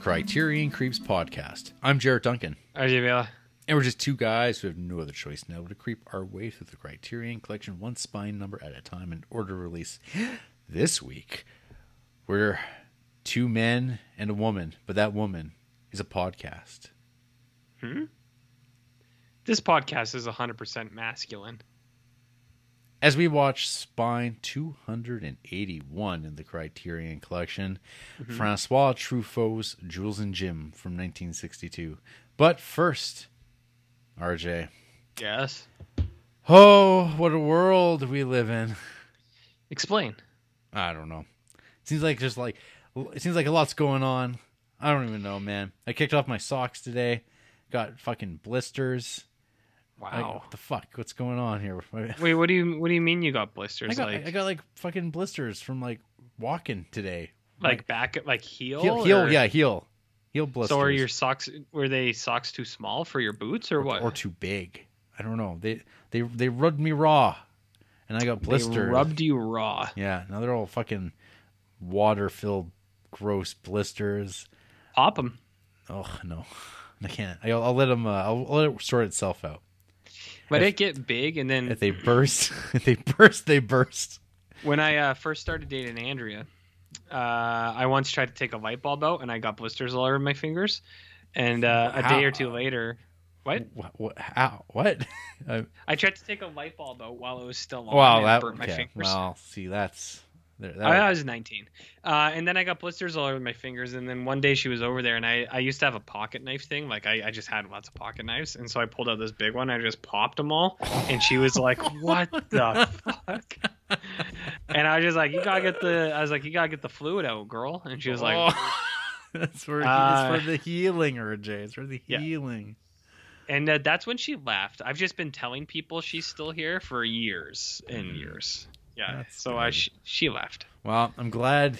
Criterion Creeps podcast. I'm Jared Duncan, RJ Vela. and we're just two guys who have no other choice now but to creep our way through the Criterion collection one spine number at a time in order release. This week, we're two men and a woman, but that woman is a podcast. Hmm? This podcast is 100% masculine. As we watch Spine 281 in the Criterion Collection, mm-hmm. Francois Truffaut's Jules and Jim from 1962. But first, RJ. Yes. Oh, what a world we live in. Explain. I don't know. Seems like there's like it seems like a lot's going on. I don't even know, man. I kicked off my socks today. Got fucking blisters. Like, Wow. what the fuck? What's going on here? Wait, what do you what do you mean you got blisters? I got like I got like fucking blisters from like walking today. like back like heel? heel, heel or- yeah, heel, heel blisters. So are your socks were they socks too small for your boots or what? or too big? I don't know. They they they rubbed me raw, and I got They blisters. rubbed you raw. Yeah, now they're all fucking water filled, gross blisters. Pop them. Oh no, I can't. I'll, I'll let them. Uh, I'll, I'll let it sort itself out. But If- it get big and then If they burst, if they burst, they burst. when I uh, first started dating Andrea, uh, I once tried to take a light bulb out and I got blisters all over my fingers. And uh, a day or two later, what? What? what how? What? I tried to take a light bulb out while it was still on. wow, that. burnt my Okay. fingers. Well, see, that's. I, was 19. Uh, and then I got blisters all over my fingers. And then one day she was over there, and I, I used to have a pocket knife thing. Like, I, I just had lots of pocket knives. And so I pulled out this big one. I just popped them all. And she was like, What the fuck? And I was just like, You gotta get the, I was like, You gotta get the fluid out, girl. And she was like, Oh. that's for Uh, it's for the healing, or RJ. It's for the Yeah. healing. And uh, that's when she left. I've just been telling people she's still here for years and Mm. years. Yeah. That's so I, sh- she left. Well, I'm glad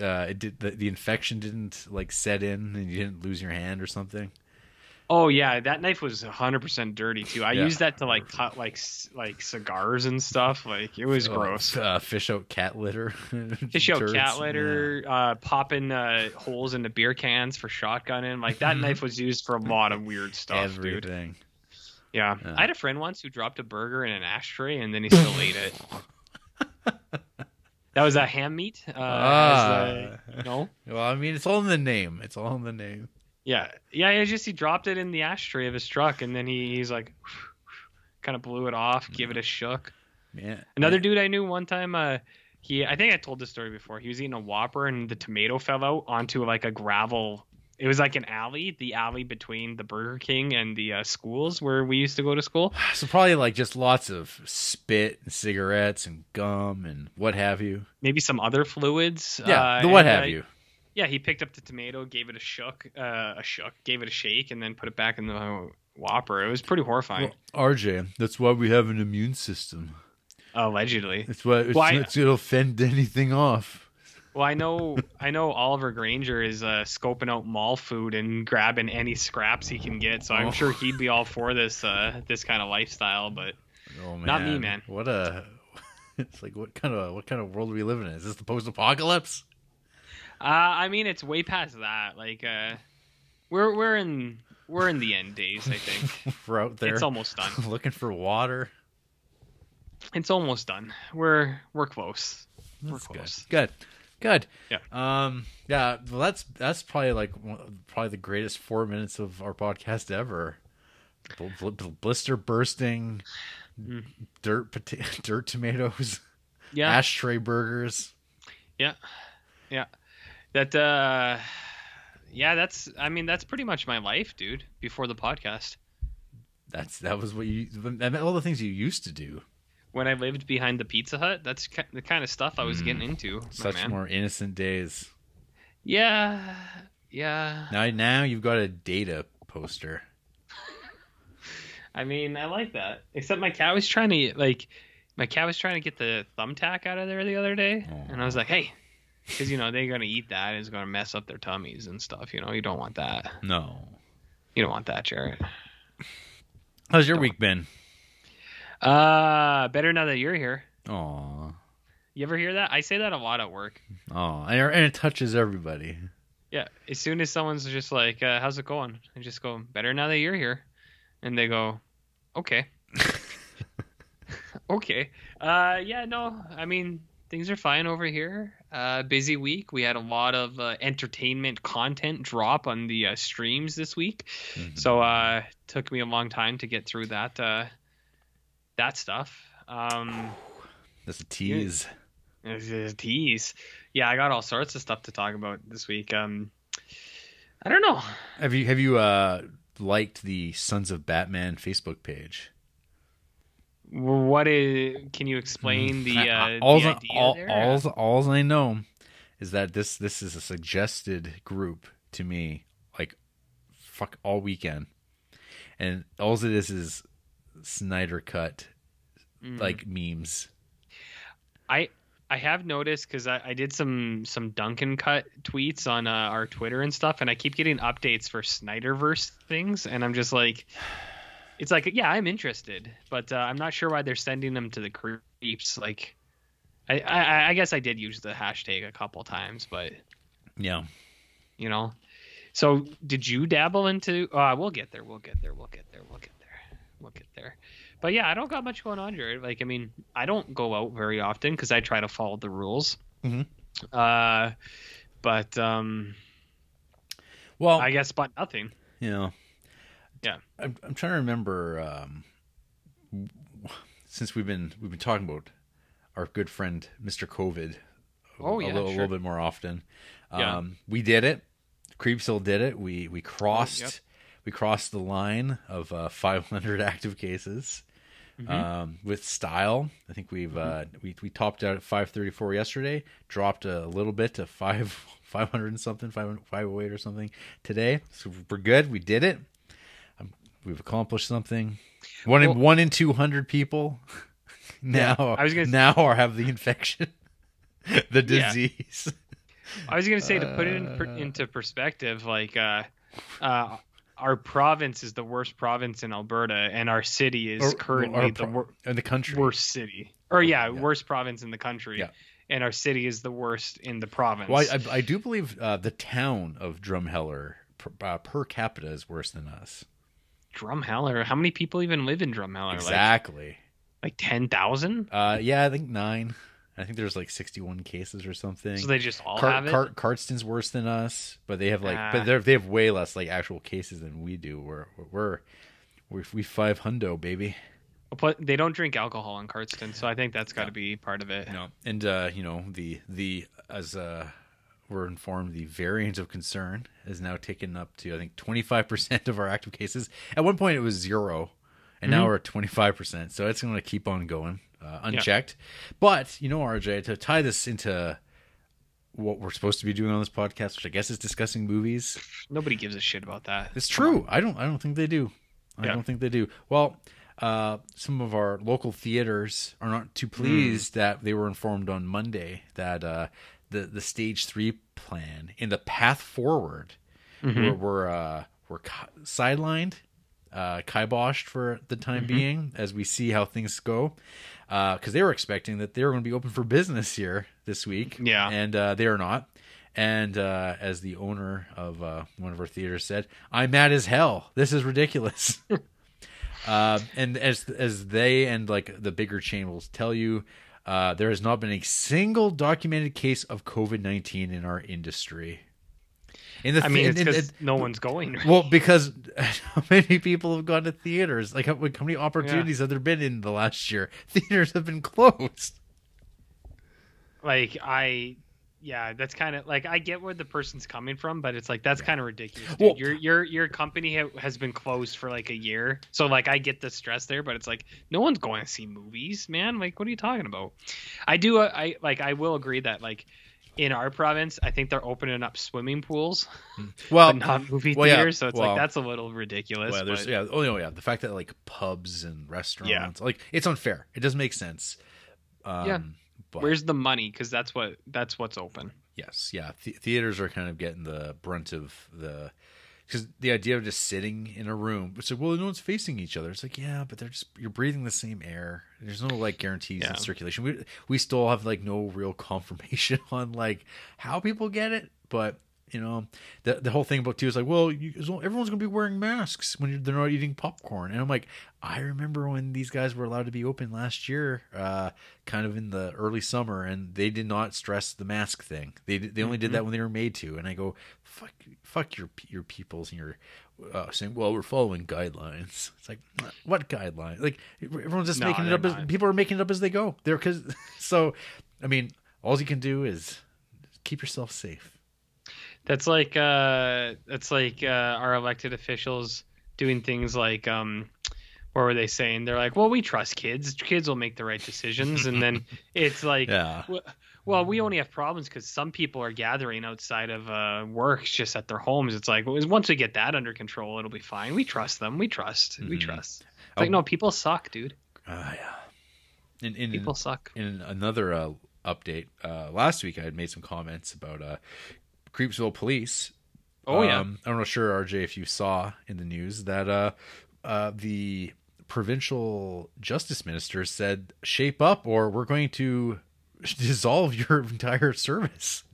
uh, it did. The, the infection didn't like set in, and you didn't lose your hand or something. Oh yeah, that knife was 100% dirty too. I Yeah. used that to like cut like like cigars and stuff. Like it was Uh, gross. Uh, fish out cat litter. Fish out cat litter, uh, popping uh, holes into beer cans for shotgunning. Like that knife was used for a lot of weird yeah. stuff, dude. everything. Yeah. Yeah. I had a friend once who dropped a burger in an ashtray and then he still ate it. That was a ham meat. Uh, Ah. uh, no. Well, I mean, it's all in the name. It's all in the name. Yeah, yeah. It's just he dropped it in the ashtray of his truck, and then he, he's like, kind of blew it off, give it a shook. Man, Another dude I knew one time, uh, he I think I told this story before. He was eating a Whopper, and the tomato fell out onto like a gravel. It was like an alley, the alley between the Burger King and the uh, schools where we used to go to school. So probably like just lots of spit and cigarettes and gum and what have you. Maybe some other fluids. Yeah, uh, the what have uh, you. Yeah, he picked up the tomato, gave it a shook, uh, a shook, gave it a shake, and then put it back in the Whopper. It was pretty horrifying. Well, RJ, that's why we have an immune system. allegedly. It's why it's, Well, I- it's, it'll fend anything off. Well, I know, I know Oliver Granger is uh, scoping out mall food and grabbing any scraps he can get. So Oh. I'm sure he'd be all for this, uh, this kind of lifestyle. But Oh man, Not me, man. What a it's like what kind of what kind of world are we living in? Is this the post-apocalypse? uh, I mean, it's way past that. Like, uh, we're we're in we're in the end days. I think We're out there it's almost done. looking for water. It's almost done. We're we're close. We're close. Good. Good. Yeah. Um. Yeah. Well, that's that's probably like one, probably the greatest four minutes of our podcast ever. Bl- bl- blister bursting, Mm. dirt pota- dirt tomatoes, Yeah, ashtray burgers. yeah, yeah. That uh, yeah. That's I mean that's pretty much my life, dude. Before the podcast. That's that was what you all the things you used to do. When I lived behind the Pizza Hut, that's the kind of stuff I was Mm. getting into. Such more innocent days. Yeah, yeah. Now now you've got a data poster. I mean, I like that. Except my cat was trying to like, my cat was trying to get the thumbtack out of there the other day, and I was like, hey, because you know they're gonna eat that. and It's gonna mess up their tummies and stuff. You know, you don't want that. No. You don't want that, Jared. How's your week been? Uh, better now that you're here. Aw. You ever hear that? I say that a lot at work. Oh, And, it touches everybody. Yeah, as soon as someone's just like, uh, "How's it going?" I just go, "Better now that you're here," and they go, "Okay." okay. Uh, yeah, no, I mean things are fine over here. Uh, busy week. We had a lot of uh, entertainment content drop on the uh, streams this week, Mhm. so uh, took me a long time to get through that uh, that stuff. Um, That's a tease. it's a tease. Yeah, I got all sorts of stuff to talk about this week. Um, I don't know. Have you have you uh liked the Sons of Batman Facebook page? What is? Can you explain the, I- uh, I- the all, there? all's, all's I know is that this this is a suggested group to me, like fuck all weekend, and all it is is Snyder cut Mm. like memes. I I have noticed because I, I did some some Duncan cut tweets on uh, our Twitter and stuff, and I keep getting updates for Snyderverse things, and I'm just like, it's like yeah, I'm interested, but uh, I'm not sure why they're sending them to the creeps. Like, I, I I guess I did use the hashtag a couple times, but Yeah, you know. So did you dabble into? Uh, we'll get there. We'll get there. We'll get there. We'll get there. We'll get there. But yeah, I don't got much going on, Jared. Like, I mean, I don't go out very often because I try to follow the rules. Mhm. Uh, but um, well, I guess but nothing. you know Yeah. I'm, I'm trying to remember um since we've been we've been talking about our good friend Mr. COVID a- Oh, a, yeah, little, a sure. little bit more often. Yeah. Um we did it. Creepsville did it. We we crossed Oh, yep. We crossed the line of uh, 500 active cases. Mhm. Um, with style, I think we've uh, we we topped out at 534 yesterday, dropped a little bit to five 500 and something, 500 508 or something today. So we're good. We did it. Um, we've accomplished something. One in one in 200 people now Yeah, I was gonna- now are have the infection, the Yeah. disease. I was gonna say to put it in, per, Uh. into perspective, like uh, uh, our province is the worst province in Alberta, and our city is Or- currently or the pro- wor- the country. worst city. Or yeah, Yeah. worst province in the country. Yeah. And our city is the worst in the province. Well, I, I, I do believe uh, the town of Drumheller per, uh, per capita is worse than us. Drumheller. How many people even live in Drumheller? Exactly. Like like ten thousand. Uh, yeah, I think nine. I think there's like 61 cases or something. So they just all Car- have it. Car- Cardston's worse than us, but they have like, Ah. but they they have way less like actual cases than we do. We're we're we're we five hundo baby. But they don't drink alcohol in Cardston, so I think that's got to be part of it. Know, and uh, you know the the as uh we're informed the variant of concern is now taken up to I think 25 percent of our active cases. At one point it was zero, and now Mhm. we're at 25 percent. So it's going to keep on going uh, unchecked. But you know, RJ, to tie this into what we're supposed to be doing on this podcast, which I guess is discussing movies. Nobody gives a shit about that. It's true. I don't. I don't think they do. I Yeah. don't think they do. Well, uh, some of our local theaters are not too pleased that they were informed on Monday that uh, the the stage three plan in the path forward Mhm. were were, uh, were ki- sidelined, uh, kiboshed for the time Mhm. being as we see how things go. Because they were expecting that they were going to be open for business here this week, Yeah. and uh, they are not. And uh, as the owner of uh, one of our theaters said, "I'm mad as hell. This is ridiculous." uh, and as as they and like the bigger chain will tell you, uh, there has not been a single documented case of COVID nineteen in our industry. In the I mean, thi- it's no one's going. well, because how many people have gone to theaters? Like, how, how many opportunities have there been in the last year? Theaters have been closed. like I, yeah, that's kind of like I get where the person's coming from, but it's like that's kind of ridiculous. Dude. Well- your your your company ha- has been closed for like a year, so like I get the stress there, but it's like no one's going to see movies, man. Like, what are you talking about? I do, uh, I like, I will agree that like. In our province, I think they're opening up swimming pools, Well, but not movie well, yeah, theaters. so it's well- like that's a little ridiculous. well, there's but- yeah, oh yeah, the fact that like pubs and restaurants, like it's unfair. It doesn't make sense. Um, Yeah. But Where's the money? Because that's what that's what's open. yes, yeah, th- theaters are kind of getting the brunt of the because the idea of just sitting in a room, it's like, well, no one's facing each other. It's like, yeah, but they're just you're breathing the same air. There's no like guarantees Yeah. in circulation. We we still have like no real confirmation on like how people get it, but you know, the the whole thing about too is like, well, you, everyone's gonna be wearing masks when they're not eating popcorn, and I'm like, I remember when these guys were allowed to be open last year, uh, kind of in the early summer, and they did not stress the mask thing. They they only did that when they were made to, and I go, fuck, fuck your your peoples and your uh, saying, well, we're following guidelines. It's like, what guidelines? Like everyone's just No, making it up. As, people are making it up as they go. They're because so, I mean, all you can do is keep yourself safe. That's like uh that's like uh our elected officials doing things like um what were they saying? They're like, "Well, we trust kids. Kids will make the right decisions." And then it's like, Yeah. "Well- we only have problems because some people are gathering outside of uh, work just at their homes. It's like once we get that under control, it'll be fine. We trust them. We trust. We Mhm. trust. It's Oh. like no, people suck, dude. Ah, yeah. In in People suck. in another uh, update, uh, last week I had made some comments about uh, Creepsville police. Oh yeah. Um, I'm not sure, RJ, if you saw in the news that uh, uh, the provincial justice minister said, "Shape up, or we're going to dissolve your entire service."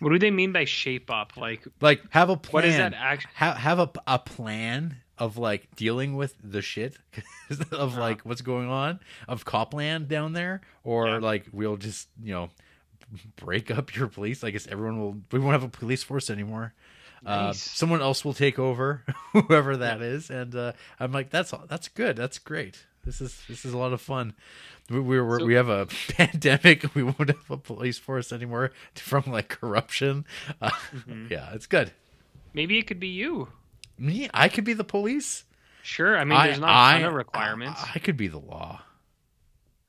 What do they mean by shape up? Like, Like, have a plan. what is that actually? have have a, a plan of like dealing with the shit of Uh-huh. like what's going on of Copland down there, or Yeah. like we'll just you know break up your police. I guess everyone will. We won't have a police force anymore. Uh, someone else will take over, whoever that is, and uh, I'm like, that's all that's good. That's great. This is this is a lot of fun. We we, we're, So- we have a pandemic. We won't have a police force anymore from like corruption. Uh, Mhm. Yeah, it's good. Maybe it could be you. Me, I could be the police. Sure. I mean, there's not a ton of requirements. I, I could be the law.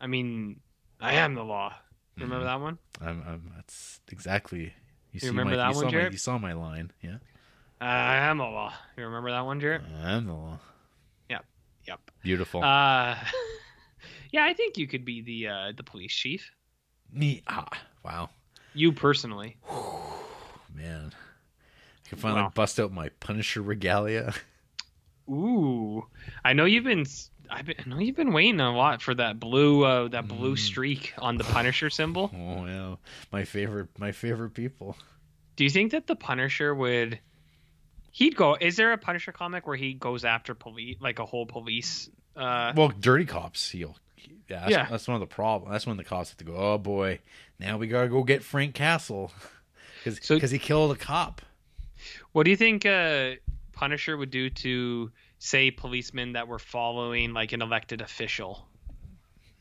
I mean, I am the law. Remember Mhm. that one? I'm, I'm. That's exactly. You, see remember my, that you one, saw my, Jared? you saw my line. Yeah, I am the law. You remember that one, Jared? I'm the law. Yep. Beautiful. Uh, yeah, I think you could be the uh, the police chief. Me. Ah, wow, You personally. man. I can finally Wow. bust out my Punisher regalia. Ooh, I know you've been. I've been, I know you've been waiting a lot for that blue uh, that blue Mm. streak on the Punisher symbol. Oh yeah, my favorite. My favorite people. Do you think that the Punisher would? He'd go. Is there a Punisher comic where he goes after police, like a whole police? Uh, Well, dirty cops. He'll. Yeah, that's, Yeah. that's one of the problems. That's when the cops have to go. Oh boy, now we gotta go get Frank Castle because So- he killed a cop. What do you think uh, Punisher would do to say policemen that were following like an elected official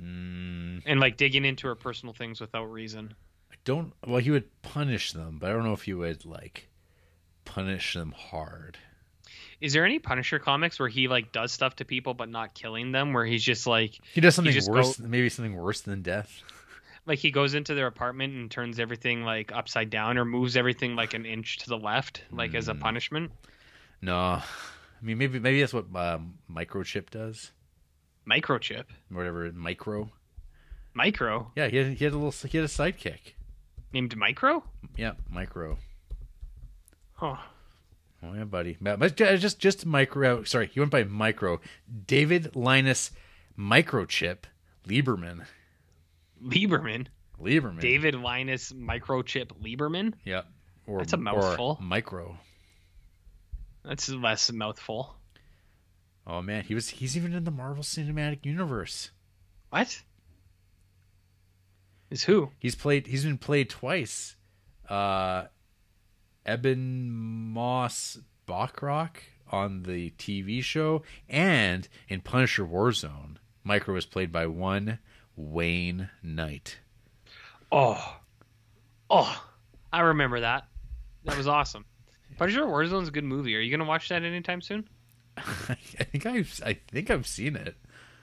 Mm, and like digging into her personal things without reason? I don't. Well, he would punish them, but I don't know if he would like punish them hard. Is there any Punisher comics where he like does stuff to people but not killing them? Where he's just like He does something just worse. go- Maybe something worse than death. like he goes into their apartment and turns everything like upside down or moves everything like an inch to the left, like as a Mm. punishment. No, I mean maybe maybe that's what um, microchip does. Microchip, Whatever micro. micro Yeah, he had, he had a little. He had a sidekick. named Micro. Yeah, micro. Huh. Oh yeah, buddy. But just just micro. Sorry, he went by micro. David Linus Microchip Lieberman. Lieberman, Lieberman. David Linus Microchip Lieberman. Yeah. Or, That's a mouthful. micro. That's less mouthful. Oh man, he was. He's even in the Marvel Cinematic Universe. What? Is who? He's played. He's been played twice. Uh, Ebon Moss Bachrach on the TV show and in Punisher Warzone. Micro was played by one Wayne Knight. Oh, oh, I remember that. That was awesome. Punisher Warzone's a good movie. Are you gonna watch that anytime soon? I think I've. I think I've seen it.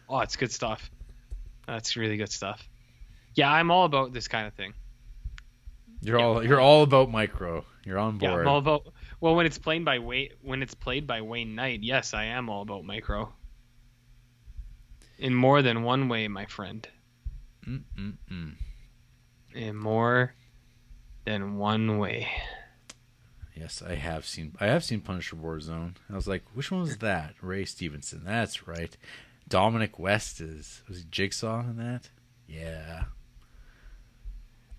Oh, it's good stuff. That's really good stuff. Yeah, I'm all about this kind of thing. You're Yeah. all. You're all about Micro. You're on Yeah, board. I'm all about. Well, when it's played by Wayne, when it's played by Wayne Knight, yes, I am all about micro. In more than one way, my friend. Mm-mm-mm. In more than one way. Yes, I have seen. I have seen Punisher Warzone. I was like, which one was that? Ray Stevenson. That's right. Dominic West is was he Jigsaw in that? Yeah.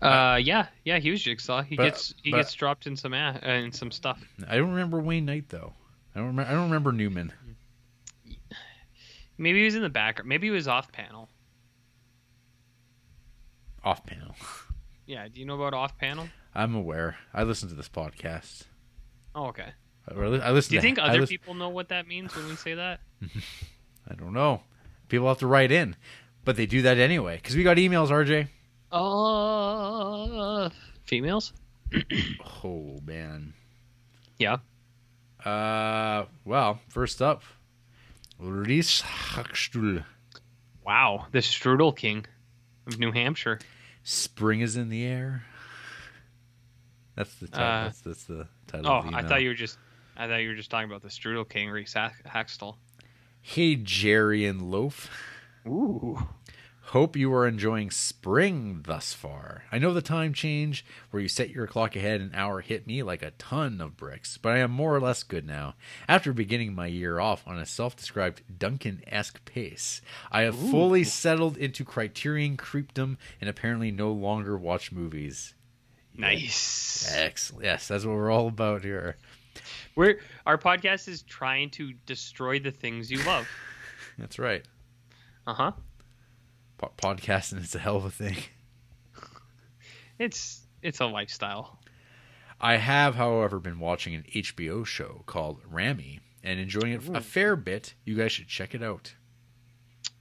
Uh, yeah, yeah, he was Jigsaw. He But- gets he but- gets dropped in some uh, in some stuff. I don't remember Wayne Knight though. I don't remember. I don't remember Newman. Maybe he was in the background. Maybe he was off panel. Off panel. Yeah, do you know about off panel? I'm aware. I listen to this podcast. Oh, okay. I li- I listen. Do you think I other people know what that means when we say that? I don't know. People have to write in, but they do that anyway because we got emails. RJ. Uh, females? Oh man. Yeah. Uh. Well, first up, Reese Hackstuhl. Wow, the Strudel King of New Hampshire. Spring is in the air. That's the title. Uh, that's, that's the title. Oh, the I thought you were just I thought you were just talking about the Strudel King, Reese Hack- Hey, Jerry and Loaf. Ooh. Hope you are enjoying spring thus far. I know the time change where you set your clock ahead an hour hit me like a ton of bricks, but I am more or less good now. After beginning my year off on a self described Duncan esque pace, I have fully settled into criterion creepdom and apparently no longer watch movies. Nice. Excellent. Yes, that's what we're all about here. We're our podcast is trying to destroy the things you love. That's right. Uh huh. Po- podcasting is a hell of a thing. It's it's a lifestyle. I have, however, been watching an HBO show called Ramy and enjoying it a fair bit. You guys should check it out.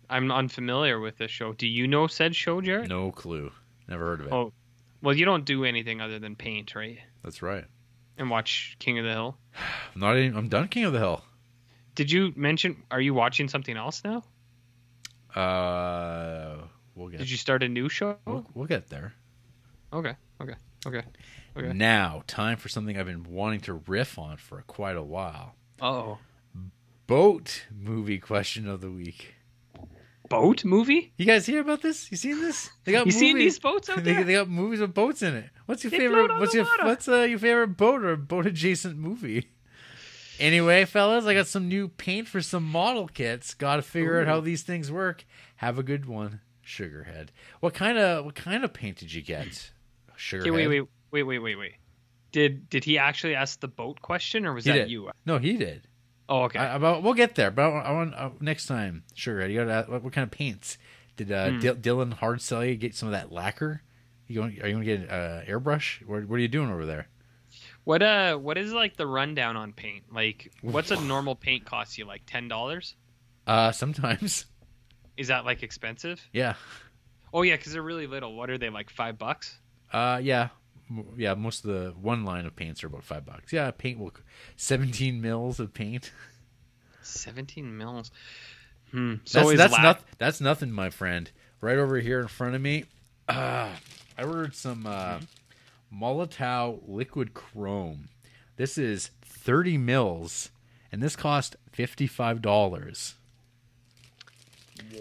I'm unfamiliar with this show. Do you know said show, Jared? No clue. Never heard of it. Oh, well, you don't do anything other than paint, right? That's right. And watch King of the Hill. I'm not. Even, I'm done. King of the Hill. Did you mention? Are you watching something else now? Uh, we'll get. Did you start a new show? We'll, we'll get there. Okay, okay, okay, okay. Now, time for something I've been wanting to riff on for quite a while. Oh, Boat movie question of the week. Boat movie? You guys hear about this? You seen this? They got You seen movies- these boats out there? they got movies with boats in it. What's your They favorite? What's your water. what's uh, your favorite boat or boat adjacent movie? Anyway, fellas, I got some new paint for some model kits. Got to figure out how these things work. Have a good one, Sugarhead. What kind of what kind of paint did you get, Sugarhead? Okay, wait, wait, wait, wait, wait, wait. Did did he actually ask the boat question, or was He that did. you? No, he did. Oh, okay. I, about we'll get there, but I want, I want uh, next time, Sugarhead. You got what, what kind of paints did uh, Hmm. Dil- Dylan hard sell you? Get some of that lacquer. You going? Are you going to get uh, airbrush? What, what are you doing over there? What uh, what is like the rundown on paint? Like, what's a normal paint cost you? Like ten dollars? Uh, sometimes, Is that like expensive? yeah. Oh yeah, because they're really little. What are they like? Five bucks? Uh, yeah, yeah. Most of the one line of paints are about five bucks. Yeah, paint will seventeen mils of paint. Seventeen mils. Hmm. So That's that's lac- not that's nothing, my friend. Right over here in front of me, uh, I ordered some uh, Molotow liquid chrome. This is thirty mils, and this cost fifty five dollars.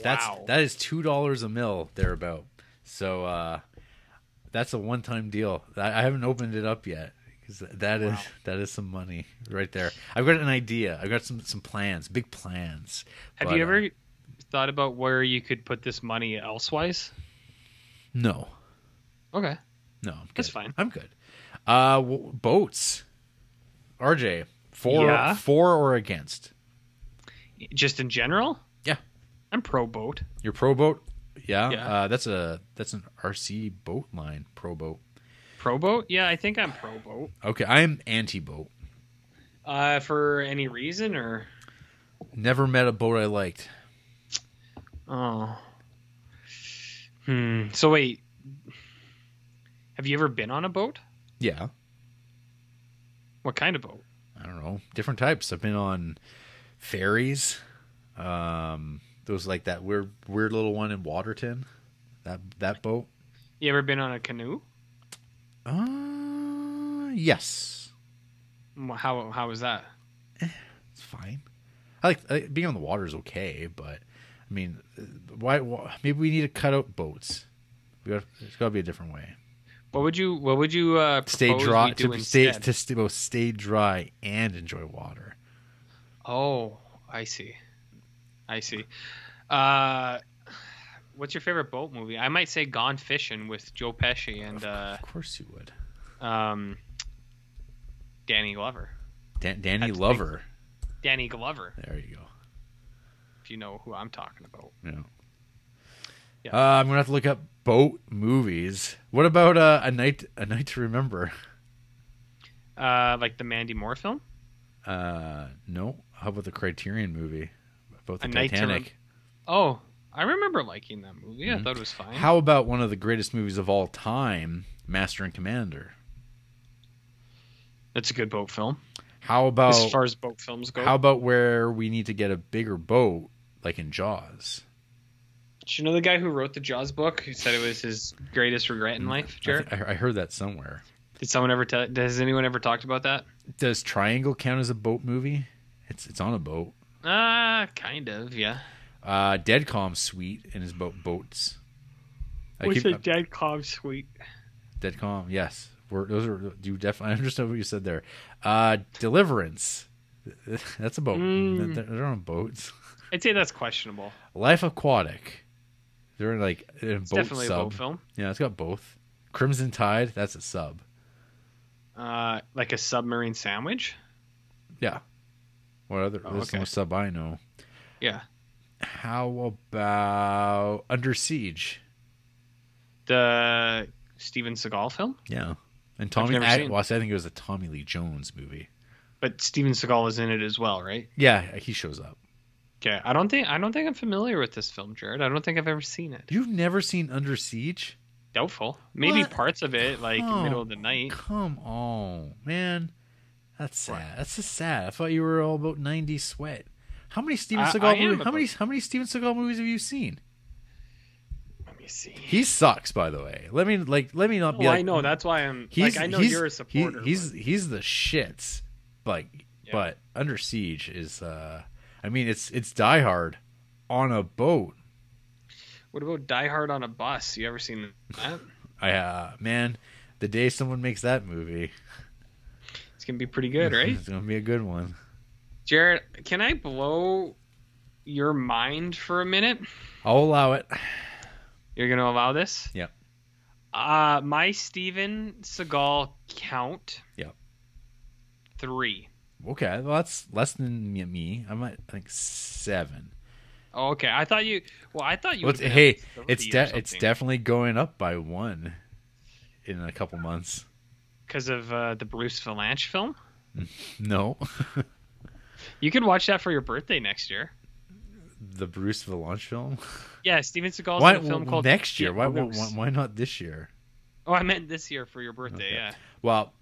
That's Wow. that is two dollars a mil thereabout. So uh, that's a one time deal. I, I haven't opened it up yet because that is Wow. that is some money right there. I've got an idea. I've got some some plans, big plans. Have But, you uh, ever thought about where you could put this money elsewise? no, Okay. no, I'm That's good. fine. I'm good. Uh, w- boats. RJ, for Yeah? for or against? Just in general? Yeah. I'm pro boat. You're pro boat? Yeah, Yeah. Uh, that's a that's an RC boat line. Pro boat. Pro boat? Yeah, I think I'm pro boat. Okay, I'm anti boat. Uh, for any reason or? Never met a boat I liked. Oh. Hmm. So wait. Have you ever been on a boat? Yeah, What kind of boat? I don't know, different types. I've been on ferries. Um, those like that weird weird little one in Waterton. That that boat. You ever been on a canoe? Uh, yes, How how was that? it's fine. I like, I like being on the water is okay, but I mean, uh, why, why? Maybe we need to cut out boats. We got, it's got to be a different way. What would you what would you uh Stay dry to stay to stay, both stay dry and enjoy water. Oh, I see. I see. Uh What's your favorite boat movie? I might say Gone Fishing with Joe Pesci and uh, Of course you would. um, Danny Glover. Dan- Danny That's Lover. Danny Glover, There you go. if you know who I'm talking about. Yeah. Yeah. Uh, I'm gonna have to look up boat movies. What about uh, a night a night to remember? Uh, like the Mandy Moore film. Uh, no. How about the Criterion movie about the A Night to Titanic? Oh, I remember liking that movie. I Mhm. thought it was fine. How about one of the greatest movies of all time, Master and Commander? That's a good boat film. How about as far as boat films go. how about where we need to get a bigger boat, like in Jaws? Did you know the guy who wrote the Jaws book who said it was his greatest regret in life, Mm, I, Jared? I I heard that somewhere. Did someone ever tell? Has anyone ever talked about that? Does Triangle count as a boat movie? It's it's on a boat. Ah, kind of, yeah. Uh, Dead Calm sweet in his boat boats. I What's keep- a dead calm sweet? Dead Calm, yes. We're, those are you definitely. I understand what you said there. Uh, Deliverance, that's a boat. Mm. They're, they're on boats. I'd say that's questionable. Life Aquatic, they're in like in a It's boat definitely sub. a boat film. Yeah, it's got both. Crimson Tide, that's a sub. Uh, like a submarine sandwich. Yeah. What other? Oh, the okay. only sub I know. Yeah. How about Under Siege? The Steven Seagal film, Yeah. And Tommy, I, well, I think it was a Tommy Lee Jones movie. but Steven Seagal is in it as well, right? Yeah, he shows up. Okay. I don't think I don't think I'm familiar with this film, Jared. I don't think I've ever seen it. You've never seen Under Siege? Doubtful. Maybe What? parts of it, like Oh. middle of the oh, night. Come on, man. That's sad. That's just sad. I thought you were all about 90s sweat. How many Steven Seagal I am movies? How many? How many Steven Seagal movies have you seen? Let me see. He sucks, by the way. Let me like. Let me not be Oh, like. I know. That's why I'm He's, like I know you're a he- supporter. he's but- he's the shits. Like, Yeah. but Under Siege is. uh I mean, it's it's Die Hard on a boat. What about Die Hard on a bus? You ever seen that? I uh, man, the day someone makes that movie, It's gonna be pretty good, right? it's gonna be a good one. Jared, can I blow your mind for a minute? I'll allow it. You're gonna allow this? Yep. Uh, my Steven Seagal count. Yep. Three. Okay, well that's less than me-. I'm at think seven. Oh, okay. I thought you. Well, I thought you. Well, hey, it's de- it's definitely going up by one in a couple months. Because of uh, the Bruce Valanche film. No, You could watch that for your birthday next year. the Bruce Valanche film. Yeah, Steven Seagal's Why in a film well, called next year? Why, why why not this year? Oh, I meant this year for your birthday. Okay. Yeah. Well,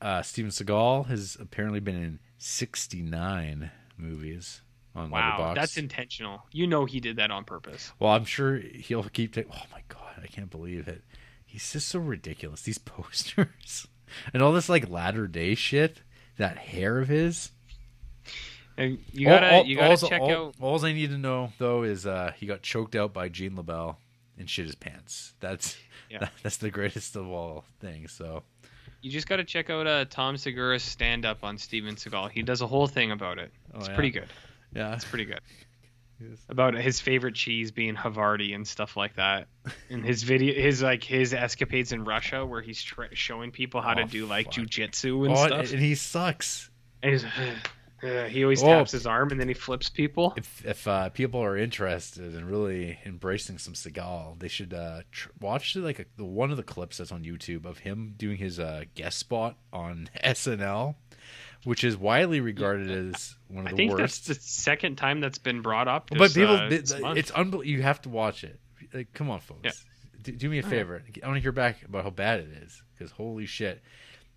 uh, Steven Seagal has apparently been in 69 movies on Wow, Letterboxd. that's intentional. You know he did that on purpose. Well, I'm sure he'll keep. Ta- oh my god, I can't believe it. He's just so ridiculous. These posters and all this like latter day shit. That hair of his. And you gotta, all, you gotta all, check all, out. All I need to know though is uh, he got choked out by Gene LeBell and shit his pants. That's Yeah. that's the greatest of all things. So You just gotta check out uh, Tom Segura's stand up on Steven Seagal. He does a whole thing about it. Oh, It's yeah. pretty good. yeah, It's pretty good. Yes. About his favorite cheese being Havarti and stuff like that, and his video, his like his escapades in Russia where he's tra- showing people how to Oh, do like fuck. jujitsu and oh, stuff. and he sucks. And he's, uh, he always Oh. taps his arm and then he flips people. If if uh, people are interested in really embracing some Seagal, they should uh, tr- watch like a, the one of the clips that's on YouTube of him doing his uh, guest spot on SNL, which is widely regarded as one of I the think that's the second time that's been brought up. This, but people, uh, th- this month. it's unbelievable. You have to watch it. Like, come on, folks. Yeah. Do, do me a Oh, yeah. favor. I want to hear back about how bad it is. Because holy shit,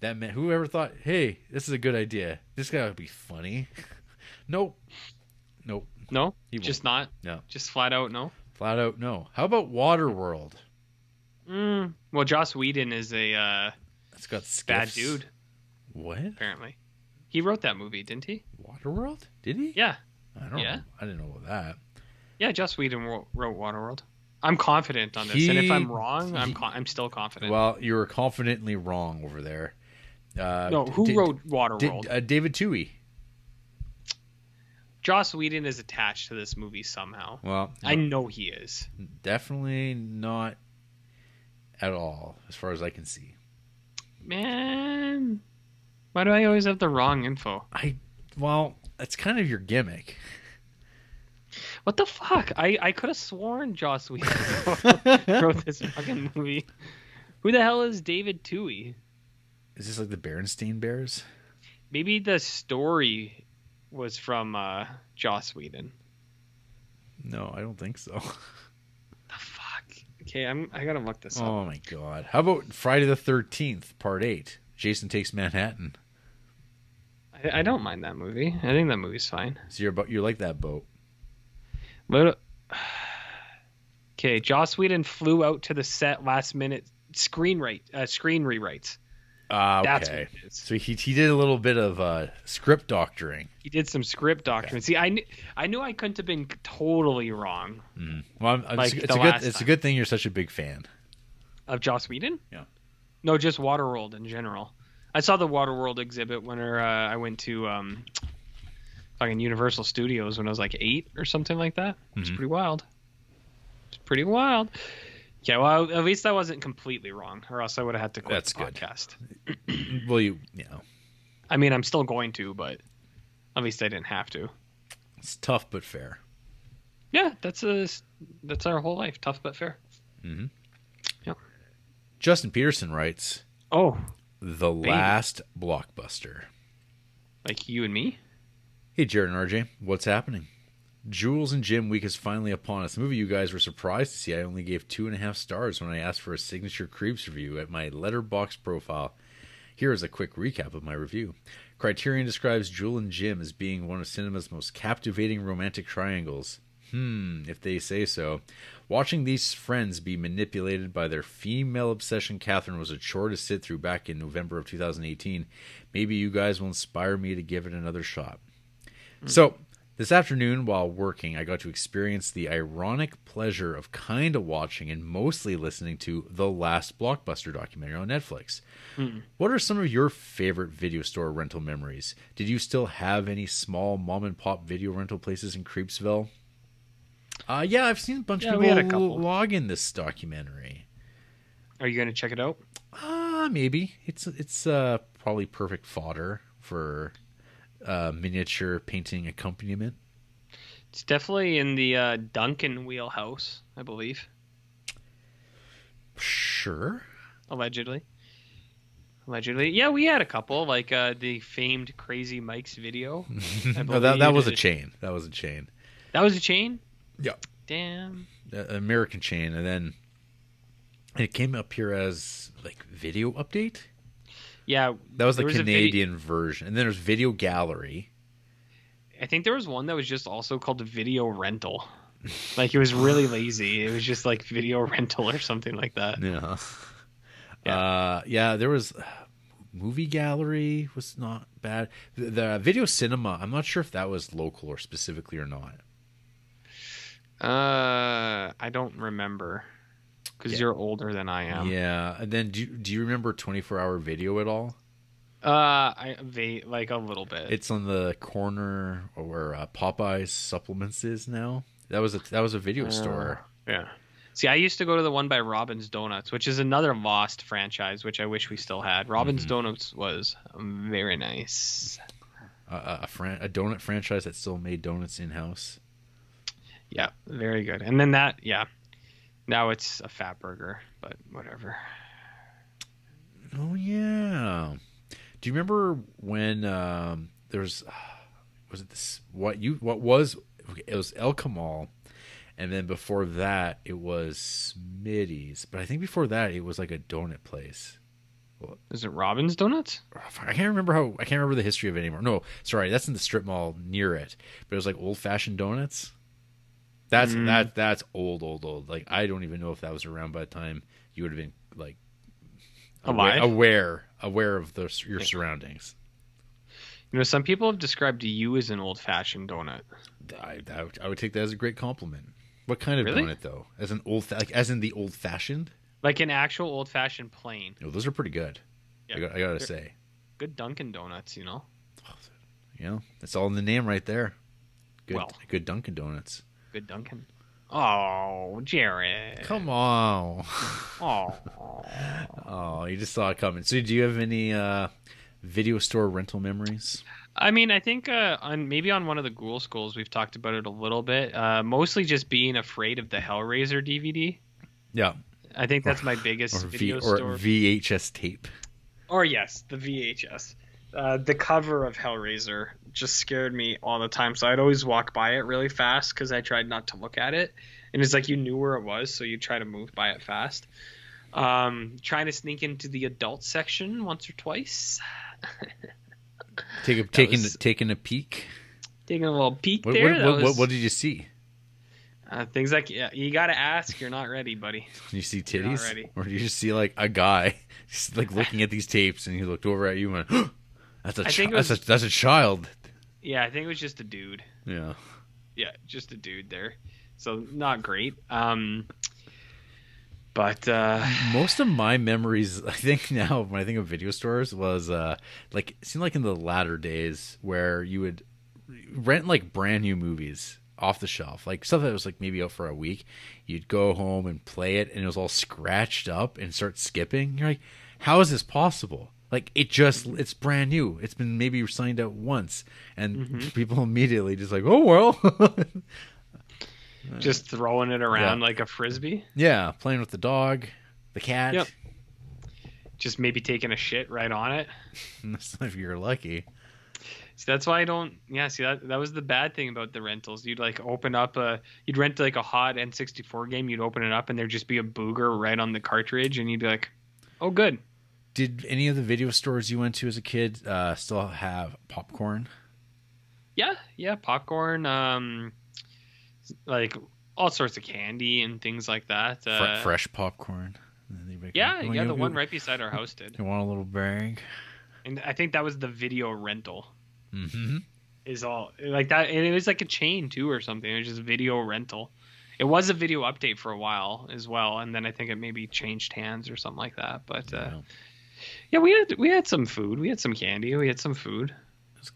that man. Whoever thought, hey, this is a good idea. This guy would be funny. nope. Nope. no, He just not. No. Just flat out no. Flat out no. How about Waterworld? Mm. Well, Joss Whedon is a uh, It's got bad dude What? apparently. He wrote that movie, didn't he? Waterworld? Did he? Yeah, I don't Yeah. know. I didn't know about that. yeah. Joss Whedon wrote, Waterworld. I'm confident on this, and if I'm wrong, I'm he- con- I'm still confident. Well, you were confidently wrong over there. Uh, no, who did- wrote did- Waterworld? uh, David Twohy. Joss Whedon is attached to this movie somehow. Well, I know he is. definitely not at all, as far as I can see. Man, why do I always have the wrong info? I well, that's kind of your gimmick. What the fuck? I, I could have sworn Joss Whedon wrote this fucking movie. Who the hell is David Twohy? Is this like the Berenstain Bears? Maybe the story was from uh, Joss Whedon. No, I don't think so. The fuck? Okay, I'm I gotta look this up. Oh my god! How about Friday the Thirteenth Part Eight? Jason takes Manhattan. I, I don't mind that movie. I think that movie's fine. So you're you like that boat? But okay, Joss Whedon flew out to the set last minute screen right uh, screen rewrites. That's okay. what it is. So he he did a little bit of uh, script doctoring. He did some script doctrine. See, I knew I knew I couldn't have been totally wrong Mm. Well, I'm, I'm- Like it's, the a good last it's a good thing you're such a big fan. of Joss Whedon. Yeah. No, just Waterworld in general. I saw the Waterworld exhibit when uh, I went to um, fucking Universal Studios when I was like eight or something like that. It's Mhm. pretty wild. It's pretty wild. Yeah, well, at least I wasn't completely wrong, or else I would have had to quit That's the good. podcast. well, you you know I mean, I'm still going to, but at least I didn't have to. it's tough but fair. Yeah, that's a that's our whole life, tough but fair. Mhm. Yeah. Justin Peterson writes Oh, the last blockbuster. like you and me? Hey, Jared and RJ, what's happening? Jules and Jim week is finally upon us. The movie you guys were surprised to see. I only gave two and a half stars when I asked for a signature creeps review at my Letterboxd profile. Here is a quick recap of my review. Criterion describes Jules and Jim as being one of cinema's most captivating romantic triangles. Hmm, if they say so. Watching these friends be manipulated by their female obsession, Catherine, was a chore to sit through back in November of 2018. Maybe you guys will inspire me to give it another shot. Hmm. So, this afternoon while working, I got to experience the ironic pleasure of kind of watching and mostly listening to the last blockbuster documentary on Netflix. Hmm. What are some of your favorite video store rental memories? Did you still have any small mom and pop video rental places in Creepsville? Uh, yeah, I've seen a bunch Yeah, of we had a people log in this documentary. Are you gonna check it out? Uh, maybe it's it's uh probably perfect fodder for uh, miniature painting accompaniment. It's definitely in the uh, Duncan wheelhouse, I believe, Sure. allegedly. Allegedly, yeah, we had a couple, like uh, the famed Crazy Mike's video. No, that that was a chain. That was a chain. That was a chain. Yeah. Damn. Uh, American chain, and then it came up here as like video update. Yeah, That was the was a vid- Canadian version, and then there's video gallery. I think there was one that was just also called video rental. Like it was really lazy. It was just like video rental or something like that. Yeah. Yeah. Uh, yeah, there was movie gallery was not bad. The, the video cinema, I'm not sure if that was local or specifically or not. Uh, I don't remember because Yeah. you're older than I am. Yeah, and then do you, do you remember 24 hour video at all? Uh, I va- like a little bit. It's on the corner where uh, Popeyes supplements is now. That was a that was a video Uh, store. Yeah. See, I used to go to the one by Robin's Donuts, which is another lost franchise, which I wish we still had. Robin's Mhm. Donuts was very nice. Uh, a fran- a donut franchise that still made donuts in house. Yeah, very good. And then that, yeah. Now it's a fat burger, but whatever. Oh yeah. Do you remember when um, there was was it this what you what was it was El Kamal, and then before that it was Smitty's, but I think before that it was like a donut place. Is it Robin's Donuts? I can't remember how I can't remember the history of it anymore. No, sorry, that's in the strip mall near it. But it was like old fashioned donuts. That's Mm. that that's old, old, old. Like I don't even know if that was around by the time you would have been like aware aware, aware of the, your surroundings. You know, some people have described you as an old fashioned donut. I, I, would, I would take that as a great compliment. What kind of Really? donut though? As an old, like as in the old fashioned? Like an actual old fashioned plain. No, those are pretty good. Yeah. I, got, I gotta say, Good Dunkin' Donuts, you know? you know, it's all in the name right there. Good, Well. good Dunkin' Donuts. Good Duncan. Oh, Jared. Come on. Oh. Oh, you just saw it coming. So, do you have any uh, video store rental memories? I mean, I think uh, on maybe on one of the Ghoul Schools we've talked about it a little bit. Uh, mostly just being afraid of the Hellraiser DVD. Yeah, I think that's my biggest or, v- video or. VHS tape. Or yes, the VHS. Uh, the cover of Hellraiser just scared me all the time, so I'd always walk by it really fast because I tried not to look at it. And it's like you knew where it was, so you try to move by it fast. Um, trying to sneak into the adult section once or twice. Take a, taking was- taking a peek. Taking a little peek What, there. what, what, was- what did you see? uh, things like yeah, you gotta ask. You're not ready, buddy. You see titties, ready. or did you just see like a guy just like looking at these tapes, and he looked over at you and went, "That's a, chi- it that's a that's a child." Yeah, I think it was just a dude. Yeah, yeah, just a dude there. So not great. Um, but uh, most of my memories, I think now when I think of video stores, was uh like it seemed like in the latter days where you would rent like brand new movies off the shelf, like stuff that was like maybe out for a week. You'd go home and play it, and it was all scratched up and start skipping. You're like, how is this possible? Like it just it's brand new. It's been maybe signed out once, and mm-hmm. people immediately just like, oh well. just throwing it around Yeah. like a frisbee. yeah, playing with the dog, the cat. Yep. Just maybe taking a shit right on it. if you're lucky. See, that's why I don't. Yeah, see that that was the bad thing about the rentals. You'd like open up a, you'd rent like a hot N64 game. You'd open it up and there'd just be a booger right on the cartridge, and you'd be like, "Oh, good." Did any of the video stores you went to as a kid uh, still have popcorn? Yeah, yeah, popcorn, um, like all sorts of candy and things like that. Uh, fresh popcorn. And they'd be like, Yeah, "Oh, yeah, the one right beside our house did, You want a little bag? and I think that was the video rental. Mm-hmm. Is all like that, and it was like a chain too or something. It was just video rental. It was a video update for a while as well, and then I think it maybe changed hands or something like that. But uh, yeah, we had we had some food, we had some candy, we had some food,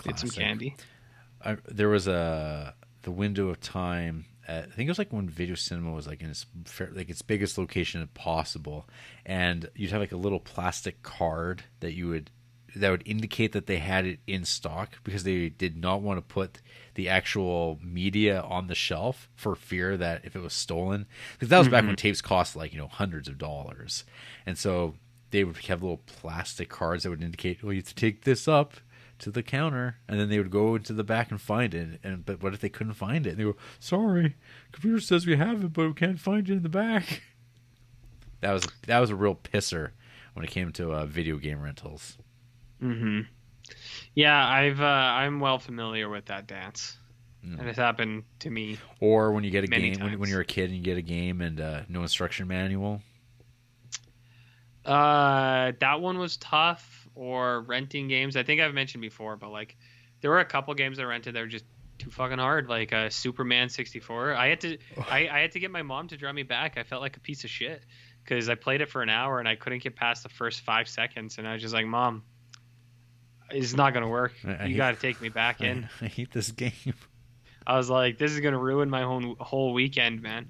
we had some candy. I, there was a the window of time. At, I think it was like when video cinema was like in its fair- like its biggest location possible, and you'd have like a little plastic card that you would that would indicate that they had it in stock because they did not want to put the actual media on the shelf for fear that if it was stolen because that was back when mm-hmm. tapes cost like you know hundreds of dollars. And so they would have little plastic cards that would indicate well you have to take this up to the counter and then they would go into the back and find it and but what if they couldn't find it and they go sorry computer says we have it but we can't find it in the back that was that was a real pisser when it came to uh, video game rentals hmm Yeah, I've uh, I'm well familiar with that dance, Mm. and it's happened to me. Or when you get a game when, when you're a kid and you get a game and uh, no instruction manual. Uh, that one was tough. Or renting games. I think I've mentioned before, but like, there were a couple games I rented that were just too fucking hard. Like uh, Superman 64. I had to, I, I had to get my mom to draw me back. I felt like a piece of shit because I played it for an hour and I couldn't get past the first five seconds, and I was just like, Mom, it's not gonna work. I- you got to take me back in. I, I hate this game. I was like, this is gonna ruin my whole whole weekend, man.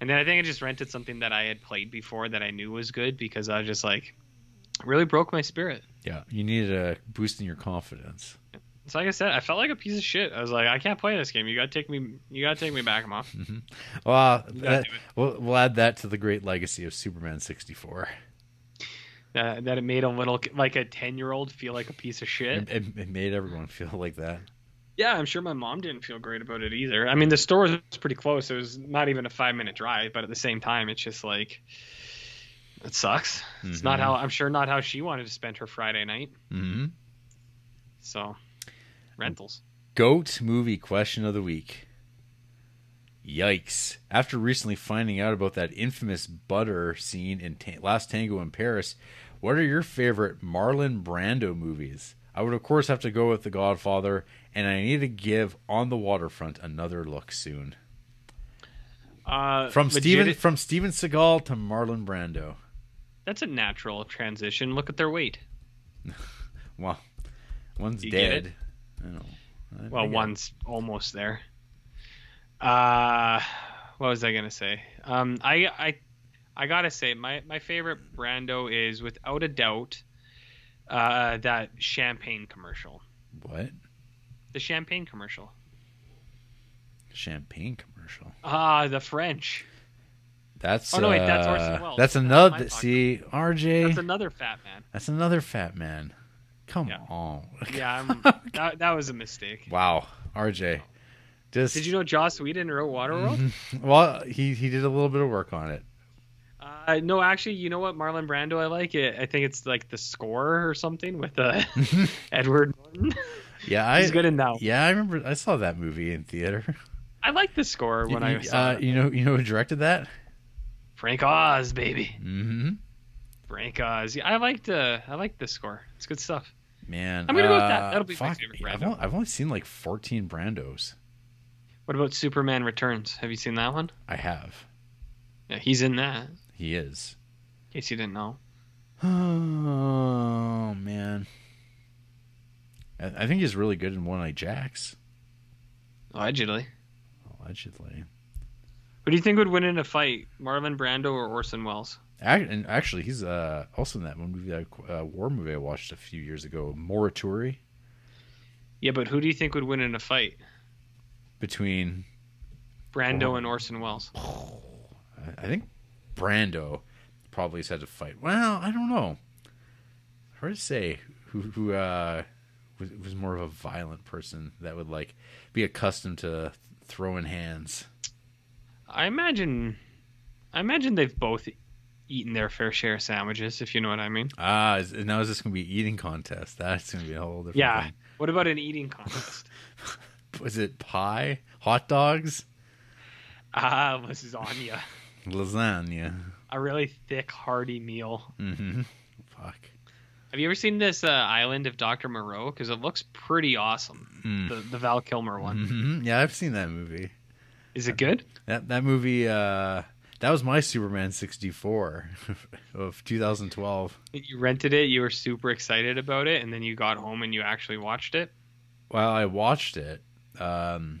And then I think I just rented something that I had played before that I knew was good because I was just like, really broke my spirit. Yeah, you needed a boost in your confidence. So like I said, I felt like a piece of shit. I was like, I can't play this game. You gotta take me. You gotta take me back, mom. Mm-hmm. Well, You gotta that, we'll, we'll add that to the great legacy of Superman 64. That, that it made a little like a ten year old feel like a piece of shit. It, it, it made everyone feel like that. Yeah, I'm sure my mom didn't feel great about it either. I mean, the store was pretty close. It was not even a five minute drive, but at the same time, it's just like it sucks. It's not Mhm. how I'm sure not how she wanted to spend her Friday night. hmm So rentals. Goat movie question of the week. Yikes. After recently finding out about that infamous butter scene in Ta- Last Tango in Paris, what are your favorite Marlon Brando movies? I would, of course, have to go with The Godfather, and I need to give On the Waterfront another look soon. Uh, From legit- Steven from Steven Seagal to Marlon Brando. That's a natural transition. Look at their weight. Well, one's You dead. I know. I- Well, get it. one's almost there. Uh, what was I gonna say? Um, I I I gotta say my my favorite Brando is without a doubt, uh, that champagne commercial. What? The champagne commercial. Champagne commercial. Ah, the French. That's Oh, no, wait, that's uh, Orson Welles. That's That's another. See, RJ. That's another fat man. That's another fat man. Come Yeah. on. Yeah, I'm, that that was a mistake. Wow, RJ. Just Did you know Joss Whedon wrote Waterworld? well, he he did a little bit of work on it. Uh, no, actually, you know what, Marlon Brando, I like it. I think it's like the score or something with uh, Edward Norton. Yeah, I He's good in that. yeah I remember I saw that movie in theater. I like the score when I You- saw uh, it. you know you know who directed that? Frank Oz, baby. Mm-hmm. Frank Oz. Yeah, I liked uh, I liked the score. It's good stuff. Man, I'm gonna go with that. uh, That'll be my fuck, favorite I've only, I've only seen like 14 Brandos. What about Superman Returns? Have you seen that one? I have. Yeah, he's in that. He is. In case you didn't know. Oh man. I, think he's really good in One Eye Jacks. Allegedly. Allegedly. Who do you think would win in a fight, Marlon Brando or Orson Welles? And actually, he's uh, also in that one movie, that uh, war movie I watched a few years ago, Morituri, Yeah, but who do you think would win in a fight, between Brando Oh. and Orson Welles? I- I think Brando probably has had to fight. Well, I don't know. Hard to say who who uh, was, was more of a violent person that would like be accustomed to throwing hands. I imagine, I imagine they've both eaten their fair share of sandwiches, if you know what I mean. Ah, is, now is this going to be an eating contest? That's going to be a whole different Yeah. thing. What about an eating contest? Was it pie, hot dogs, Ah, lasagna. lasagna? A really thick, hearty meal. Mm-hmm. Fuck. Have you ever seen this uh, Island of Dr. Moreau? Because it looks pretty awesome. Mm. The, the Val Kilmer one. Mhm. Yeah, I've seen that movie. Is it good? That that movie. Uh, that was my Superman sixty four of 2012. You rented it, you were super excited about it, and then you got home and you actually watched it. Well, I watched it um,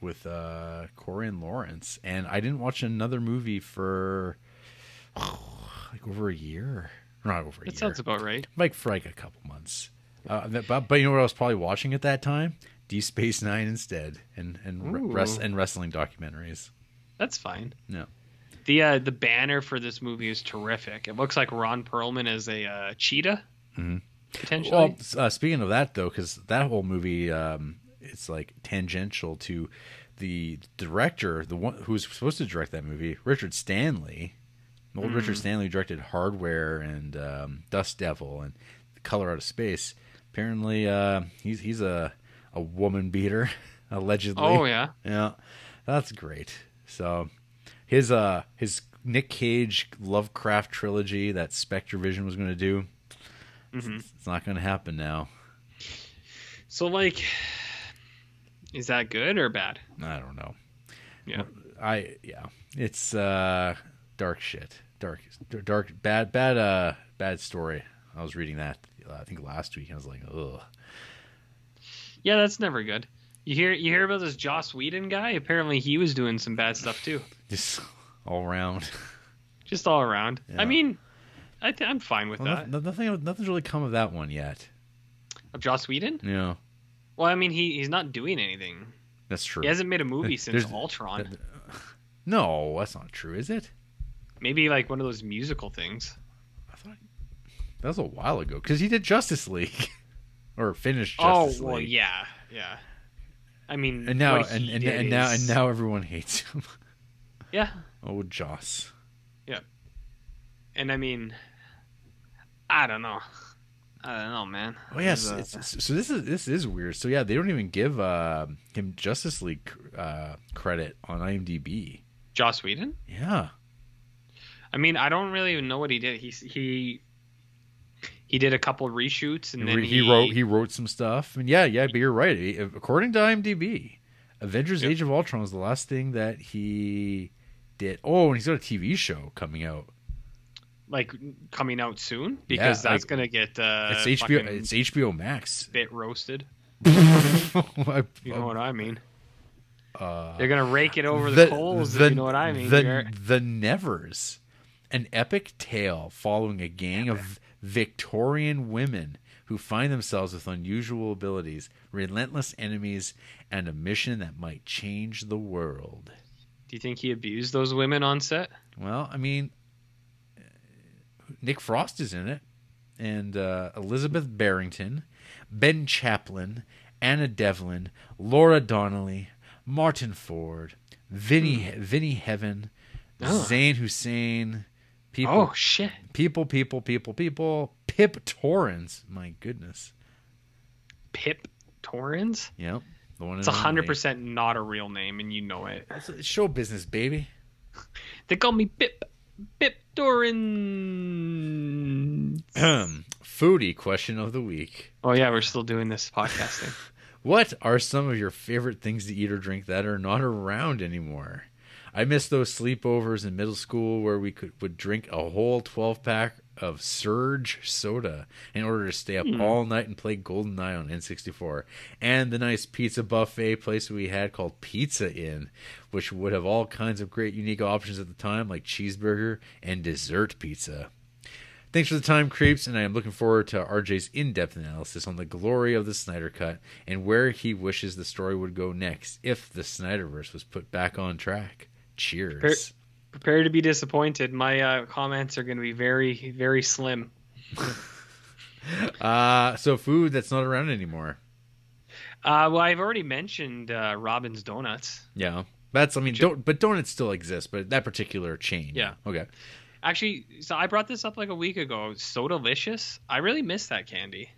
with uh, Corey and Lawrence, and I didn't watch another movie for like over a year. Not over a That year. sounds about right. like for like a couple months. Uh, but, but you know what I was probably watching at that time? D Space Nine instead, and and re- res- and wrestling documentaries. That's fine. No. The uh, the banner for this movie is terrific. It looks like Ron Perlman is a uh, cheetah, Mhm. potentially. Well, uh, speaking of that though, because that whole movie, um, it's like tangential to the director, the one who's supposed to direct that movie, Richard Stanley. Old Richard Mhm. Stanley directed Hardware and um, Dust Devil and Color Out of Space. Apparently, uh, he's he's a a woman beater, allegedly. oh yeah, Yeah, that's great. So his uh his Nick Cage Lovecraft trilogy that Spectre Vision was going to do, hmm it's not going to happen now. so like, is that good or bad? I don't know. Yeah. I yeah, it's uh dark shit. Dark dark bad bad uh bad story. I was reading that uh, I think last week. I was like, ugh. Yeah, that's never good. You hear you hear about this Joss Whedon guy? Apparently, he was doing some bad stuff too, Just all around. just all around. Yeah. I mean, I th- I'm fine with Well, that. nothing, nothing nothing's really come of that one yet. Of Joss Whedon? Yeah. Well, I mean, he he's not doing anything. that's true. He hasn't made a movie since There's- Ultron. No, that's not true, is it? Maybe like one of those musical things. I thought that was a while ago because he did Justice League or finished Oh well, League. yeah, yeah. I mean, And now and, and, and now and now everyone hates him. yeah. oh, Joss. Yeah. And I mean, I don't know. I don't know, man. Oh yes, it's, so this is this is weird. So yeah, they don't even give uh, him Justice League uh, credit on IMDb. Joss Whedon. Yeah, I mean, I don't really even know what he did. He he he did a couple reshoots and then he, he wrote he wrote some stuff, and yeah, yeah. But you're right. According to IMDb, Avengers: Yep. Age of Ultron was the last thing that he did. Oh, and he's got a TV show coming out. like coming out soon because Yeah, that's like- gonna get uh, It's HBO. It's HBO Max. bit roasted. I- You know what I mean? Uh, They're gonna rake it over the, coals. if you know what I mean. The, the Nevers, an epic tale following a gang of Victorian women who find themselves with unusual abilities, relentless enemies, and a mission that might change the world. Do you think he abused those women on set? Well, I mean, Nick Frost is in it, and uh, Elizabeth Berrington, Ben Chaplin, Anna Devlin, Laura Donnelly, Martyn Ford, Vinnie Vinnie Heaven, Oh. Zayn Hussein, people, Oh shit! people, people, people, people, Pip Torrens. My goodness, Pip Torrens. yep, the one. It's hundred percent not a real name, and you know it. It's show business, baby. They call me Pip. Pip Torrens. Foodie question of the week. oh yeah, we're still doing this podcasting. What are some of your favorite things to eat or drink that are not around anymore? I miss those sleepovers in middle school where we could would drink a whole 12 pack of Surge soda in order to stay up hmm. all night and play GoldenEye on N64. And the nice pizza buffet place we had called Pizza Inn, which would have all kinds of great unique options at the time like cheeseburger and dessert pizza. Thanks for the time, creeps, and I am looking forward to RJ's in depth analysis on the glory of the Snyder Cut and where he wishes the story would go next if the Snyderverse was put back on track. Cheers. Prepare to be disappointed. My uh, comments are going to be very, very slim. Uh, so, food that's not around anymore. Uh, well, I've already mentioned uh, Robin's Donuts. Yeah. That's, I mean, don't, but donuts still exist, but that particular chain. Yeah. Okay. Actually, so I brought this up like a week ago. So delicious. I really miss that candy,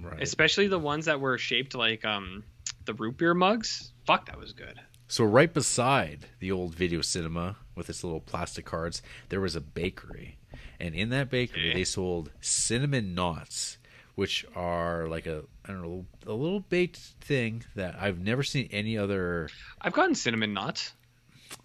Right. especially the ones that were shaped like um the root beer mugs. Fuck, that was good. So, right beside the old video cinema with its little plastic cards, there was a bakery. And in that bakery, Okay. they sold cinnamon knots, which are like a, I don't know, a little baked thing that I've never seen any other. I've gotten cinnamon nuts.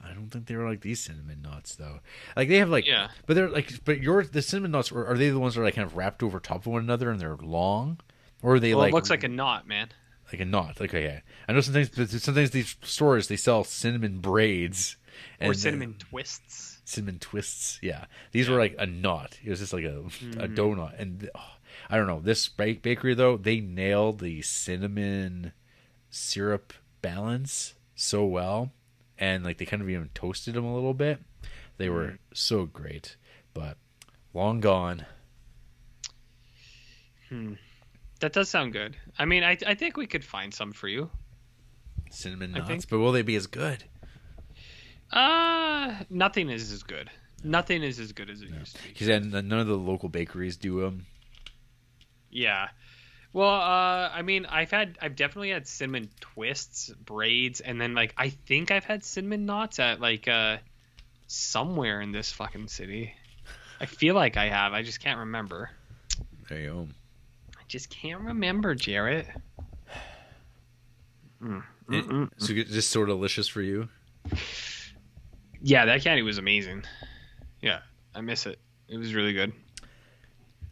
I don't think they were like these cinnamon knots, though. Like, they have like, Yeah. but they're like, but your, the cinnamon knots, are, are they the ones that are like kind of wrapped over top of one another and they're long? Or are they Well, like it looks like a knot, man. Like a knot. Like okay, I know sometimes sometimes these stores they sell cinnamon braids Or and cinnamon twists. cinnamon twists. Yeah, these were like a knot. It was just like a a mm-hmm. donut, and oh, I don't know this bakery though. They nailed the cinnamon syrup balance so well, and like they kind of even toasted them a little bit. They were mm. so great, but long gone. Hmm. That does sound good. I mean, I I think we could find some for you. Cinnamon knots, but will they be as good? Uh, nothing is as good. Nothing is as good as it used to be. Because none of the local bakeries do them. Yeah. Well, uh, I mean, I've had, I've definitely had cinnamon twists, braids, and then like I think I've had cinnamon knots at like uh, somewhere in this fucking city. I feel like I have. I just can't remember. There you go. Just can't remember, Jared. Hmm, mm. It- so mm. it's just sort of delicious for you. Yeah, that candy was amazing. Yeah, I miss it. It was really good.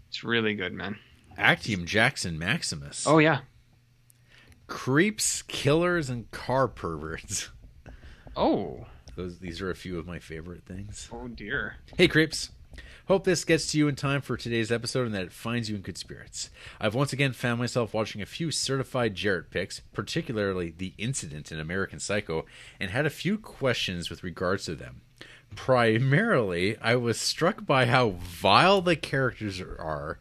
It's really good, man. Actium Jackson Maximus. Oh yeah. creeps, killers, and car perverts. Oh. Those these are a few of my favorite things. Oh dear. Hey creeps. Hope this gets to you in time for today's episode and that it finds you in good spirits. I've once again found myself watching a few certified Jared picks, particularly The Incident in American Psycho, and had a few questions with regards to them. Primarily, I was struck by how vile the characters are, are,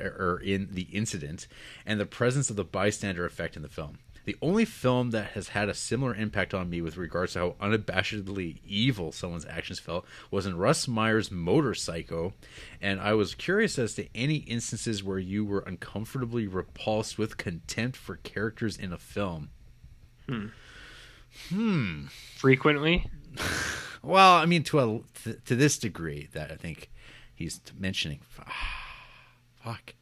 are in The Incident and the presence of the bystander effect in the film. The only film that has had a similar impact on me with regards to how unabashedly evil someone's actions felt was in Russ Meyer's Motorpsycho, and I was curious as to any instances where you were uncomfortably repulsed with contempt for characters in a film. Hmm. Frequently. Well, I mean, to a to, to this degree that I think he's mentioning. Fuck,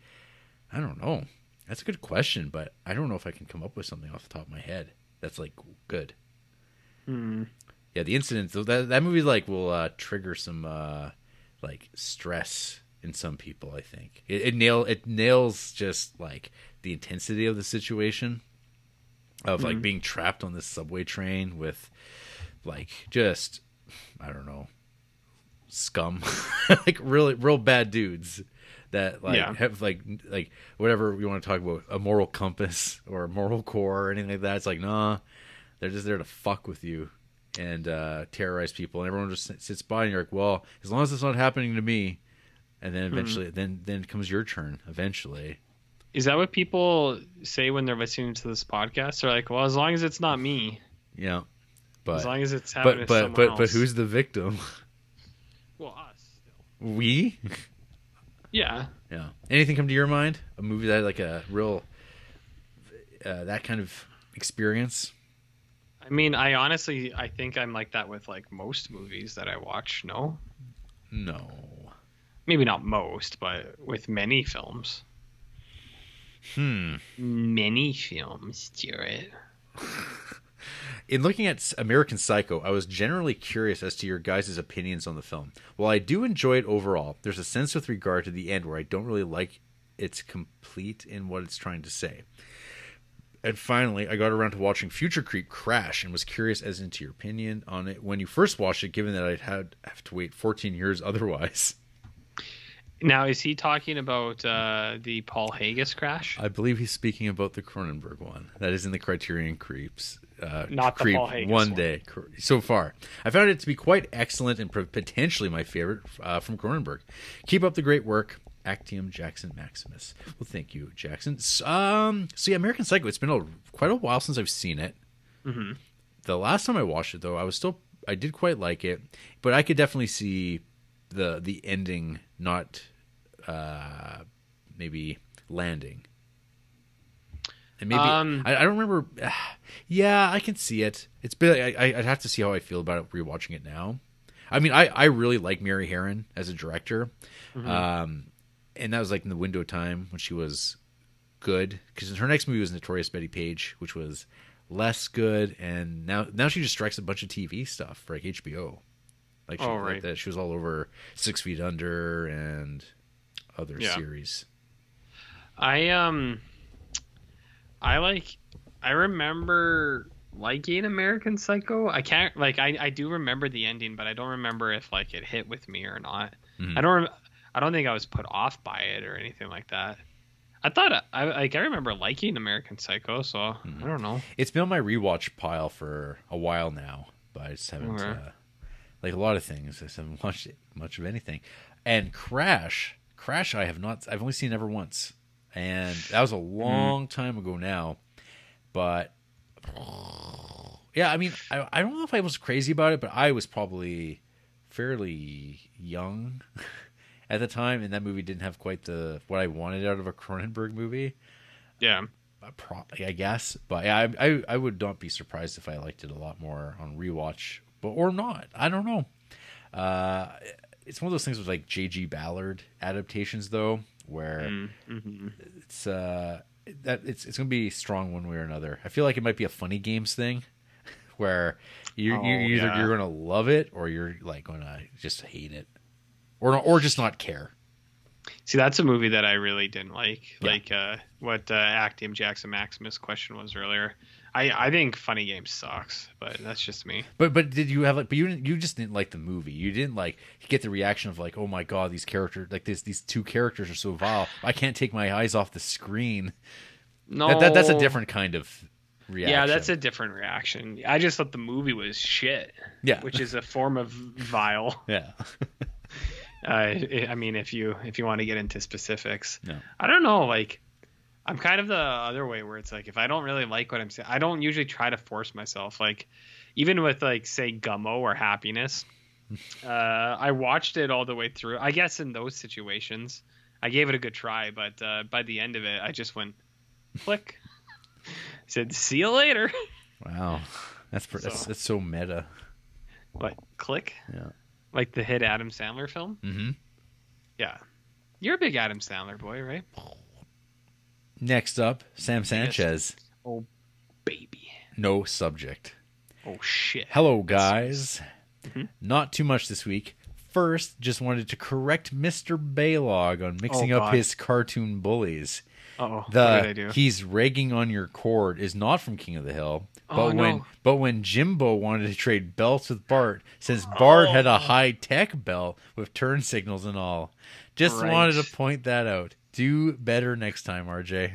I don't know. That's a good question, but I don't know if I can come up with something off the top of my head that's like good. Hmm. Yeah, the incident that that movie like will uh, trigger some uh, like stress in some people. I think it, it nail it nails just like the intensity of the situation. of like being trapped on this subway train with like just I don't know scum, like really real bad dudes that like Yeah. have like like whatever you want to talk about a moral compass or a moral core or anything like that. It's like nah, they're just there to fuck with you and uh, terrorize people, and everyone just sits by and you're like, well, as long as it's not happening to me, and then eventually, then then comes your turn eventually. Is that what people say when they're listening to this podcast? They're like, well, as long as it's not me, Yeah, but as long as it's happening but but but else. but who's the victim? well us? we. Yeah. Yeah. Anything come to your mind? A movie that had like a real uh, that kind of experience? I mean, I honestly, I think I'm like that with like most movies that I watch. No, No. maybe not most, but with many films. Hmm. Many films, Jared. In looking at American Psycho, I was generally curious as to your guys' opinions on the film. While I do enjoy it overall, there's a sense with regard to the end where I don't really like it's complete in what it's trying to say. And finally, I got around to watching Future Creep crash and was curious as into your opinion on it when you first watched it, given that I'd had have to wait 14 years otherwise. Now, is he talking about uh, the Paul Haggis crash? I believe he's speaking about the Cronenberg one that is in the Criterion Creeps. Uh, Not the Creep one one. day cor- so far. I found it to be quite excellent and potentially my favorite uh, from Cronenberg. Keep up the great work, Actium Jackson Maximus. Well, thank you, Jackson. Um, so yeah, American Psycho. It's been a, quite a while since I've seen it. Mhm. The last time I watched it, though, I was still I did quite like it, but I could definitely see the the ending not uh, maybe landing. And maybe Um, I, I don't remember. yeah, I can see it. It's been. I, I'd have to see how I feel about it rewatching it now. I mean, I, I really like Mary Harron as a director, um, and that was like in the window of time when she was good. Because her next movie was Notorious Bettie Page, which was less good, and now now she just directs a bunch of TV stuff for like HBO. Like, she, Oh, like that, she was all over Six Feet Under and other Yeah. series. I um, I like. I remember liking American Psycho. I can't like. I I do remember the ending, but I don't remember if like it hit with me or not. Mhm. I don't. Rem- I don't think I was put off by it or anything like that. I thought I like. I remember liking American Psycho, so Mm-hmm. I don't know. It's been on my rewatch pile for a while now, but I just haven't. Okay. Uh, like a lot of things, I just haven't watched much of anything. And Crash, Crash, I have not. I've only seen ever once, and that was a long time ago now. But yeah, I mean, I, I don't know if I was crazy about it, but I was probably fairly young at the time, and that movie didn't have quite the what I wanted out of a Cronenberg movie. Yeah. Uh, pro- I guess, but yeah, I, I I would not be surprised if I liked it a lot more on rewatch, but or not. I don't know. Uh, it's one of those things with like J.G. Ballard adaptations, though, where Mm-hmm. it's uh that it's it's gonna be strong one way or another. I feel like it might be a funny games thing, where you Oh, you either yeah. you're gonna love it or you're like gonna just hate it, or or just not care. See, that's a movie that I really didn't like. Yeah. Like uh, what uh, Actium Jackson Maximus question was earlier. I I think Funny Games sucks, but that's just me. But but did you have like? But you didn't. You just didn't like the movie. You didn't like get the reaction of like, oh my god, these characters like this. These two characters are so vile. I can't take my eyes off the screen. No, That, that that's a different kind of reaction. Yeah, that's a different reaction. I just thought the movie was shit. Yeah. which is a form of vile. yeah. Uh, I I mean, if you if you want to get into specifics, No. I don't know. Like, I'm kind of the other way where it's like if I don't really like what I'm saying, I don't usually try to force myself. Like, even with like say Gummo or Happiness, uh, I watched it all the way through. I guess in those situations, I gave it a good try, but uh, by the end of it, I just went click. said, "See you later." Wow. That's pr- that's So- that's so meta. What click? Yeah. Like the hit Adam Sandler film? Mm-hmm. Yeah. You're a big Adam Sandler boy, right? Next up, Sam Sanchez. Oh, baby. No subject. Oh shit. Hello, guys. Mhm. Not too much this week. First, just wanted to correct Mr. Baylog on mixing Oh, up his cartoon bullies. Oh, The did I do? he's ragging on your cord is not from King of the Hill. But Oh, when no. but when Jimbo wanted to trade belts with Bart, since Bart had Oh. a high tech belt with turn signals and all, just Right. wanted to point that out. Do better next time, RJ.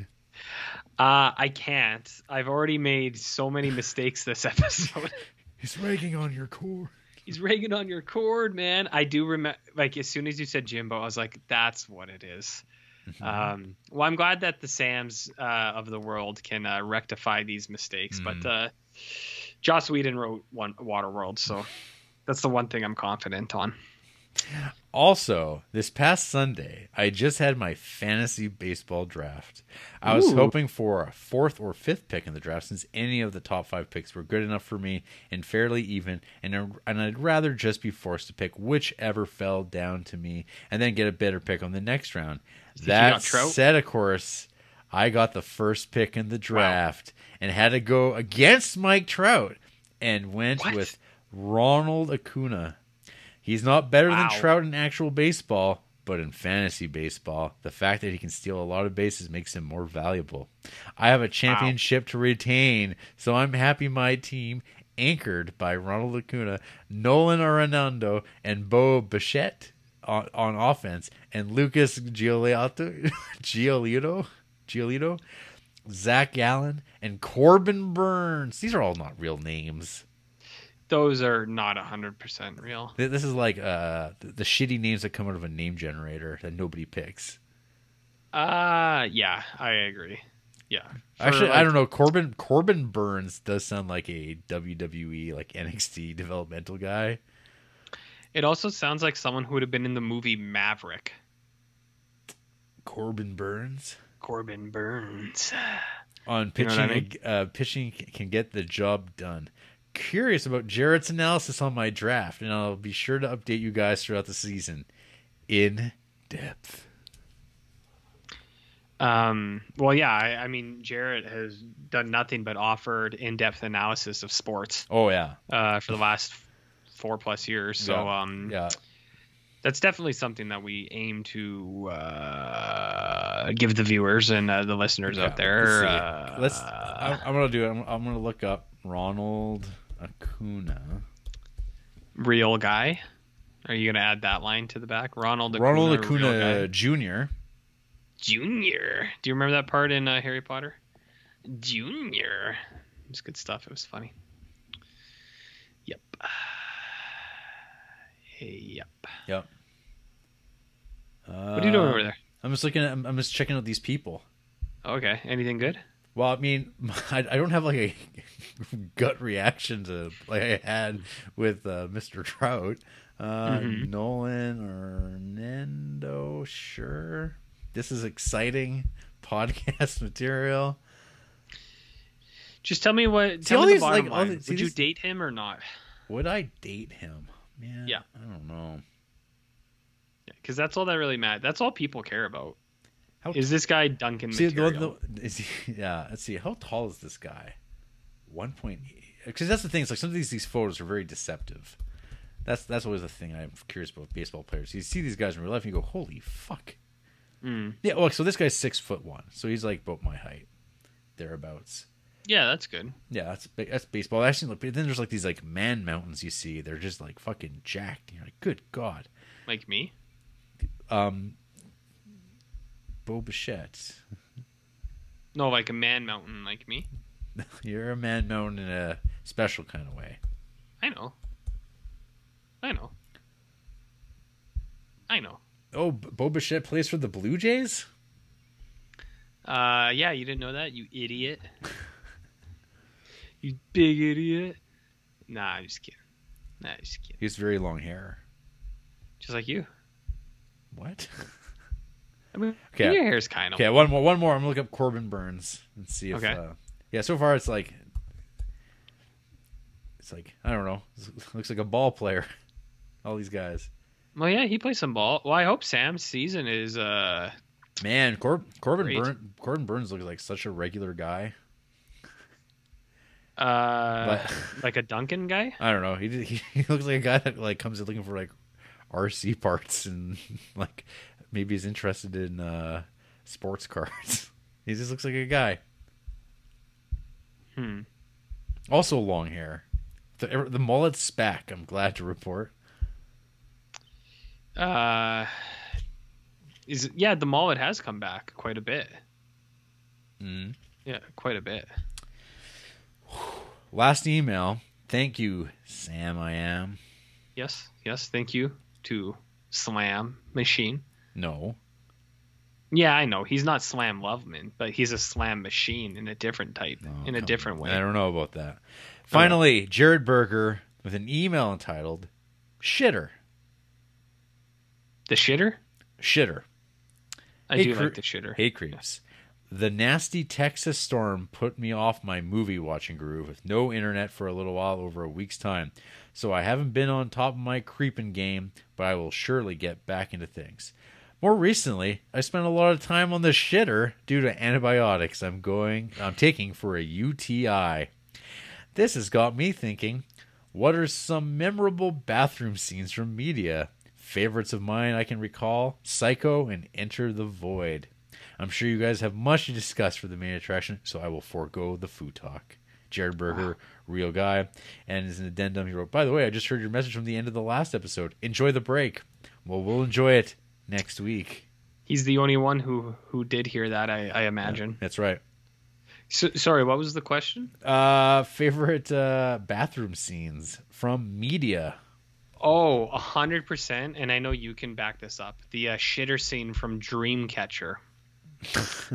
Uh, I can't. I've already made so many mistakes this episode. He's ragging on your cord. He's ragging on your cord, man. I do remember, like, as soon as you said Jimbo, I was like, that's what it is. Mm-hmm. Um, well, I'm glad that the Sams uh, of the world can uh, rectify these mistakes. Mm. But uh, Joss Whedon wrote one Waterworld, so that's the one thing I'm confident on. Also, this past Sunday, I just had my fantasy baseball draft. I was Ooh. hoping for a fourth or fifth pick in the draft since any of the top five picks were good enough for me and fairly even, and, and I'd rather just be forced to pick whichever fell down to me and then get a better pick on the next round. you That said, of course, I got the first pick in the draft and had to go against Mike Trout and went What? with Ronald Acuna. He's not better Wow. than Trout in actual baseball, but in fantasy baseball, the fact that he can steal a lot of bases makes him more valuable. I have a championship to retain, so I'm happy my team, anchored by Ronald Acuna, Nolan Arenado, and Bo Bichette on, on offense, and Lucas Giolito, Giolito, Giolito, Zac Gallen, and Corbin Burnes. These are all not real names. Those are not 100% real. This is like uh, the, shitty names that come out of a name generator that nobody picks. Uh, yeah, I agree. Yeah. For, Actually, I don't know. Corbin Corbin Burnes does sound like a WWE like NXT developmental guy. It also sounds like someone who would have been in the movie Maverick. Corbin Burnes Corbin Burnes. on You know pitching. I mean? uh, pitching can get the job done. Curious about Jared's analysis on my draft, and I'll be sure to update you guys throughout the season in depth. Um, well, yeah, I, I mean, Jared has done nothing but offered in-depth analysis of sports Oh yeah, uh, for the last four plus years. So, Yeah. um, yeah. that's definitely something that we aim to uh, give the viewers and uh, the listeners Yeah, out there. Let's, see. uh, Let's- I, I'm gonna do it. I'm, I'm gonna look up Ronald Acuna. real guy. Are you gonna add that line to the back? Ronald Acuna, Ronald Acuna. Jr. Junior. Do you remember that part in uh, Harry Potter? Junior. It was good stuff. It was funny. Yep. Yep. Yep. What are you doing Uh, over there? I'm just looking at. I'm, I'm just checking out these people. Okay. Anything good? Well, I mean, I, I don't have like a gut reaction to like I had with uh, Mr. Trout. Uh, Mhm. Nolan Hernando, sure. This is exciting podcast material. Just tell me what. See, Tell me these, the bottom like, line. the- Would you these- date him or not? Would I date him? Man, Yeah. I don't know. Because that's all that really matters. That's all people care about. How Is this guy Duncan See, material? the, is he, yeah. Let's see. How tall is this guy? One point. Because that's the thing. It's like some of these these photos are very deceptive. That's that's always the thing I'm curious about baseball players. You see these guys in real life, and you go, "Holy fuck!" Mm. Yeah. Well, so this guy's six foot one, so he's like about my height, thereabouts. Yeah, that's good. Yeah, that's that's baseball. Actually, but then there's like these like man mountains you see. They're just like fucking jacked. And you're like, good god. Like me. Um, Bo Bichette. No, like a man mountain like me. You're a man mountain in a special kind of way. I know. I know. I know. Oh, Bo Bichette plays for the Blue Jays. Uh, yeah, you didn't know that, you idiot. you big idiot. Nah, I'm just kidding. Nah, I'm just kidding. He has very long hair. Just like you. What? I mean, Okay. your hair's kind of. Okay, one more. One more. I'm gonna look up Corbin Burnes and see if. Okay. Uh, yeah, so far it's like. It's like I don't know. Looks like a ball player. All these guys. Well, yeah, he plays some ball. Well, I hope Sam's season is uh Man, Cor- Corbin Great. Burn- Corbin Burnes looks like such a regular guy. uh But like a Duncan guy. I don't know. He, he he looks like a guy that like comes in looking for like RC parts and like maybe he's interested in uh sports cars. He just looks like a guy. Hmm. Also long hair. The, the mullet's back. I'm glad to report. Uh, is it, yeah, the mullet has come back quite a bit. Mm. Yeah, quite a bit. Last email. Thank you, Sam. I am. Yes, yes. Thank you to Slam Machine. No. Yeah, I know he's not Slam Loveman, but he's a Slam Machine in a different type, Oh, in a different way. I don't know about that. Finally, Jared Berger with an email entitled "Shitter." The shitter. Shitter. I Hey, do cre- like the shitter. Hey, creeps. The nasty Texas storm put me off my movie watching groove with no internet for a little while over a week's time. So I haven't been on top of my creeping game, but I will surely get back into things. More recently, I spent a lot of time on the shitter due to antibiotics I'm going I'm taking for a UTI. This has got me thinking, what are some memorable bathroom scenes from media? Favorites of mine I can recall, Psycho and Enter the Void. I'm sure you guys have much to discuss for the main attraction, so I will forego the food talk. Jared Berger, real guy, and as an addendum, he wrote, By the way, I just heard your message from the end of the last episode. Enjoy the break. Well, we'll enjoy it next week. He's the only one who who did hear that. I, I imagine. That's right. So, sorry, what was the question? Uh, favorite uh, bathroom scenes from media. Oh, a hundred percent. And I know you can back this up. The uh, shitter scene from Dreamcatcher.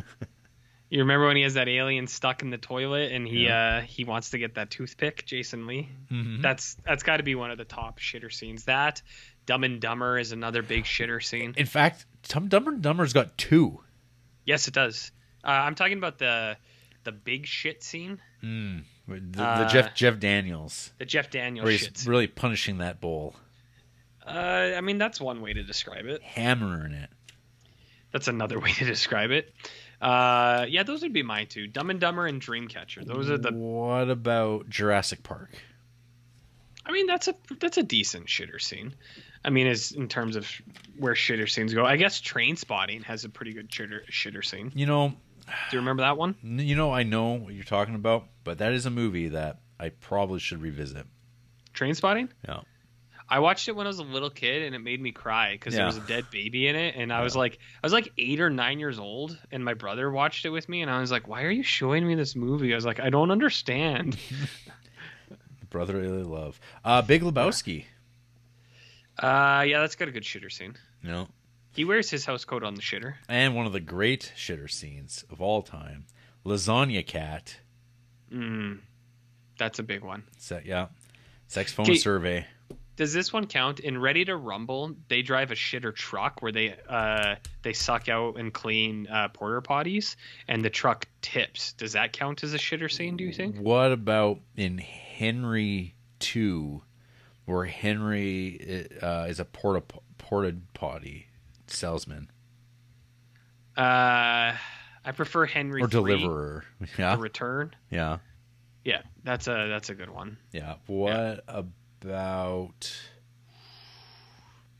you remember when he has that alien stuck in the toilet and he uh he wants to get that toothpick, Jason Lee? Mhm. That's that's got to be one of the top shitter scenes. That Dumb and Dumber is another big shitter scene. In fact, Dumb and Dumber's got two. Yes, it does. Uh, I'm talking about the the big shit scene, Mm. The, the Uh, Jeff Jeff Daniels, the Jeff Daniels where shit. he's scene. really punishing that bowl, Uh, I mean, that's one way to describe it. hammering it. That's another way to describe it. Uh, yeah, those would be mine too. Dumb and Dumber and Dreamcatcher. Those are the. What about Jurassic Park? I mean, that's a that's a decent shitter scene. I mean, as in terms of where shitter scenes go, I guess Trainspotting has a pretty good shitter shitter scene. You know, Do you remember that one? you know, I know what you're talking about, but that is a movie that I probably should revisit. Trainspotting. Yeah. I watched it when I was a little kid, and it made me cry because Yeah. there was a dead baby in it, and I was like, I was like eight or nine years old, and my brother watched it with me, and I was like, why are you showing me this movie? I was like, I don't understand. Brotherly love. Uh, Big Lebowski. Uh, yeah, that's got a good shitter scene. No. He wears his house coat on the shitter. and one of the great shitter scenes of all time, Lasagna Cat. Mm, that's a big one. Se- yeah, sex phone survey. Does this one count? In Ready to Rumble, they drive a shitter truck where they uh they suck out and clean uh, porter potties, and the truck tips. Does that count as a shitter scene? Do you think? What about in Henry Two, where Henry uh, is a porta porta potty salesman Uh, I prefer Henry or deliverer? Yeah, The Return. yeah, Yeah, that's a that's a good one. yeah. What about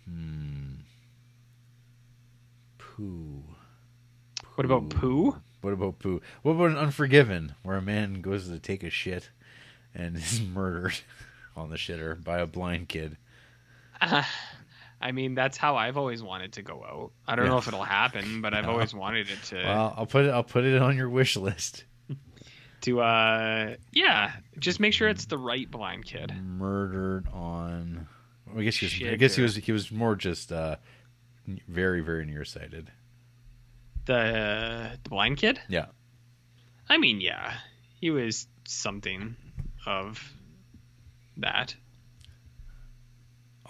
hmm poo? What about Pooh? What about poo? What about an Unforgiven, where a man goes to take a shit and is murdered on the shitter by a blind kid? I mean, that's how I've always wanted to go out. I don't Yeah. know if it'll happen, but I've No. always wanted it to. Well, I'll put it. I'll put it on your wish list. to uh, yeah, just make sure it's the right blind kid. Murdered on. I guess he was. I guess he was. He was more just uh, very, very nearsighted. The the blind kid. Yeah. I mean, yeah, he was something of that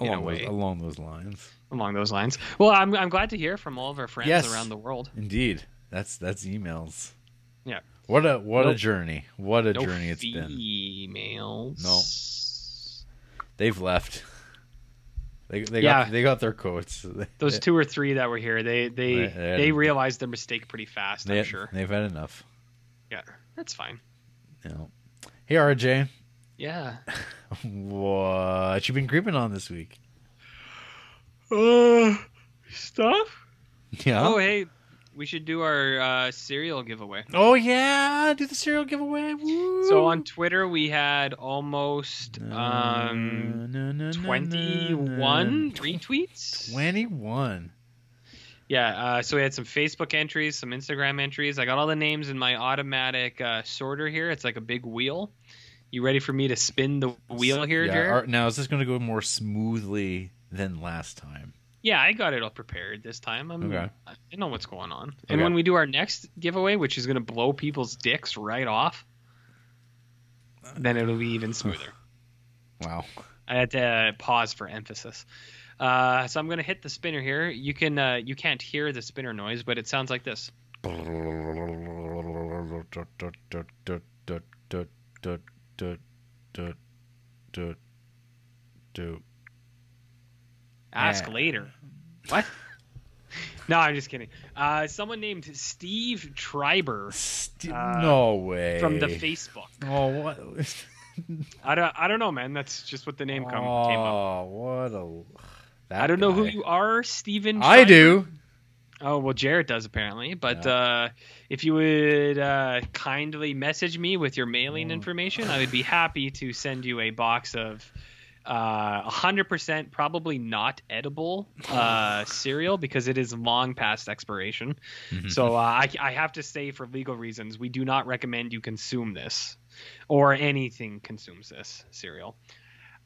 Along those, along those lines. along those lines. Well, I'm I'm glad to hear from all of our friends Yes. around the world. Indeed. That's that's emails. Yeah. What a what a journey. What a No journey it's been. females. No. They've left. They they Yeah. got they got their coats. Those two or three that were here, they they They- they, they realized their mistake pretty fast. I'm sure. They've had enough. Yeah, that's fine. Know. Hey RJ, Yeah. what you been creeping on this week? Uh, stuff. Yeah. Oh, hey, we should do our uh, cereal giveaway. Oh yeah, do the cereal giveaway. Woo. So on Twitter we had almost um, Na, na, na, na, 21 na. retweets. Twenty-one. Yeah, uh, so we had some Facebook entries, some Instagram entries. I got all the names in my automatic uh, sorter here. It's like a big wheel. You ready for me to spin the wheel here, Yeah, Jared? our- now is this going to go more smoothly than last time? Yeah, I got it all prepared this time. I'm, Okay. I know what's going on. And Okay. when we do our next giveaway, which is going to blow people's dicks right off, then it'll be even smoother. Wow. I had to pause for emphasis. Uh, so I'm going to hit the spinner here. You can uh, you can't hear the spinner noise, but it sounds like this. Ask Yeah. later. What? no, I'm just kidding. Uh, someone named Steve Triber St- Uh, no way. from the Facebook. Oh what? I don't, I don't know, man. That's just what the name come, oh, came up. Oh, what a. that I don't know who you are, Steven. I do. Oh well, Jared does apparently. But uh, if you would uh, kindly message me with your mailing Oh. information, I would be happy to send you a box of uh, 100% probably not edible uh, cereal because it is long past expiration. Mhm. So uh, I, I have to say, for legal reasons, we do not recommend you consume this or anything consumes this cereal.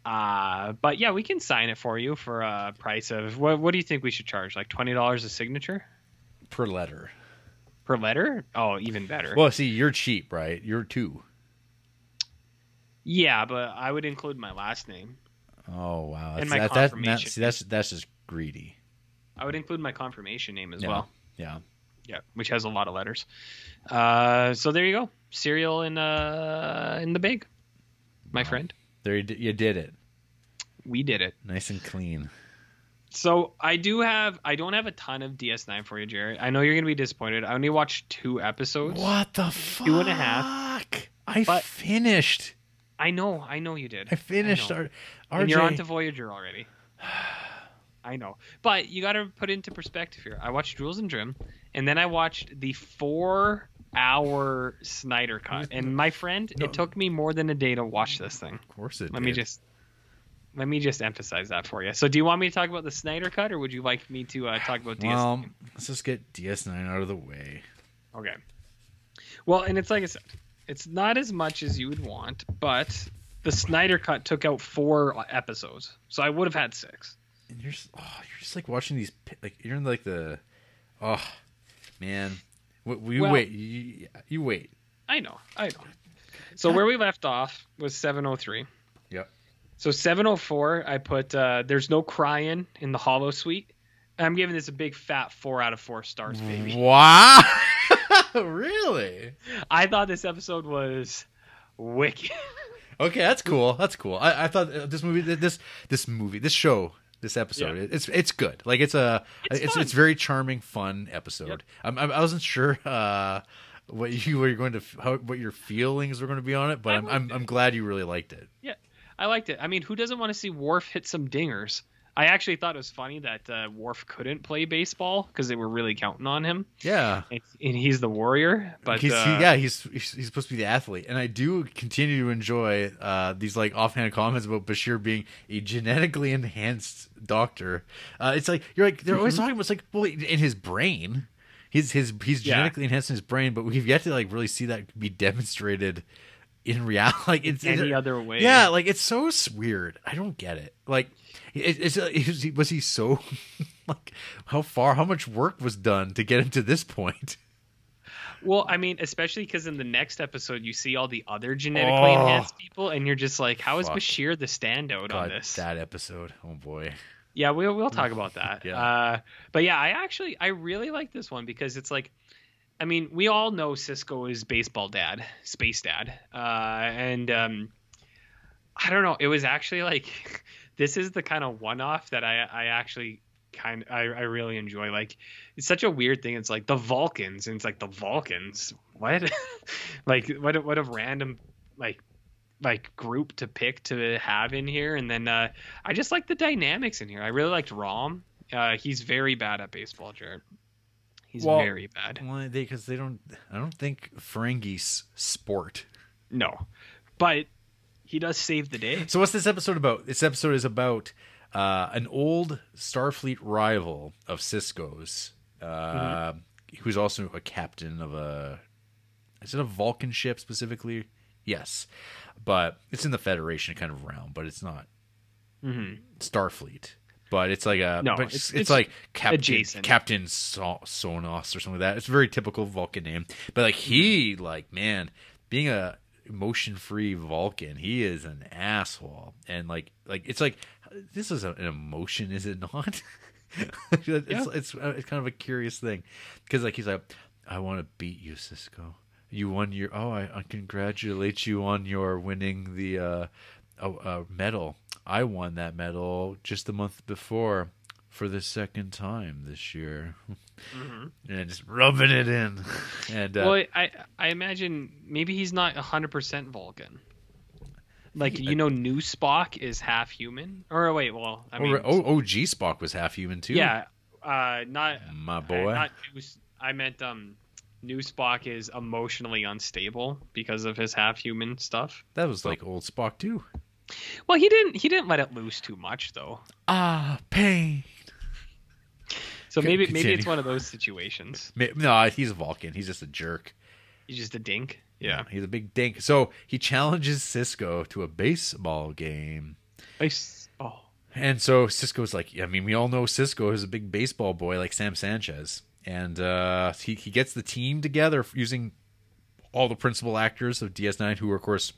Uh, but yeah, we can sign it for you for a price of what? What do you think we should charge? Like twenty dollars a signature per letter. per letter? Oh, even better. Well, see, you're cheap, right? You're two. yeah, but I would include my last name. Oh wow. And That's- my that, that, that, confirmation. see, that's that's just greedy. I would include my confirmation name as Yeah. well. Yeah. Yeah, which has a lot of letters. Uh, so there you go, cereal in uh in the bag, my Wow. friend. There you, did it. We did it. Nice and clean. So I do have I don't have a ton of DS9 for you, Jared. I know you're gonna be disappointed. I only watched two episodes. What the fuck? Two and a half. I But- finished. I know, I know you did. I finished. know. our, And you're on to Voyager already. I know, but you got to put it into perspective here. I watched Jules and Jim, and then I watched the four-hour Snyder cut. And my friend, No. it took me more than a day to watch this thing. Of course it. Let me just let me just emphasize that for you. So, do you want me to talk about the Snyder cut, or would you like me to uh, talk about DS? Well, let's just get DS9 out of the way. Okay. Well, and it's like I said, it's not as much as you would want, but the Snyder cut took out four episodes, so I would have had six. And you're just, oh, you're just like watching these. Like you're in like the, oh, man. We, we Well- wait. You, you wait. I know, I know. So where we left off was 703. Yep. So 704, I put uh, "There's no crying" in the holosuite. I'm giving this a big fat four out of four stars, baby. Wow. really? I thought this episode was wicked. Okay, that's cool. That's cool. I, I thought uh, this movie, this this movie, this show, this episode, Yeah. it's it's good. Like it's a It's it's it's, very charming, fun episode. Yep. I'm, I'm, I wasn't sure uh, what you were going to how, what your feelings were going to be on it, but I I'm I'm. I'm glad you really liked it. Yeah, I liked it. I mean, who doesn't want to see Worf hit some dingers? I actually thought it was funny that uh, Worf couldn't play baseball because they were really counting on him, Yeah. and, and he's the warrior. But he's, uh, he, yeah, he's, he's he's supposed to be the athlete, and I do continue to enjoy uh, these like offhand comments about Bashir being a genetically enhanced doctor. Uh, it's like you're like they're always talking about it's like well in his brain, his his he's Yeah. genetically enhanced in his brain, but we've yet to like really see that be demonstrated in reality. Like it's any other way. yeah, like it's so weird. I don't get it. Like, it's is was he so like how far how much work was done to get him to this point? Well, I mean, especially because in the next episode you see all the other genetically Oh. enhanced people, and you're just like, how is Fuck. Bashir the standout on this? that episode. Oh boy. Yeah, we'll we'll talk about that. Yeah. Uh, but yeah, I actually I really like this one because it's like, I mean, we all know Sisko is baseball dad, space dad, uh, and um, I don't know. It was actually like, this is the kind of one-off that I I actually kind I I really enjoy. Like, it's such a weird thing. It's like the Vulcans, and it's like the Vulcans. What? like what? a- What a random like like group to pick to have in here and then uh i just like the dynamics in here i really liked rom uh he's very bad at baseball jared He's Well- very bad. Why they? Because they don't. I don't think Ferengis sport. No, but he does save the day. So what's this episode about? This episode is about uh, an old Starfleet rival of Sisko's, uh, who's also a captain of a. Is it a Vulcan ship specifically? Yes, but it's in the Federation kind of realm, but it's not hmm Starfleet. But it's like a No, it's, it's- it's, like Captain adjacent. Captain so- Sonos or something like that. It's a very typical Vulcan name. But like he like man, being a emotion free Vulcan, he is an asshole. And like like it's like this is an emotion, is it not? it's, Yeah. it's uh, it's kind of a curious thing because like he's like, I want to beat you, Sisko. You won your oh I, I congratulate you on your winning the uh, oh, uh, medal. I won that medal just a month before for the second time this year, and just rubbing it in. And uh, Well, I I imagine maybe he's not hundred percent Vulcan. Like you know, new Spock is half human. Or wait, well, I mean, or, oh, OG Spock was half human too. yeah, uh, not my uh, boy. not new, S- I meant um, new Spock is emotionally unstable because of his half human stuff. that was like old Spock too. Well, he didn't he didn't let it loose too much though. Ah, pain. So maybe maybe it's one of those situations. No, he's a Vulcan. He's just a jerk. He's just a dink. Yeah. he's a big dink. So he challenges Sisko to a baseball game. Oh. And so Sisko's like, I mean, we all know Sisko is a big baseball boy like Sam Sanchez. And uh, he, he gets the team together using all the principal actors of DS9, who, of course,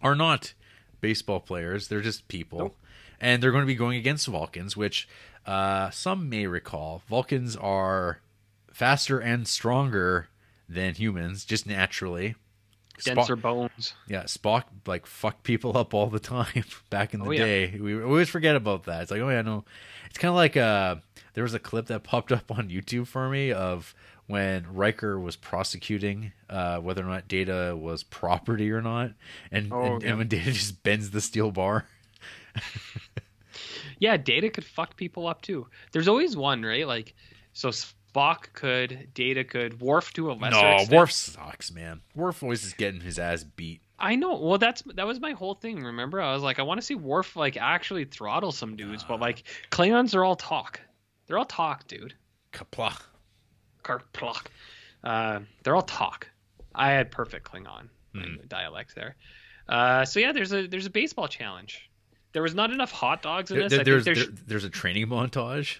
are not baseball players. They're just people. Nope. And they're going to be going against Vulcans, which uh, some may recall. Vulcans are faster and stronger than humans, just naturally. Spock- bones. yeah, Spock like fucked people up all the time back in the Oh, yeah. day. We always forget about that. It's like, oh yeah, no. It's kind of like uh, there was a clip that popped up on YouTube for me of when Riker was prosecuting uh, whether or not Data was property or not, and Oh, and, yeah. and when Data just bends the steel bar. Yeah, Data could fuck people up too. There's always one, right? Like, so Spock could, Data could, Worf to a lesser No, extent. Worf sucks, man. Worf always is getting his ass beat. I know. Well, that's that was my whole thing. Remember, I was like, I want to see Worf like actually throttle some dudes, but like Klingons are all talk. They're all talk, dude. Kapla. Karplok. Uh, they're all talk. I had perfect Klingon Hmm. dialect there. Uh, so yeah, there's a there's a baseball challenge. There was not enough hot dogs in There- this. I there's think there, there's there's a training montage.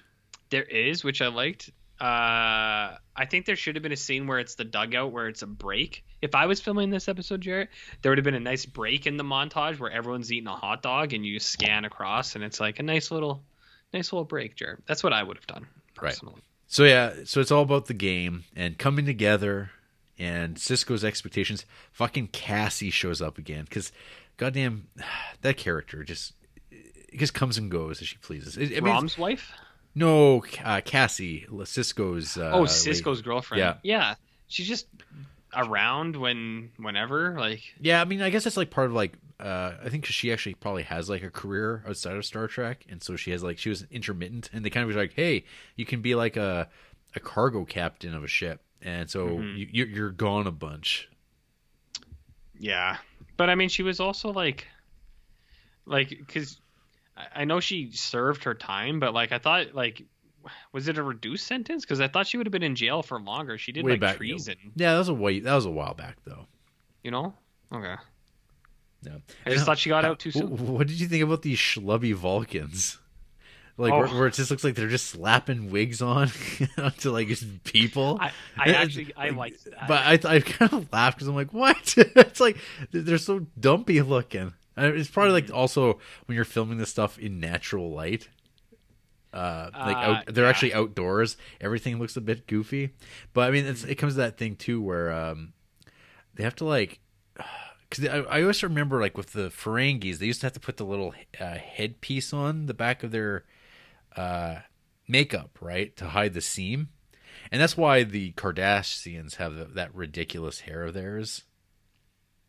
There is, which I liked. Uh, I think there should have been a scene where it's the dugout where it's a break. If I was filming this episode, Jared, there would have been a nice break in the montage where everyone's eating a hot dog and you scan across, and it's like a nice little, nice little break, Jared. That's what I would have done Right. personally. So yeah, so it's all about the game and coming together and Sisko's expectations. Fucking Cassie shows up again because, goddamn, that character just just comes and goes as she pleases. It, I mean, Rom's wife? no, uh, Cassie, Sisko's. Uh, oh, lady. Sisko's girlfriend. Yeah. yeah. She's just around when, whenever, like. Yeah, I mean, I guess that's like part of like. Uh, I think 'cause she actually probably has like a career outside of Star Trek, and so she has like she was intermittent, and they kind of was like, "Hey, you can be like a a cargo captain of a ship," and so Mhm. you, you're you're gone a bunch. Yeah, but I mean, she was also like, like, because I know she served her time, but like, I thought like, was it a reduced sentence? Because I thought she would have been in jail for longer. She did Way like back- treason, Yeah, that was a way that was a while back though. you know? Okay, Yeah. I just thought she got out too soon. What did you think about these schlubby Vulcans? Like where, Oh. where it just looks like they're just slapping wigs on onto like just people. I, I actually I liked that. But I I kind of laughed because I'm like, what? it's like they're so dumpy looking. And It's probably like also when you're filming this stuff in natural light. Uh, like Uh, out, they're yeah. actually outdoors. Everything looks a bit goofy, but I mean, it's, it comes to that thing too where um, they have to like, because I, I always remember like with the Ferengis, they used to have to put the little uh, headpiece on the back of their uh, makeup, right, to hide the seam, and that's why the Cardassians have that ridiculous hair of theirs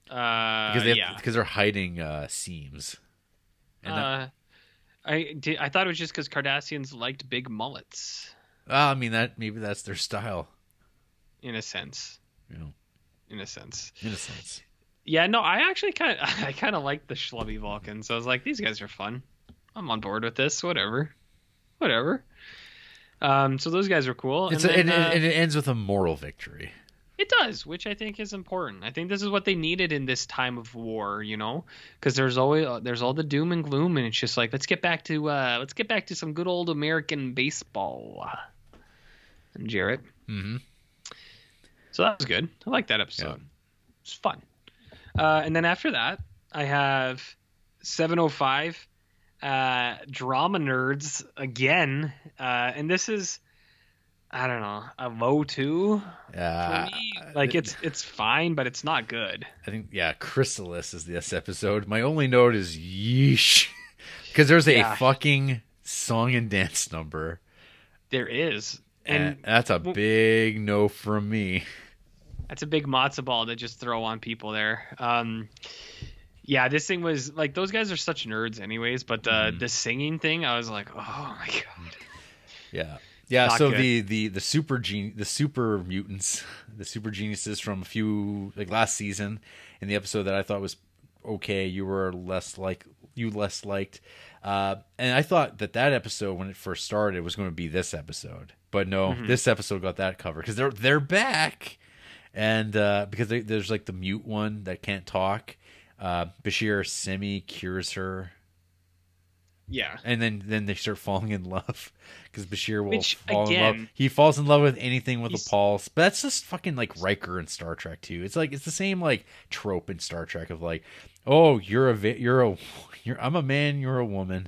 uh, because they yeah. because they're hiding uh, seams. And that- Uh, I did, I thought it was just because Cardassians liked big mullets. Ah, I mean that maybe that's their style. in a sense. Know, In a sense. in a sense. Yeah, no, I actually kind of I kind of like the schlubby Vulcans. I was like, these guys are fun. I'm on board with this. Whatever, whatever. Um, so those guys are cool. It's and a, and, uh, and it ends with a moral victory. It does, which I think is important. I think this is what they needed in this time of war, you know, because there's always there's all the doom and gloom, and it's just like let's get back to uh, let's get back to some good old American baseball. And Jared, Mm-hmm. so that was good. I like that episode. It's fun. Uh, and then after that, I have 705 uh, drama nerds again, uh, and this is I don't know a low two Yeah, me. Like it's it's fine, but it's not good. I think yeah, Chrysalis is this episode. My only note is yeesh, because there's a Yeah. fucking song and dance number, There is, and, and that's a well- big no from me. that's a big matzo ball to just throw on people there. Um, yeah, this thing was like those guys are such nerds, anyways. But the Mhm. the singing thing, I was like, oh my god. Yeah. Yeah, Not so good. the the the super gen- the super mutants, the super geniuses from a few like last season in the episode that I thought was okay, you were less like you less liked. Uh, and I thought that that episode when it first started was going to be this episode. But no, Mhm. this episode got that cover cuz they're they're back. And uh because they, there's like the mute one that can't talk. Uh Bashir Semi cures her Yeah, and then then they start falling in love because Bashir will Which, fall in love. He falls in love with anything with a pulse, but that's just fucking like Riker in Star Trek too. It's like it's the same like trope in Star Trek of like, oh, you're a you're a you're I'm a man, you're a woman.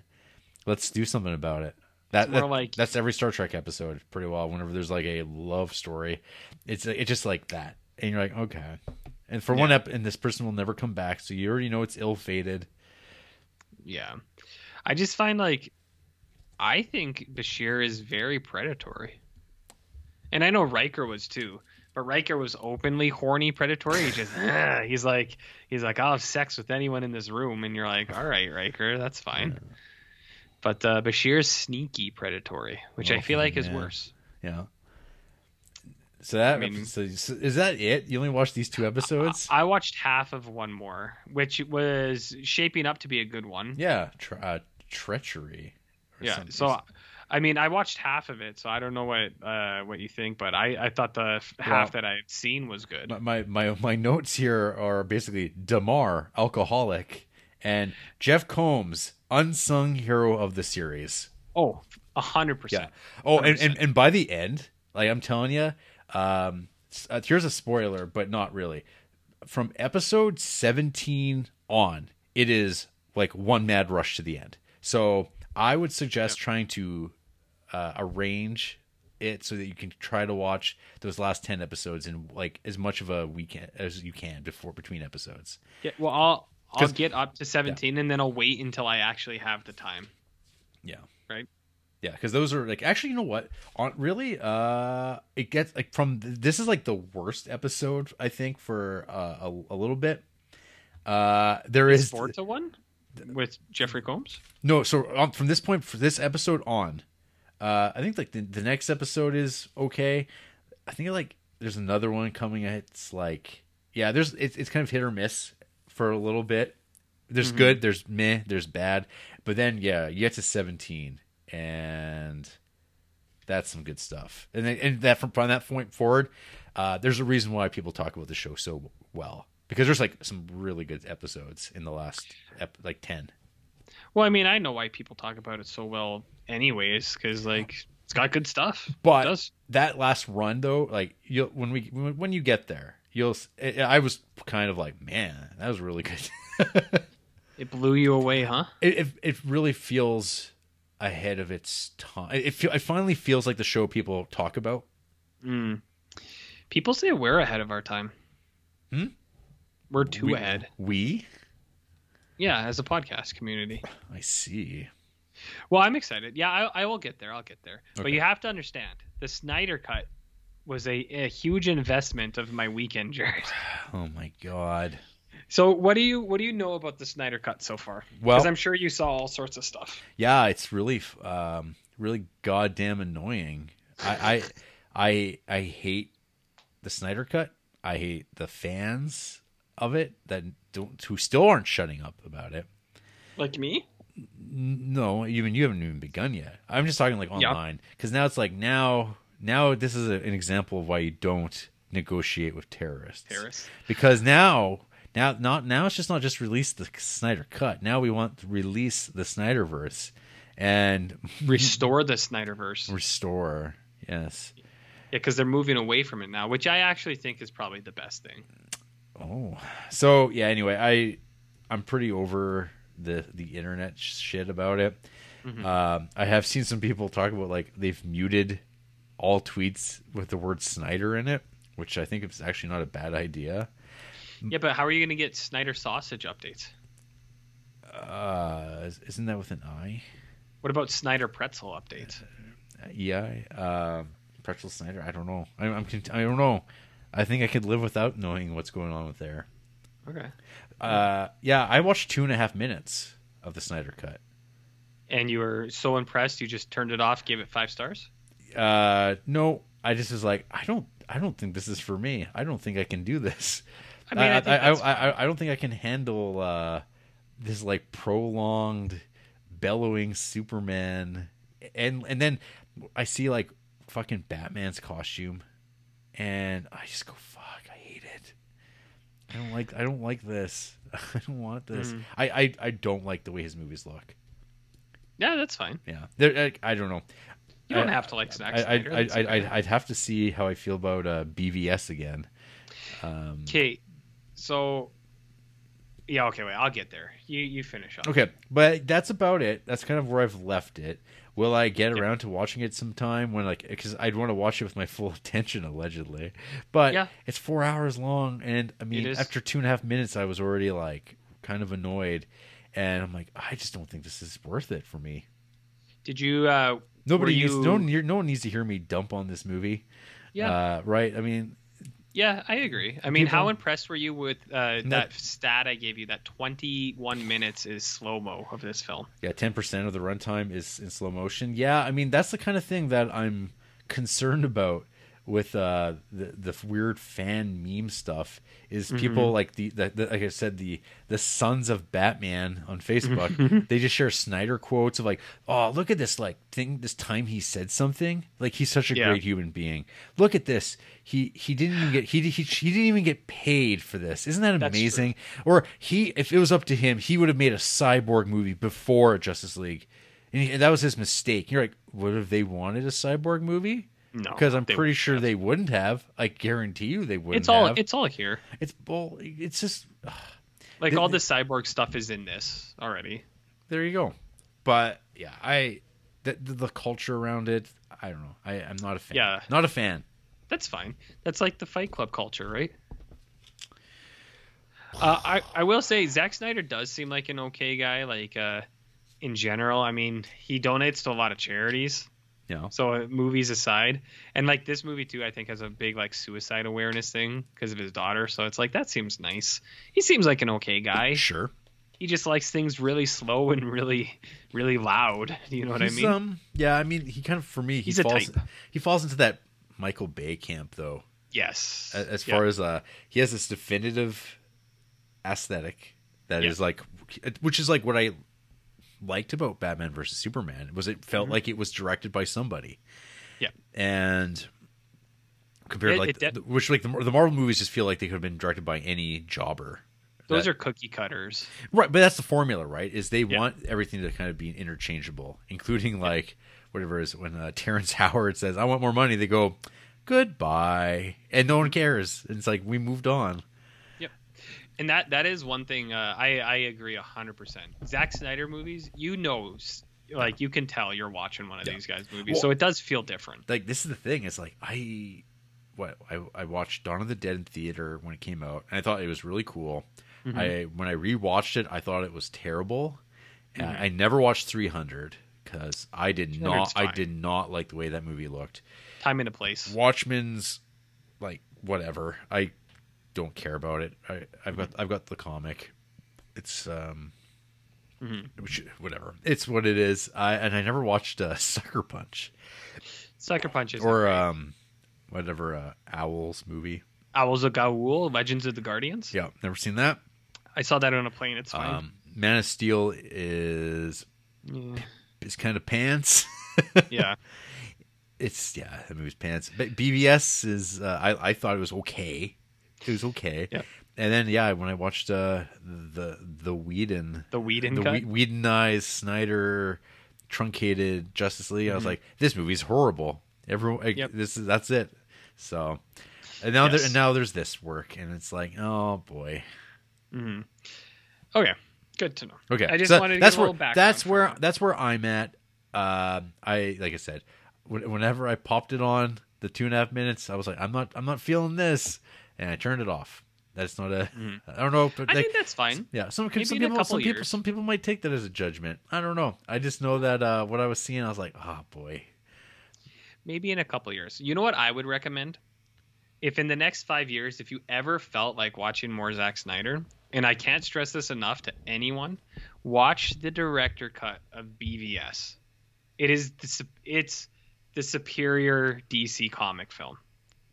Let's do something about it. That, that- like- that's every Star Trek episode pretty well. Whenever there's like a love story, it's it's just like that, and you're like okay. And for one up, ep, and this person will never come back, so you already know it's ill fated. yeah. I just find like I think Bashir is very predatory, and I know Riker was too. But Riker was openly horny predatory. He just he's like he's like I'll have sex with anyone in this room, and you're like, all right, Riker, that's fine. But uh, Bashir's sneaky predatory, which I Oh, feel like is worse. Yeah. So that I mean- so, is that it? You only watched these two episodes? I watched half of one more, which was shaping up to be a good one. yeah, tre- uh, treachery. or Yeah. something. So, I mean, I watched half of it, so I don't know what uh, what you think, but I, I thought the f- half that I had seen was good. my, my my notes here are basically Damar, alcoholic, and Jeff Combs, unsung hero of the series. Oh, a hundred Yeah. percent. Oh, and, and and by the end, like I'm telling you, um, uh, here's a spoiler, but not really. From episode 17 on, it is like one mad rush to the end. So I would suggest trying to uh, arrange it so that you can try to watch those last 10 episodes in like as much of a weekend as you can before between episodes. Yeah, well, I'll I'll get up to seventeen, and then I'll wait until I actually have the time. Yeah. Right. Yeah, because those are like actually, you know what? On really, uh, it gets like from this is like the worst episode I think for uh, a, a little bit. Uh, there Is is Forza one with Jeffrey Combs? no. So um, from this point, for this episode on, uh, I think like the, the next episode is okay. I think like there's another one coming. It's like yeah, there's it's it's kind of hit or miss for a little bit. There's Mhm. good, there's meh, there's bad, but then yeah, you get to 17 and that's some good stuff. And then, and that from, from that point forward, uh, there's a reason why people talk about the show so well because there's like some really good episodes in the last ep- like 10. Well, I mean, I know why people talk about it so well, anyways, because like it's got good stuff. But that last run though, like you when we when you get there, you'll I was kind of like, man, that was really good. It blew you away, huh? it, it it really feels ahead of its time. It feel, it finally feels like the show people talk about. Mm. People say we're ahead of our time. Hmm? We're too we, ahead. We, Yeah, as a podcast community. I see. Well, I'm excited. Yeah, I, I will get there. I'll get there. But you have to understand, the Snyder Cut was a, a huge investment of my weekend, Jared. Oh my god. So, what do you what do you know about the Snyder Cut so far? Well- Because I'm sure you saw all sorts of stuff. Yeah, it's really um really goddamn annoying. I, I I I hate the Snyder cut. I hate the fans of it that don't who still aren't shutting up about it. Like me? No, even you haven't even begun yet. I'm just talking like online because now it's like now now this is a, an example of why you don't negotiate with terrorists. Terrorists. Because now now not now it's just not just release the Snyder cut. Now we want to release the Snyderverse and Restore the Snyderverse. restore. Yes. Yeah, because they're moving away from it now, which I actually think is probably the best thing. Oh, so yeah. Anyway, I I'm pretty over the the internet shit about it. Mhm. Um, I have seen some people talk about like they've muted all tweets with the word Snyder in it, which I think is actually not a bad idea. Yeah, but how are you going to get Snyder sausage updates? Uh, is- isn't that with an I? What about Snyder pretzel updates? Uh, EI? Um, Pretzel Snyder? I don't know. I, I'm I don't know. I think I could live without knowing what's going on with there. Okay. Uh, yeah, I watched two and a half minutes of the Snyder cut. And you were so impressed, you just turned it off, gave it five stars. uh no i just was like i don't i don't think this is for me i don't think i can do this I mean, I, I, I, I, I, don't think i can handle uh this like prolonged bellowing superman. And and then i see like fucking batman's costume. And i just go fuck i hate it. I don't like i don't like this. I don't want this. Mhm. I, I i don't like the way his movies look. Yeah, that's fine. yeah. I, I don't know. You don't I- have to like Zack I, I, I, I, I'd, I'd have to see how I feel about uh, BVS again. Um, Okay, so yeah, okay, wait, I'll get there. You you finish up. okay, but that's about it. That's kind of where I've left it. Will I get around to watching it sometime when like because I'd want to watch it with my full attention allegedly, but Yeah. it's four hours long, and I mean after two and a half minutes I was already like kind of annoyed, and I'm like I just don't think this is worth it for me. Did you? uh Nobody Were needs no one, no one needs to hear me dump on this movie. Yeah, uh, right. I mean, yeah, I agree. I mean, People- how impressed were you with uh, No. that stat I gave you? That 21 minutes is slow mo of this film. Yeah, ten percent of the runtime is in slow motion. Yeah, I mean that's the kind of thing that I'm concerned about with uh, the the weird fan meme stuff. Is people like the, the, the like I said the the sons of Batman on Facebook? they just share Snyder quotes of like, oh look at this like thing this time he said something like he's such a Yeah. great human being. Look at this. He he didn't even get he he, he didn't even get paid for this. Isn't that amazing? Or he if it was up to him, he would have made a cyborg movie before Justice League. And he, that was his mistake. You're like, what if they wanted a cyborg movie? No, because I'm pretty sure have. they wouldn't have. I guarantee you they wouldn't. It's all have. it's all here. it's bull. It's just Like The- all the- the cyborg stuff is in this already. there you go. But yeah, I the, the, the culture around it. I don't know. I I'm not a fan. Yeah. not a fan. That's fine. That's like the Fight Club culture, right? Uh, I I will say Zack Snyder does seem like an okay guy. Like uh, in general, I mean, he donates to a lot of charities. Know. So uh, movies aside, and like this movie too, I think has a big like suicide awareness thing because of his daughter. So it's like that seems nice. He seems like an okay guy. Sure. He just likes things really slow and really, really loud. You know what He's, I mean? Um. Yeah. I mean, he kind of for me. He He's a falls. type. He falls into that Michael Bay camp though. yes. as, as Yeah. far as uh he has this definitive aesthetic that is Yeah. like which is like what i liked about batman versus superman was it felt like it was directed by somebody Mm-hmm. Yeah. and compared It- to like it de- which like the, the marvel movies just feel like they could have been directed by any jobber Those That- are cookie cutters. right but that's the formula right is they Yeah. want everything to kind of be interchangeable including like whatever it is when uh, terrence howard says i want more money they go goodbye and no one cares it's like we moved on and that that is one thing uh, I I agree hundred percent. Zack Snyder movies, you know, like you can tell you're watching one of Yeah. these guys' movies, Well- so it does feel different. like this is the thing is like i what I, I watched dawn of the dead in theater when it came out and i thought it was really cool Mm-hmm. i when i rewatched it i thought it was terrible And Mhm. i never watched 300 because i did 300's not i did not like the way that movie looked Time and a place. watchmen's like whatever i don't care about it I, i've got i've got the comic it's um Mhm. which, whatever it's what it is I, and i never watched uh, sucker punch Sucker Punch is or um, whatever uh, Owls movie. Owls of Ga'Hoole, Legends of the Guardians. Yeah, never seen that. I saw that on a plane. It's fine. Um, Man of Steel is Yeah. is kind of pants. yeah. it's yeah, that movie's pants. But BVS is uh, I I thought it was okay. It was okay. Yep. And then yeah, when I watched uh, the the Whedon The Whedon the cut. Whe- Whedonized Snyder truncated Justice League, I was Mhm. like, this movie's horrible. Everyone, like, Yep. this is that's it. So, and now there, and now there's this work, and it's like, oh boy. Mm-hmm. Okay. Good to know. Okay, I just so wanted to that's where that's where that's where I'm at. Uh, I like I said, whenever I popped it on the two and a half minutes, I was like, I'm not I'm not feeling this, and I turned it off. That's not a Mhm. I don't know, but I like, think that's fine. yeah, some Maybe some people some people some people might take that as a judgment. I don't know. I just know that uh, what I was seeing, I was like, oh boy. Maybe in a couple years. You know what I would recommend? If in the next five years, if you ever felt like watching more Zack Snyder, and I can't stress this enough to anyone, watch the director cut of BVS. It is the, it's the superior DC comic film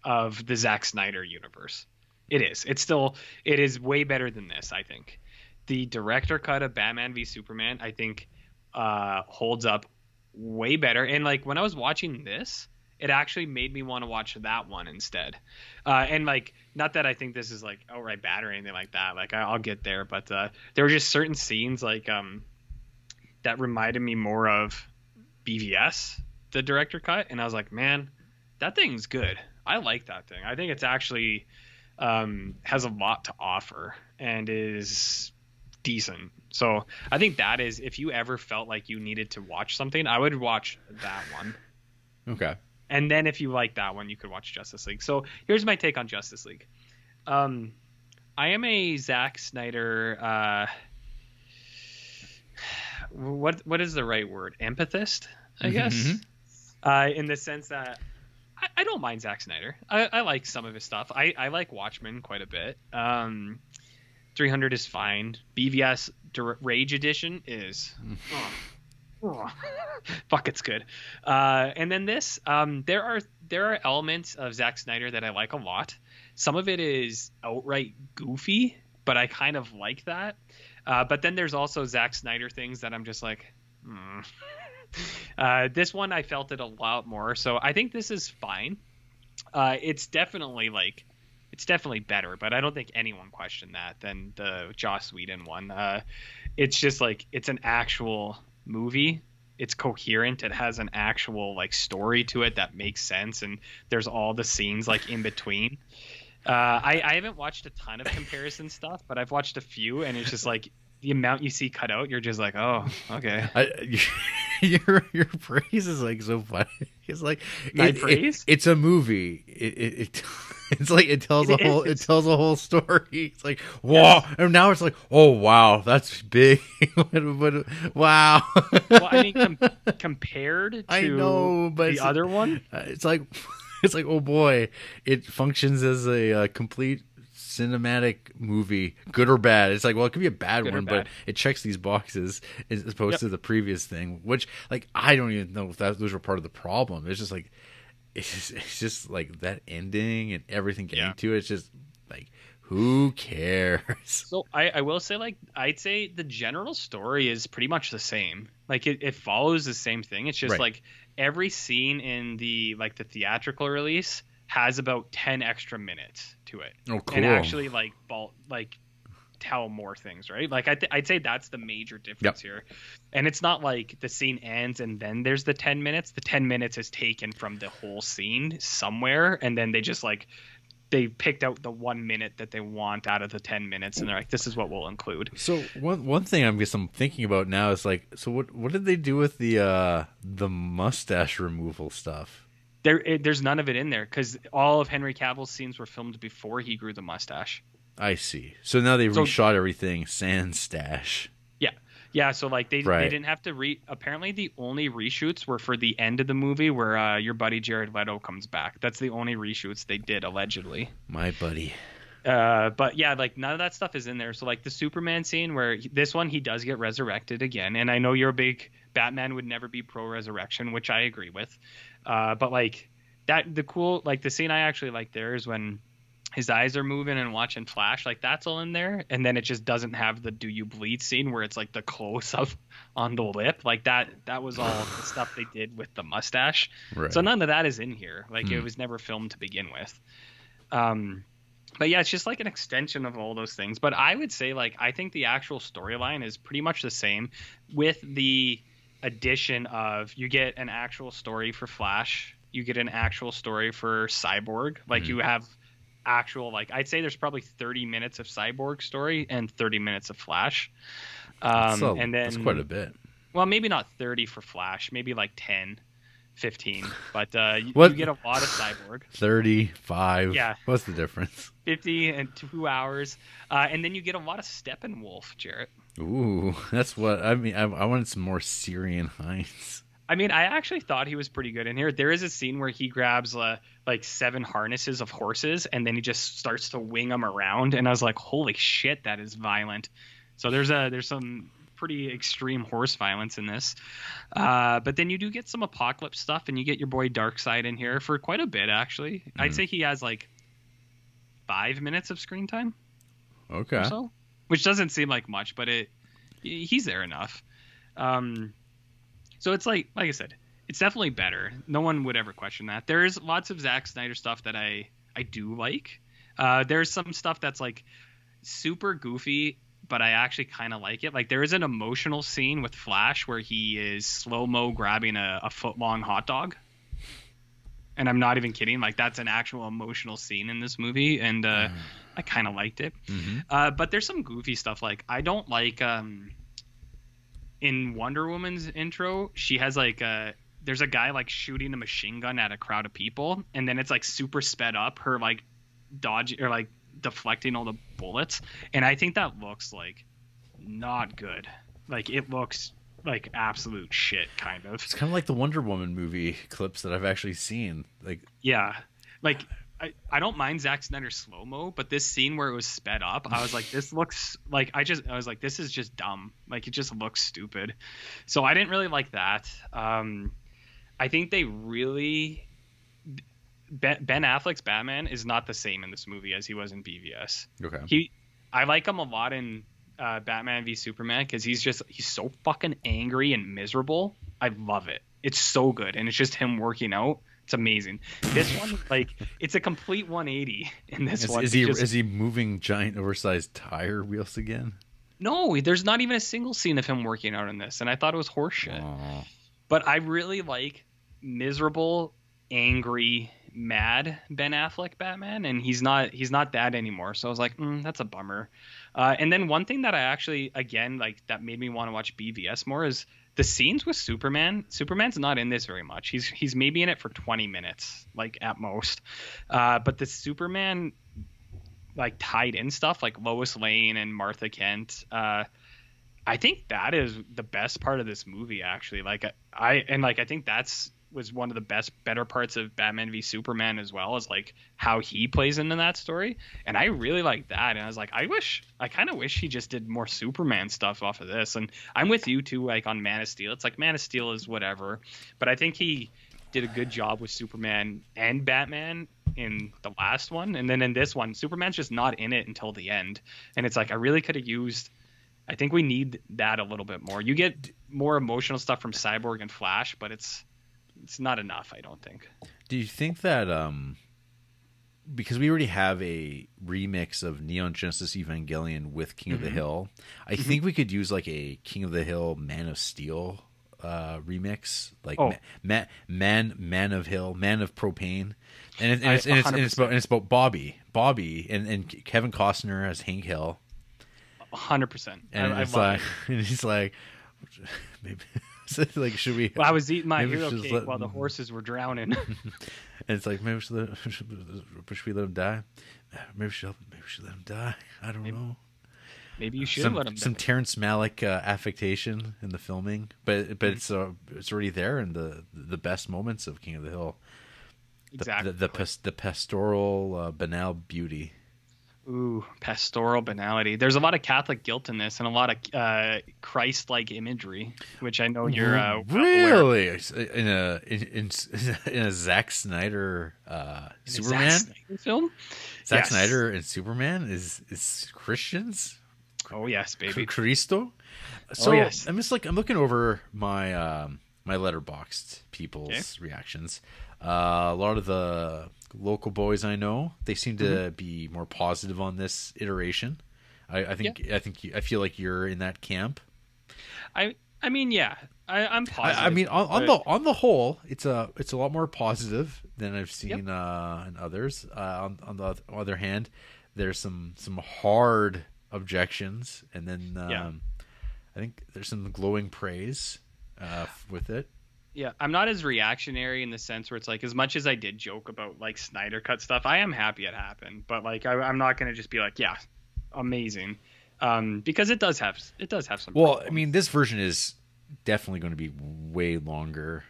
of the Zack Snyder universe. It is. It's still. It is way better than this. I think. The director cut of Batman v Superman, I think, uh, holds up way better. And like when I was watching this, it actually made me want to watch that one instead. Uh, and like, not that I think this is like outright bad or anything like that. Like I, I'll get there, but uh, there were just certain scenes like um that reminded me more of BVS, the director cut, and I was like, man, that thing's good. I like that thing. I think it's actually um, has a lot to offer and is decent. So I think that is if you ever felt like you needed to watch something, I would watch that one. Okay. And then if you like that one, you could watch Justice League. So here's my take on Justice League. Um, I am a Zack Snyder. Uh, what what is the right word? Empathist, I guess. Mhm. Uh, in the sense that I, I don't mind Zack Snyder. I, I like some of his stuff. I, I like Watchmen quite a bit. Um, 300 is fine. BVS Rage Edition is. oh. Oh. Fuck, it's good. Uh, and then this, um, there are there are elements of Zack Snyder that I like a lot. Some of it is outright goofy, but I kind of like that. Uh, but then there's also Zack Snyder things that I'm just like, hmm. uh, this one I felt it a lot more. So I think this is fine. Uh, it's definitely like, it's definitely better, but I don't think anyone questioned that than the Joss Whedon one. Uh, it's just like it's an actual movie. It's coherent. It has an actual like story to it that makes sense, and there's all the scenes like in between. Uh, I, I haven't watched a ton of comparison stuff, but I've watched a few, and it's just like the amount you see cut out, you're just like, oh, okay. I, your your praise is like so funny. It's like My it- it- praise? it's a movie. It, it, it it's like it tells It a whole it tells a whole story. It's like wow, and now it's like oh wow, that's big. Wow. Well, I mean, com- compared to I know, but the other one, Uh, it's like it's like oh boy, it functions as a uh, complete cinematic movie, good or bad. It's like well, it could be a bad Good one, but it checks these boxes as opposed Yep. to the previous thing, which like I don't even know if that those were part of the problem. It's just like it's just, it's just like that ending and everything getting Yeah. to it. It's just like who cares? So I, I will say like I'd say the general story is pretty much the same. Like it, it follows the same thing. It's just Right. like every scene in the like the theatrical release has about ten extra minutes to it, Oh, cool. and actually like ball like tell more things, right? Like I th- I'd say that's the major difference here. And it's not like the scene ends and then there's the ten minutes. The ten minutes is taken from the whole scene somewhere, and then they just like they picked out the one minute that they want out of the 10 minutes and they're like this is what we'll include So one one thing I'm guess I'm thinking about now is like, so what what did they do with the uh the mustache removal stuff? There it, there's none of it in there because all of henry cavill's scenes were filmed before he grew the mustache I see. So now they So- reshot everything sans stash. yeah yeah. so like they, Right. they didn't have to re apparently the only reshoots were for the end of the movie where uh, your buddy jared leto comes back that's the only reshoots they did allegedly My buddy. Uh, but yeah, like none of that stuff is in there. So like the Superman scene where he- this one he does get resurrected again, and I know you're a big Batman would never be pro resurrection, which I agree with. Uh, but like that, the cool like the scene I actually like there is when his eyes are moving and watching Flash, like that's all in there, and then it just doesn't have the "Do you bleed?" scene where it's like the close up on the lip, like that. That was all the stuff they did with the mustache. Right. So none of that is in here. Like it Hmm. was never filmed to begin with. Um, but yeah, it's just like an extension of all those things. But I would say like I think the actual storyline is pretty much the same, with the addition of you get an actual story for Flash, you get an actual story for Cyborg. Like Mhm. you have actual like I'd say there's probably 30 minutes of Cyborg story and 30 minutes of Flash. Um, a- and then that's quite a bit. well, maybe not 30 for Flash, maybe like 10, 15. But uh, you, What- you get a lot of Cyborg. Thirty-five. Yeah. What's the difference? 50 and two hours. Uh, and then you get a lot of Steppenwolf, Jared. Ooh, that's what I mean. I, I wanted some more Ciarán Hinds. I mean, I actually thought he was pretty good in here. There is a scene where he grabs uh, like seven harnesses of horses and then he just starts to wing them around. And I was like, holy shit, that is violent. So there's a there's some pretty extreme horse violence in this. Uh, but then you do get some apocalypse stuff and you get your boy Darkseid in here for quite a bit actually. I'd Mhm. say he has like five minutes of screen time. Okay. so, which doesn't seem like much, but it he's there enough. Um, so it's like like I said, it's definitely better. No one would ever question that. There's lots of Zack Snyder stuff that I I do like. Uh, there's some stuff that's like super goofy, but I actually kind of like it. Like there is an emotional scene with Flash where he is slow mo grabbing a, a foot long hot dog. And I'm not even kidding. Like that's an actual emotional scene in this movie, and uh, I kind of liked it. hmm Uh, but there's some goofy stuff. Like I don't like um, in Wonder Woman's intro, she has like a there's a guy like shooting a machine gun at a crowd of people, and then it's like super sped up. Her like dodging or like deflecting all the bullets, and I think that looks like not good. Like it looks like absolute shit, kind of. It's kind of like the Wonder Woman movie clips that I've actually seen. Like, Yeah, like I, I don't mind Zack Snyder's slow mo, but this scene where it was sped up, I was like, this looks like I just I was like, this is just dumb. Like it just looks stupid. So I didn't really like that. Um, I think they really Ben, ben Affleck's Batman is not the same in this movie as he was in BVS. okay, He, I like him a lot in uh, Batman v Superman because he's just he's so fucking angry and miserable. I love it. It's so good, and it's just him working out. It's amazing. This one, like, it's a complete 180 in this is, one. is he just- is he moving giant oversized tire wheels again? no, there's not even a single scene of him working out in this, and I thought it was horseshit. Aw. But I really like miserable, angry, mad Ben Affleck Batman, and he's not he's not that anymore. So I was like, mm, that's a bummer. Uh, and then one thing that I actually again like that made me want to watch BVS more is the scenes with Superman. Superman's not in this very much. He's he's maybe in it for 20 minutes, like at most. Uh, but the Superman like tied in stuff like Lois Lane and Martha Kent. Uh, I think that is the best part of this movie actually. Like I and like I think that's was one of the best better parts of Batman v Superman as well as like how he plays into that story. And I really like that. And I was like, I wish I kind of wish he just did more Superman stuff off of this. And I'm with you too, like on Man of Steel. It's like Man of Steel is whatever. But I think he did a good job with Superman and Batman in the last one. And then in this one, Superman's just not in it until the end. And it's like I really could have used I think we need that a little bit more. You get more emotional stuff from Cyborg and Flash, but it's it's not enough, I don't think. Do you think that um because we already have a remix of Neon Genesis Evangelion with King of the Mhm. Hill, I think we could use like a King of the Hill Man of Steel uh remix like Oh. ma- ma- man man of hill man of propane and, it, and, I- it's, and, it's, and it's about and it's about bobby bobby and, and kevin costner as hank hill hundred percent. And I it's love like it. and he's like maybe like should we Well, I was eating my hero cake let- while the horses were drowning. And it's like maybe we should, let, should we let him die? Maybe we should maybe we should let him die. I don't Maybe know. Maybe you should some let him. some die. Terrence Malick uh, affectation in the filming, but Mm-hmm. but it's uh, it's already there in the the best moments of King of the Hill. The, exactly. the, the, pas- the pastoral uh, banal beauty. Ooh, pastoral banality. There's a lot of Catholic guilt in this, and a lot of uh, Christ-like imagery, which I know you're uh, aware really in a in, in, in a Zack Snyder uh, Superman. Zack Snyder film. Zack Yes. Snyder and Superman is is Christians. Oh yes, baby. Cristo. So Oh, yes. I'm just like I'm looking over my um, my Letterboxd people's Okay. reactions. Uh, a lot of the local boys I know they seem to Mm-hmm. be more positive on this iteration. I, I think I think you, I feel like you're in that camp. I I mean, yeah, I, I'm positive. I, I mean, on, on the on the whole, it's a it's a lot more positive than I've seen uh, in others. Uh, on, on the other hand, there's some some hard objections, and then um, Yeah. I think there's some glowing praise uh, with it. Yeah, I'm not as reactionary in the sense where it's like as much as I did joke about like Snyder cut stuff, I am happy it happened, but like I, I'm not gonna just be like, yeah, amazing, um, because it does have it does have some. Well, I mean, this version is definitely going to be way longer.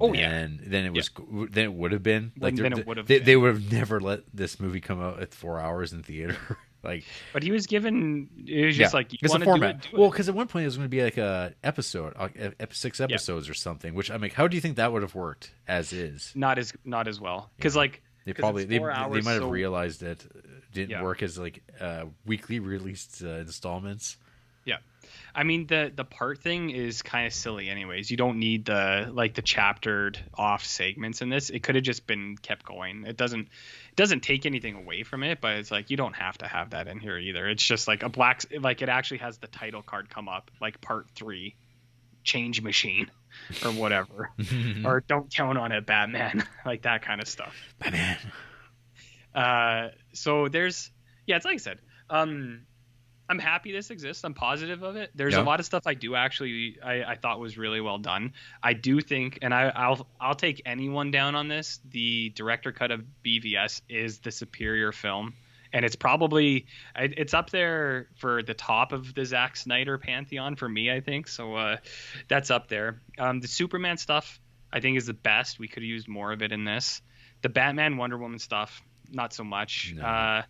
Oh, than, yeah. than it was than it would have been. Like they're- it would have they would have never let this movie come out at four hours in theater. like but he was given it was just Yeah, like you it's a wanna do format. it, do it. well, because at one point it was going to be like a episode, uh, ep- six episodes or something. Which I'm like, how do you think that would have worked as is? not as not as well because like they probably they, they might have so- realized that it didn't Yeah. work as like uh, weekly released uh, installments. I mean the the part thing is kind of silly anyways. You don't need the like the chaptered off segments in this. It could have just been kept going. It doesn't it doesn't take anything away from it, but it's like you don't have to have that in here either. It's just like a black like it actually has the title card come up like part 3 change machine or whatever or don't count on it Batman like that kind of stuff. Batman. Uh, so there's yeah, it's like I said. Um, I'm happy this exists. I'm positive of it. There's Yeah. a lot of stuff I do actually I, I thought was really well done. I do think, and I, I'll I'll take anyone down on this. The director cut of BVS is the superior film, and it's probably it's up there for the top of the Zack Snyder pantheon for me. I think so. Uh, that's up there. Um, the Superman stuff I think is the best. We could have used more of it in this. The Batman Wonder Woman stuff, not so much. No. Uh,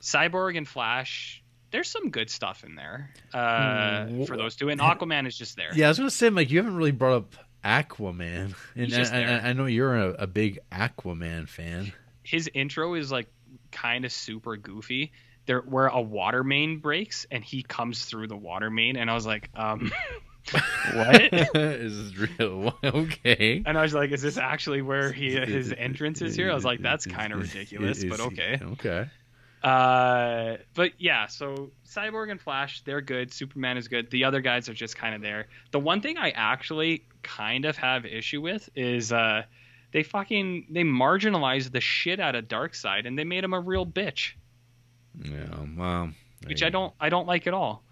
Cyborg and Flash, there's some good stuff in there uh, Mm, for those two, and Aquaman is just there. Yeah, I was to say, like, you haven't really brought up Aquaman, and I, I. I know you're a, a big Aquaman fan. His intro is like kind of super goofy. There, where a water main breaks and he comes through the water main, and I was like, um, what? is this real? okay. And I was like, is this actually where he his entrance is here? I was like, that's kind of Is- ridiculous, is- but okay. Okay. Uh, but yeah, so Cyborg and Flash, they're good. Superman is good. The other guys are just kind of there. The one thing I actually kind of have issue with is uh, they fucking they marginalized the shit out of Darkseid and they made him a real bitch, Yeah. Well. which I don't I don't like at all.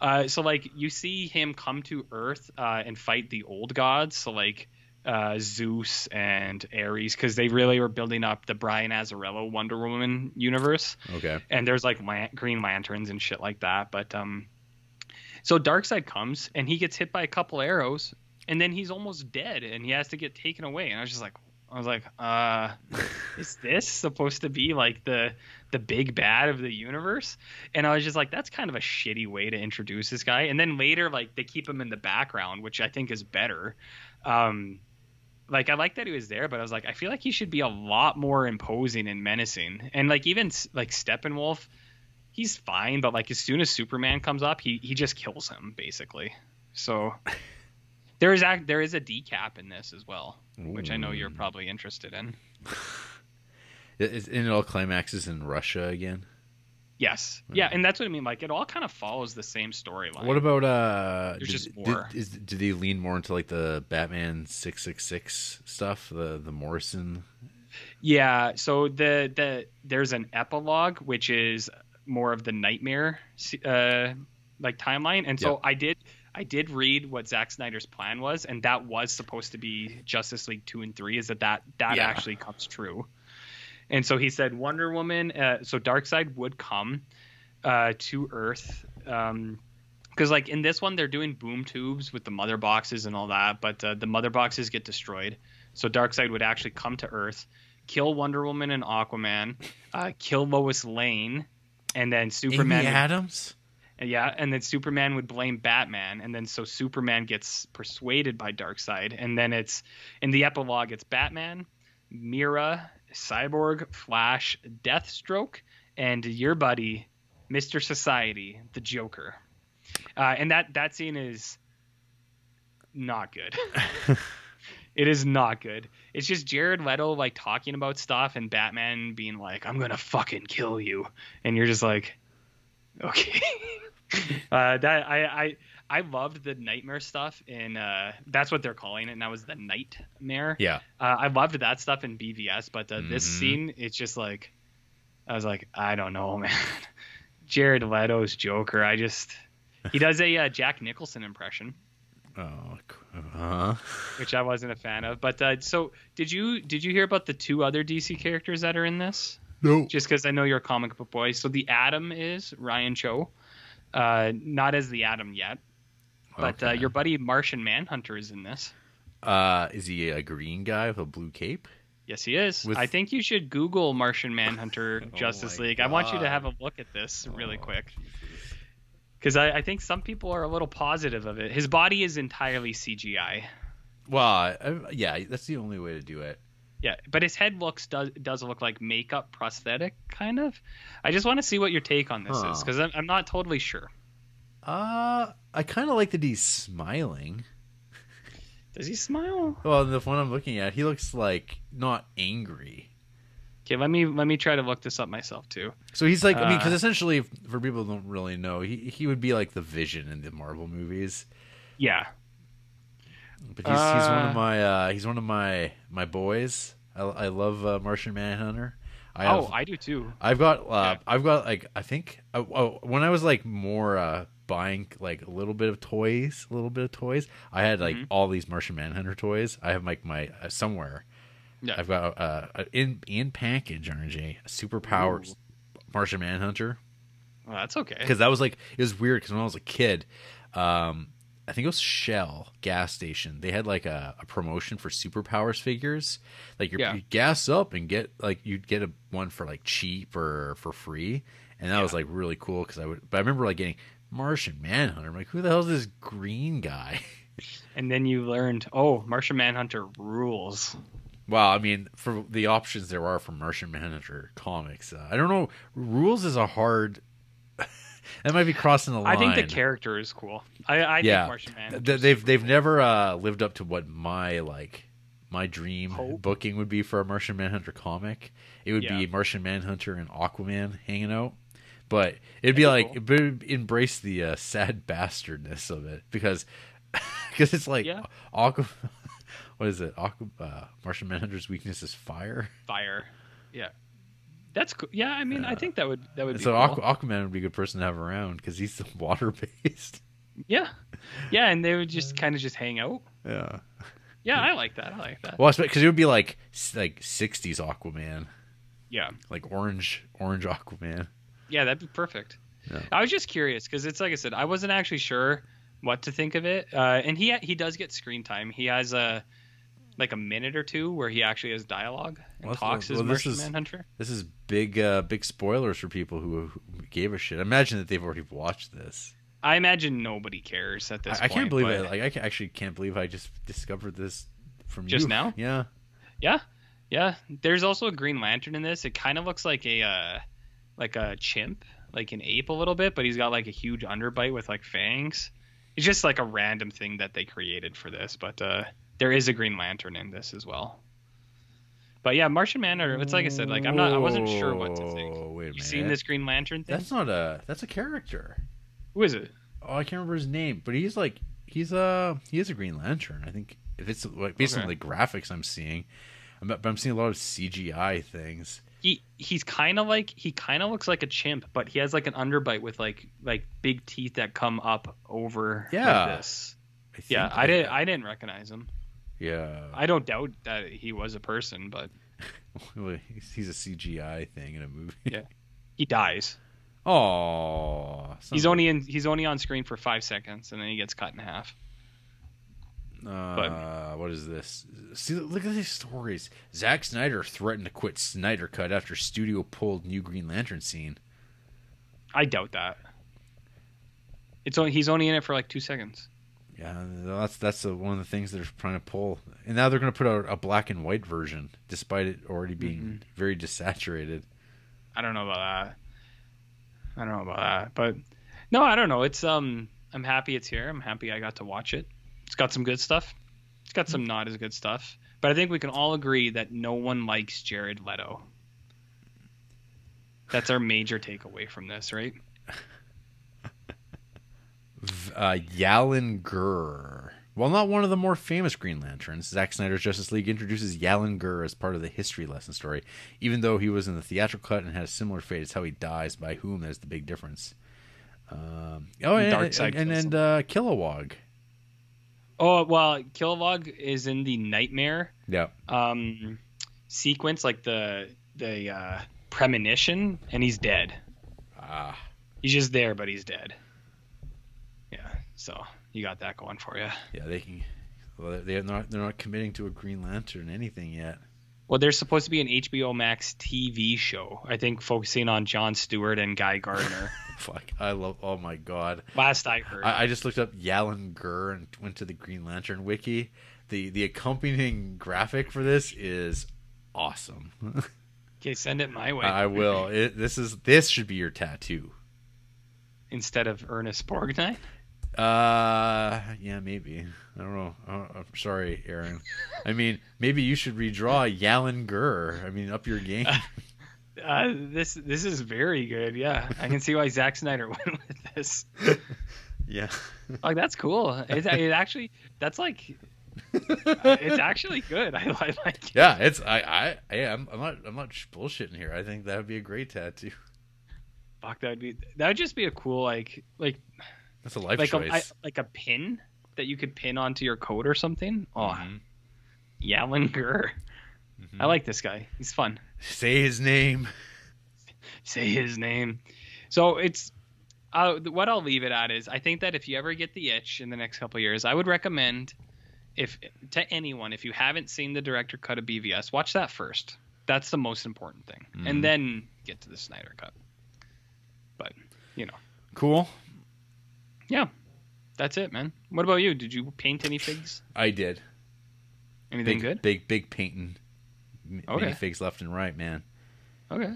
Uh, so like you see him come to Earth uh, and fight the old gods, so like uh, Zeus and Ares, because they really were building up the Brian Azzarello Wonder Woman universe. Okay. and there's like lan- green lanterns and shit like that but um so darkseid comes and he gets hit by a couple arrows and then he's almost dead and he has to get taken away. And i was just like i was like uh is this supposed to be like the the big bad of the universe? And i was just like that's kind of a shitty way to introduce this guy. And then later like they keep him in the background which i think is better. Um like I like that he was there, but I was like, I feel like he should be a lot more imposing and menacing. And like even like Steppenwolf, he's fine, but like as soon as Superman comes up, he he just kills him basically. So there is act there is a decap in this as well, which I know you're probably interested in. And it all climaxes in Russia again. Yes, yeah, and that's what I mean. Like it all kind of follows the same storyline. What about uh? There's did- just did- more. is, do they lean more into like the Batman six six six stuff? The the Morrison. Yeah, so the the there's an epilogue which is more of the nightmare uh like timeline. And so Yep. I did I did read what Zack Snyder's plan was and that was supposed to be Justice League 2 and 3 is that that, that Yeah. actually comes true. And so he said Wonder Woman uh, so Darkseid would come uh to Earth um because like in this one they're doing boom tubes with the mother boxes and all that, but uh, the mother boxes get destroyed. So Darkseid would actually come to Earth, kill Wonder Woman and Aquaman, uh, kill Lois Lane, and then Superman. Amy would- Adams. yeah, and then Superman would blame Batman, and then so Superman gets persuaded by Darkseid, and then it's in the epilogue it's Batman, Mera, Cyborg, Flash, Deathstroke, and your buddy, Mister Society, the Joker. Uh, and that that scene is not good. it is not good. It's just Jared Leto like talking about stuff and Batman being like, "I'm gonna fucking kill you," and you're just like, okay. uh, that I I I loved the nightmare stuff in uh, that's what they're calling it, and that was the nightmare. Yeah. Uh, I loved that stuff in BVS, but uh, this Mhm. scene, it's just like, I was like, I don't know, man. Jared Leto's Joker, I just, he does a uh, Jack Nicholson impression, Oh. Uh, which I wasn't a fan of. But uh, so, did you did you hear about the two other DC characters that are in this? no. Just because I know you're a comic book boy. So the Atom is Ryan Choi, uh, not as the Atom yet, but uh, your buddy Martian Manhunter is in this. Uh, is he a green guy with a blue cape? Yes, he is. With- I think you should Google Martian Manhunter Oh Justice League. I want you to have a look at this really Oh, quick because I, I think some people are a little positive of it. His body is entirely CGI. Well, I, yeah, that's the only way to do it. Yeah, but his head looks does does look like makeup prosthetic kind of. I just want to see what your take on this is because I'm, I'm not totally sure. Uh, I kind of like that he's smiling. Does he smile? Well, the one I'm looking at, he looks like not angry. Okay, let me let me try to look this up myself too. So he's like, I mean, because Uh, essentially, for people who don't really know, he he would be like the Vision in the Marvel movies. Yeah, But he's he's one Uh, of my uh, he's one of my my boys. I, I love uh, Martian Manhunter. I oh, have, I do too. I've got uh, Yeah. I've got like I think uh, oh, when I was like more uh, buying like a little bit of toys, a little bit of toys. I had like Mhm. all these Martian Manhunter toys. I have like my uh, somewhere. Yeah. I've got uh, uh, in in package RNG superpowers Martian Manhunter Well, that's okay. because that was like it was weird because when I was a kid, um, I think it was Shell gas station. They had like a, a promotion for superpowers figures. Like you're, Yeah. you gas up and get like you'd get a one for like cheap or for free, and that was like really cool because I would. But I remember like getting Martian Manhunter. I'm like, who the hell is this green guy? And then you learned, oh, Martian Manhunter rules. Well, I mean, for the options there are for Martian Manhunter comics, uh, I don't know. Rules is a hard. that might be crossing the line. I think the character is cool. I, I Yeah. think Martian Manhunter. They've they've never uh, lived up to what my like my dream Hope? booking would be for a Martian Manhunter comic. It would Yeah. be Martian Manhunter and Aquaman hanging out, but it'd be like be it embrace the uh, sad bastardness of it because because it's like Yeah. Aqua. What is it? Aqua, uh, Martian Manhunter's weakness is fire. fire. Yeah, that's cool. Yeah, I mean, I think that would that would be so cool. Aqua, Aquaman would be a good person to have around because he's water based. Yeah, yeah, and they would just kind of just hang out. Yeah. Yeah, I like that. I like that. Well, because it would be like like '60s Aquaman. Yeah, like orange orange aquaman yeah, that'd be perfect. Yeah. I was just curious because it's like I said, I wasn't actually sure what to think of it. Uh, and he he does get screen time. He has a like a minute or two where he actually has dialogue and Well, talks well, as this Martian is- Manhunter. this is big uh big spoilers for people who, who gave a shit imagine that they've already watched this I imagine nobody cares at this I, I point. can't believe it like i ca- actually can't believe i just discovered this from you. Just you. now? yeah Yeah, yeah. There's also a Green Lantern in this. It kind of looks like a uh, like a chimp, like an ape a little bit, but he's got like a huge underbite with like fangs. It's just like a random thing that they created for this, but uh, there is a Green Lantern in this as well. But yeah, Martian Manhunter. It's like I said, like I'm not, I wasn't sure what to think. Wait a You seen this Green Lantern thing? that's not a that's a character Who is it? oh i can't remember his name but he's like he's uh he is a green lantern i think if it's like based on the graphics i'm seeing I'm, but i'm seeing a lot of cgi things He he's kind of like he kind of looks like a chimp, but he has like an underbite with like like big teeth that come up over Yeah. like this. I think Yeah, I like didn't. I didn't recognize him. yeah I don't doubt that he was a person, but Well, he's- he's a CGI thing in a movie. Yeah. he dies. Oh, He's only in he's only on screen for five seconds, and then he gets cut in half. Uh, what is this? See, look at these stories. Zack Snyder threatened to quit Snyder Cut after studio pulled new Green Lantern scene. I doubt that. It's only he's only in it for like two seconds. Yeah, that's that's a, one of the things they're trying to pull. And now they're going to put out a black and white version, despite it already being Mm-hmm. very desaturated. I don't know about that. I don't know about that, but no, I don't know. It's um, I'm happy it's here. I'm happy I got to watch it. It's got some good stuff. It's got some not as good stuff, but I think we can all agree that no one likes Jared Leto. That's our major takeaway from this, right? Uh, Yalan Gur. While not one of the more famous Green Lanterns, Zack Snyder's Justice League introduces Yalan Gur as part of the history lesson story. Even though he was in the theatrical cut and had a similar fate, it's how he dies, by whom that's the big difference. Um, oh, and, and, and, and uh, Kilowog. Oh well, Kilowog is in the Nightmare Yeah. um, sequence, like the the uh, premonition, and he's dead. Ah. He's just there, but he's dead. Yeah, so you got that going for you. Yeah, they can. Well, they're not. They're not committing to a Green Lantern anything yet. Well, there's supposed to be an HBO Max TV show, I think, focusing on John Stewart and Guy Gardner. Fuck, I love. Oh my god, Last I heard. I, I just looked up Yalan Gur and went to the Green Lantern wiki. The the accompanying graphic for this is awesome. okay, send it my way I will. It, this is this should be your tattoo. instead of Ernest Borgnine. Uh, yeah, maybe. I don't know. Uh, I'm sorry, Aaron. I mean, maybe you should redraw Yalan Gur. I mean, up your game. Uh, this this is very good. Yeah, I can see why Zack Snyder went with this. yeah. Like that's cool. It, it actually that's like it's actually good. I, I like it. Yeah, it's I I I am I'm not I'm not bullshitting here. I think that would be a great tattoo. Fuck, that would be that would just be a cool like like That's a life like a choice. I, like a pin that you could pin onto your coat or something. Oh, Mhm. Yalan Gur. Mhm. I like this guy. He's fun. Say his name. Say his name. So it's uh, what I'll leave it at is I think that if you ever get the itch in the next couple of years, I would recommend if to anyone if you haven't seen the director cut of BVS, watch that first. That's the most important thing, Mhm. and then get to the Snyder cut. But you know, Cool. Yeah, that's it, man. What about you? Did you paint any figs? I did. Anything Big good? big big painting. M- Okay. Minifigs left and right, man. Okay.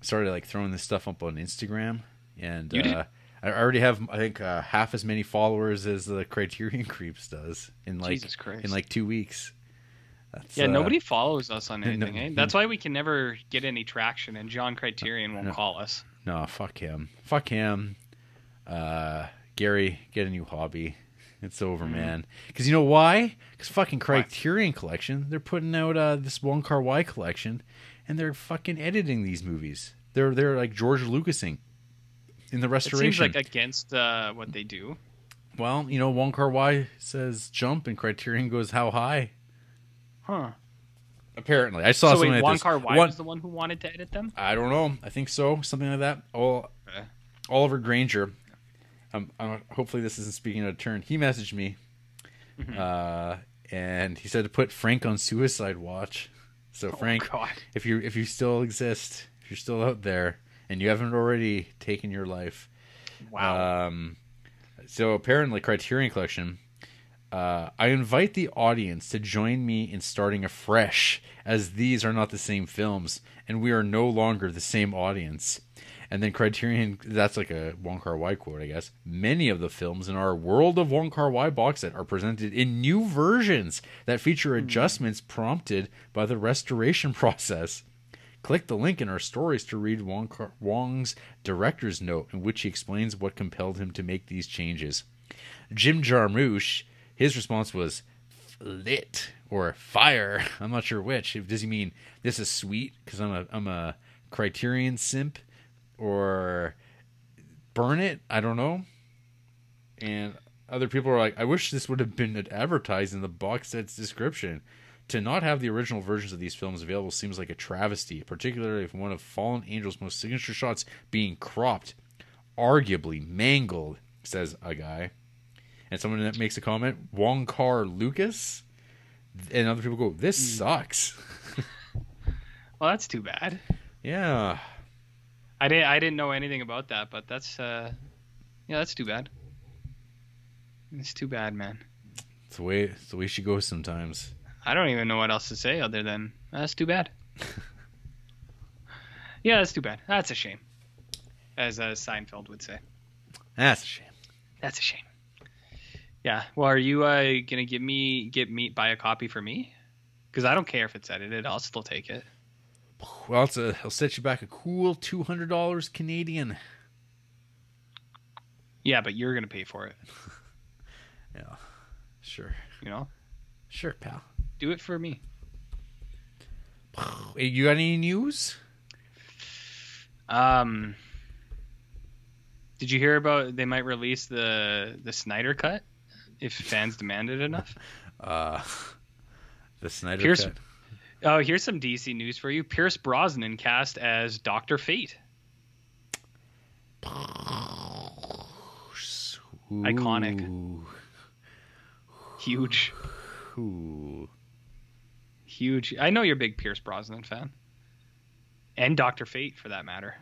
Started like throwing this stuff up on Instagram, and uh, I already have I think uh, half as many followers as the Criterion Creeps does in like in like two weeks. That's, yeah, uh, nobody follows us on no- anything. eh? That's why we can never get any traction, and John Criterion won't No. call us. No, fuck him. Fuck him. Uh, Gary, get a new hobby. It's over, Mm-hmm. man. Because you know why? Because fucking Criterion Collection, they're putting out uh, this Wong Kar Wai collection, and they're fucking editing these movies. They're they're like George Lucasing in the restoration. It seems like against uh, what they do. well, you know, Wong Kar Wai says jump, and Criterion goes how high. Huh. Apparently, I saw So something wait, like. Car Y One- was the one who wanted to edit them? I don't know. I think so. Something like that. Oh, Okay. Oliver Granger. Um, I'm, hopefully this isn't speaking out of turn. He messaged me, Mm-hmm. uh, and he said to put Frank on suicide watch. So Frank, Oh, God. if you if you still exist, if you're still out there, and you haven't already taken your life, Wow. um, so apparently, Criterion Collection. Uh, I invite the audience to join me in starting afresh, as these are not the same films, and we are no longer the same audience. And then Criterion, that's like a Wong Kar Wai quote, I guess. Many of the films in our World of Wong Kar Wai box set are presented in new versions that feature hmm. adjustments prompted by the restoration process. Click the link in our stories to read Wong Kar- Wong's director's note, in which he explains what compelled him to make these changes. Jim Jarmusch, his response was lit or fire. I'm not sure which. Does he mean this is sweet because I'm a I'm a Criterion simp, or burn it? I don't know. And other people are like, I wish this would have been advertised in the box set's description. To not have the original versions of these films available seems like a travesty, particularly if one of Fallen Angel's most signature shots being cropped, arguably mangled, says a guy. And someone that makes a comment, Wong Kar Lucas, and other people go, "This hmm. sucks." well, that's too bad. yeah, I didn't I didn't know anything about that, but that's uh, yeah, that's too bad. It's too bad, man. It's the way it's the way she goes sometimes. I don't even know what else to say other than that's too bad. yeah, that's too bad. That's a shame, as uh, Seinfeld would say. That's a shame. That's a shame. Yeah. Well, are you uh, gonna give me get me buy a copy for me? Because I don't care if it's edited. I'll still take it. Well, it's a, I'll set you back a cool two hundred dollars Canadian. Yeah, but you're gonna pay for it. Yeah, sure, You know, sure, pal. do it for me. You got any news? Um, did you hear about they might release the the Snyder cut if fans demand it enough? Uh, the Snyder Here's- cut. Oh, here's some DC news for you. Pierce Brosnan cast as Doctor Fate. Iconic. Huge, ooh. huge. I know you're a big Pierce Brosnan fan, and Doctor Fate for that matter.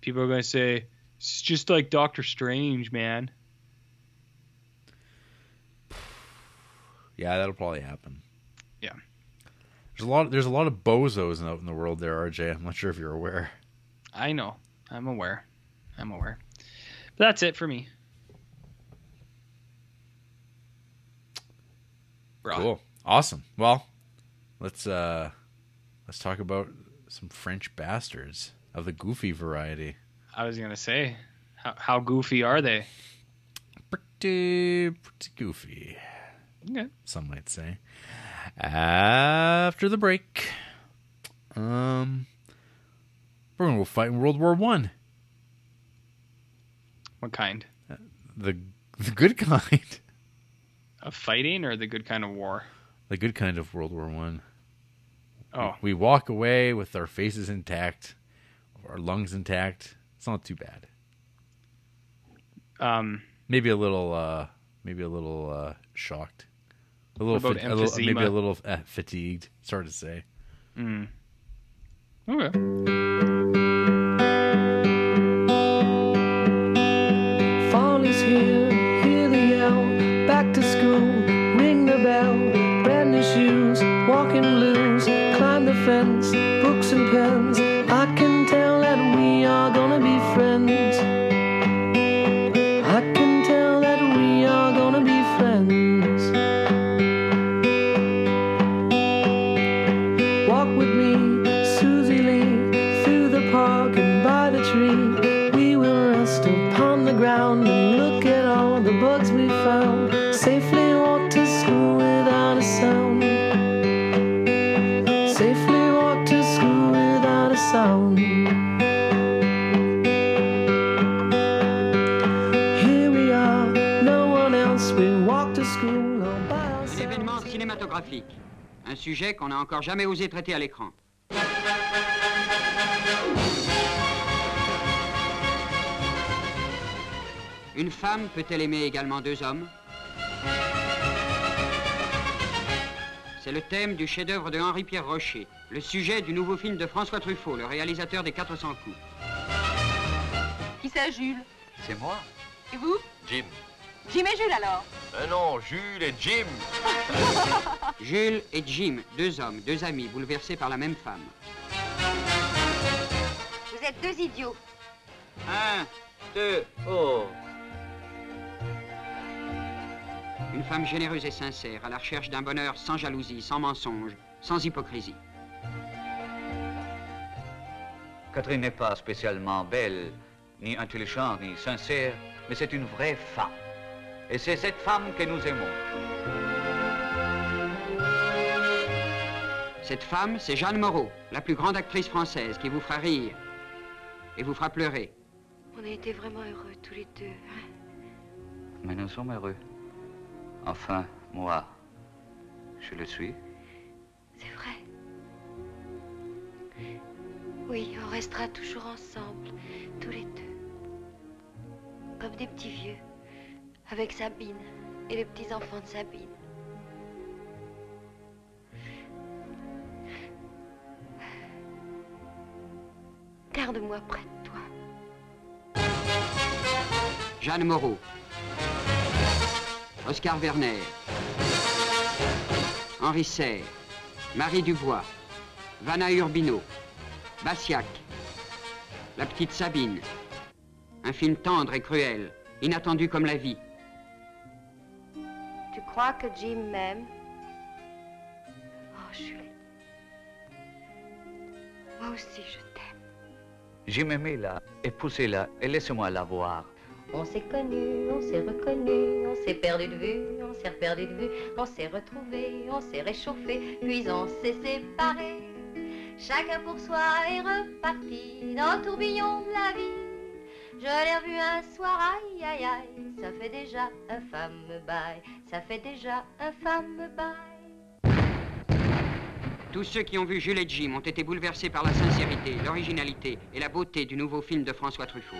People are gonna say it's just like Doctor Strange, man. Yeah, that'll probably happen. Yeah. There's a lot. There's a lot of bozos out in the world there, RJ. I'm not sure if you're aware. I know. I'm aware. I'm aware. But that's it for me. Bro. Cool. Awesome. Well, let's uh let's talk about some French bastards of the goofy variety. I was gonna say, how, how goofy are they? Pretty pretty goofy, Okay. some might say. After the break, um we're gonna go fight in World War One. What kind The the good kind. of fighting, or the good kind of war? The good kind of World War One. Oh, We walk away with our faces intact, our lungs intact. It's not too bad. um, maybe a little uh maybe a little uh shocked a little, about fa- a little maybe a little uh, fatigued it's hard to say mm. okay. Fall is here, hear the yell. Back to school, ring the bell. Brand new shoes, walking blues. Climb the fence, sujet qu'on n'a encore jamais osé traiter à l'écran. Une femme peut-elle aimer également deux hommes? C'est le thème du chef-d'œuvre de Henri-Pierre Rocher, le sujet du nouveau film de François Truffaut, le réalisateur des 400 coups. Qui c'est, Jules? C'est moi, Et vous? Jim. Jim et Jules alors Euh non, Jules et Jim. Jules et Jim, deux hommes, deux amis, bouleversés par la même femme. Vous êtes deux idiots. Un, deux, oh Une femme généreuse et sincère, à la recherche d'un bonheur sans jalousie, sans mensonge, sans hypocrisie. Catherine n'est pas spécialement belle, ni intelligente, ni sincère, mais c'est une vraie femme. Et c'est cette femme que nous aimons. Cette femme, c'est Jeanne Moreau, la plus grande actrice française, qui vous fera rire et vous fera pleurer. On a été vraiment heureux tous les deux. hein? Mais nous sommes heureux. Enfin, moi, je le suis. C'est vrai. Oui, on restera toujours ensemble, tous les deux. Comme des petits vieux, avec Sabine et les petits-enfants de Sabine. Garde-moi près de toi. Jeanne Moreau. Oscar Werner. Henri Serre. Marie Dubois. Vanna Urbino. Bassiac. La petite Sabine. Un film tendre et cruel, inattendu comme la vie. Crois que Jim m'aime Oh, Julie. Moi aussi, je t'aime. Jim aimez-la, épousez-la et laissez-moi la voir. On s'est connus, on s'est reconnus, on s'est perdu de vue, on s'est perdu de vue, on s'est retrouvés, on s'est réchauffé, puis on s'est séparés. Chacun pour soi est reparti dans le tourbillon de la vie. Je l'ai revu un soir, aïe aïe aïe, ça fait déjà un fameux bail, ça fait déjà un fameux bail. Tous ceux qui ont vu Jules et Jim ont été bouleversés par la sincérité, l'originalité et la beauté du nouveau film de François Truffaut.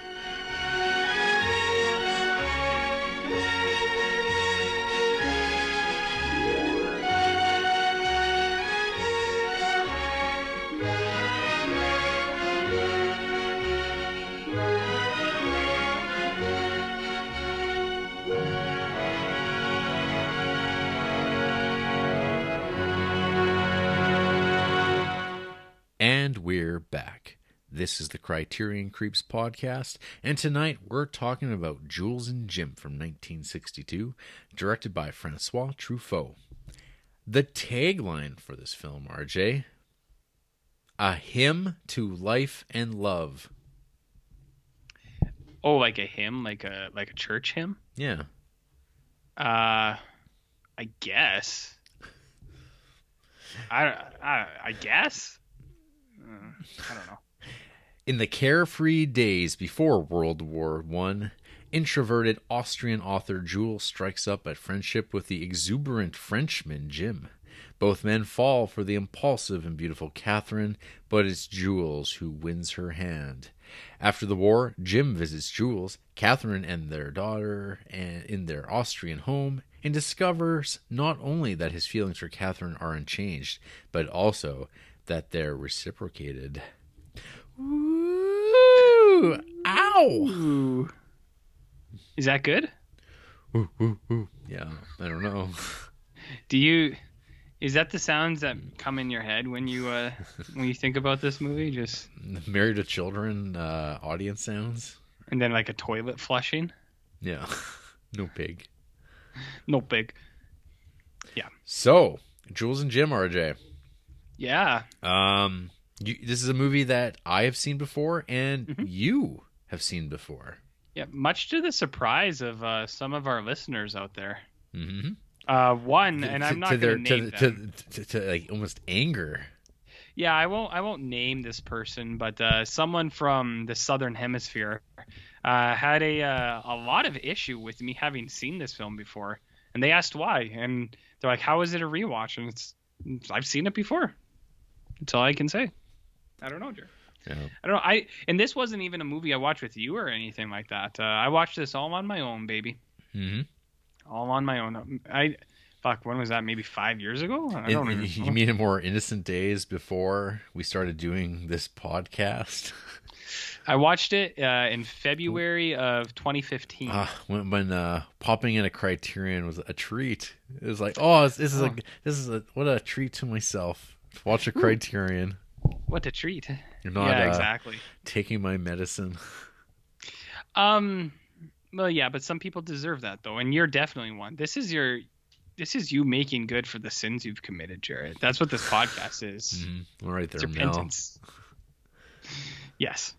We're back. This is the Criterion Creeps podcast, and tonight we're talking about Jules and Jim from 1962, directed by Francois Truffaut. The tagline for this film, RJ A Hymn to Life and Love. Oh, like a hymn, like a like a church hymn. Yeah. Uh, I guess. I I, I guess. Uh, I don't know. In the carefree days before World War One, introverted Austrian author Jules strikes up a friendship with the exuberant Frenchman Jim. Both men fall for the impulsive and beautiful Catherine, but it's Jules who wins her hand. After the war, Jim visits Jules, Catherine, and their daughter in their Austrian home and discovers not only that his feelings for Catherine are unchanged, but also that they're reciprocated. Ooh, ow! Ooh. Is that good? Ooh, ooh, ooh. Yeah, I don't know. Do you? Is that the sounds that come in your head when you uh when you think about this movie? Just Married to Children uh, audience sounds. and then like a toilet flushing. Yeah, no pig. No pig. Yeah. So, Jules and Jim, RJ. Yeah. Um, you, this is a movie that I have seen before, and Mhm. you have seen before. Yeah. Much to the surprise of uh, some of our listeners out there. Mm-hmm. Uh, one, and I'm not to going their to name to, them. to, to, to like almost anger. Yeah, I won't. I won't name this person, but uh, someone from the southern hemisphere uh, had a uh, a lot of issue with me having seen this film before, and they asked why, and they're like, "How is it a rewatch?" And it's, I've seen it before. That's all I can say. I don't know, Jer. Yeah. I don't know. I and this wasn't even a movie I watched with you or anything like that. Uh, I watched this all on my own, baby, Mm-hmm. all on my own. I, fuck, when was that? Maybe five years ago. I don't even. you mean in more innocent days before we started doing this podcast? I watched it uh, in February of 2015. Ah, when when uh, popping in a Criterion was a treat. It was like, oh, this, this is Oh. a this is a what a treat to myself. To Watch a Criterion. what a treat! You're not yeah, uh, exactly. taking my medicine. Um, well, yeah, but some people deserve that though, and you're definitely one. This is your, this is you making good for the sins you've committed, Jared. That's what this podcast is. Mhm. All right there, your Mel. repentance. Yes,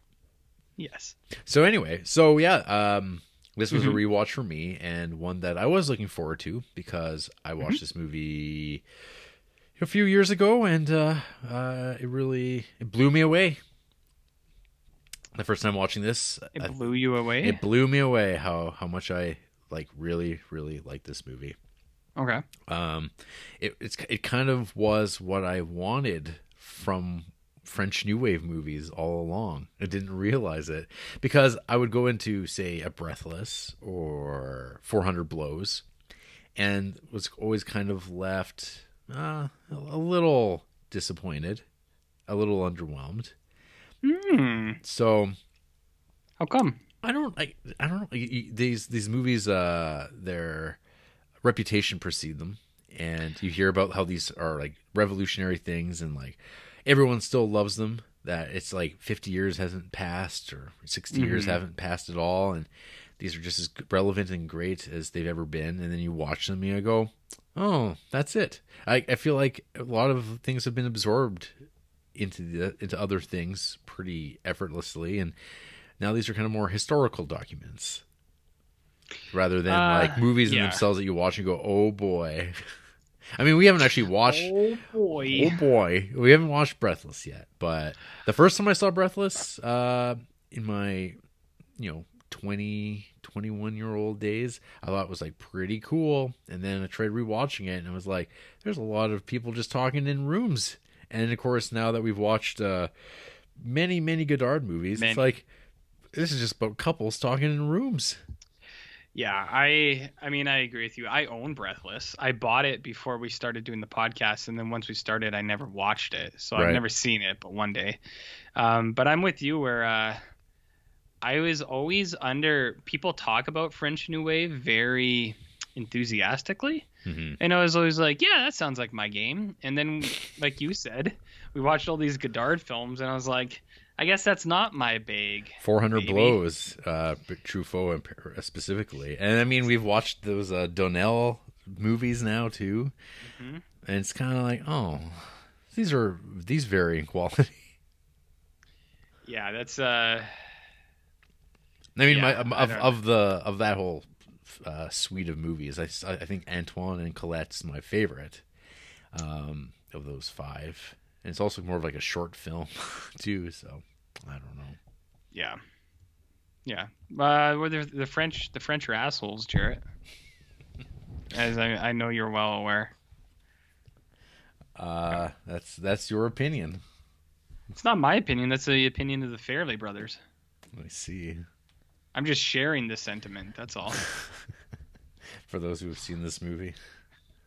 yes. So anyway, so yeah, um, this was Mhm. a rewatch for me and one that I was looking forward to because I Mm-hmm. watched this movie a few years ago and uh, uh, it really it blew me away. The first time watching this, It I- blew you away. it blew me away how how much I like really really like this movie. okay. Um, it it's it kind of was what I wanted from French New Wave movies all along. I didn't realize it because I would go into say a Breathless or 400 Blows, and was always kind of left uh, a little disappointed, a little underwhelmed. Hmm. So How come? I don't like I don't know y- y- these these movies uh their reputation precede them and you hear about how these are like revolutionary things and like everyone still loves them that it's like 50 years hasn't passed or 60 years haven't passed at all and these are just as relevant and great as they've ever been and then you watch them and you go oh that's it. I, I feel like a lot of things have been absorbed into the into other things pretty effortlessly and now these are kind of more historical documents rather than Uh, like movies in themselves that you watch and go oh boy. I mean we haven't actually watched Oh boy. oh boy. We haven't watched breathless yet but the first time i saw breathless uh in my you know 20 21 year old days i thought it was like pretty cool and then i tried rewatching it and i was like there's a lot of people just talking in rooms and of course now that we've watched uh many many godard movies it's like this is just about couples talking in rooms Yeah, I I mean I agree with you. I own Breathless. I bought it before we started doing the podcast, and then once we started, I never watched it. So Right. I've never seen it, but one day. Um, but I'm with you where uh, I was always under people talk about French New Wave very enthusiastically, Mhm. and I was always like, yeah, that sounds like my game. And then, like you said, we watched all these Godard films, and I was like, I guess that's not my bag. 400 Maybe. blows uh truffaut in specifically and i mean we've watched those uh Doinel movies now too Mhm. and it's kind of like oh these are these vary in quality Yeah, that's uh. I mean Yeah, my, I of, don't- of the of that whole uh suite of movies i, I think antoine and colette's my favorite um of those five and it's also more of like a short film too so i don't know Yeah. Yeah. Uh, well, the, the French, the French are assholes, Jared. As I, I know you're well aware. uh that's that's your opinion It's not my opinion. That's the opinion of the Farrelly brothers. let me see I'm just sharing the sentiment. That's all. for those who have seen this movie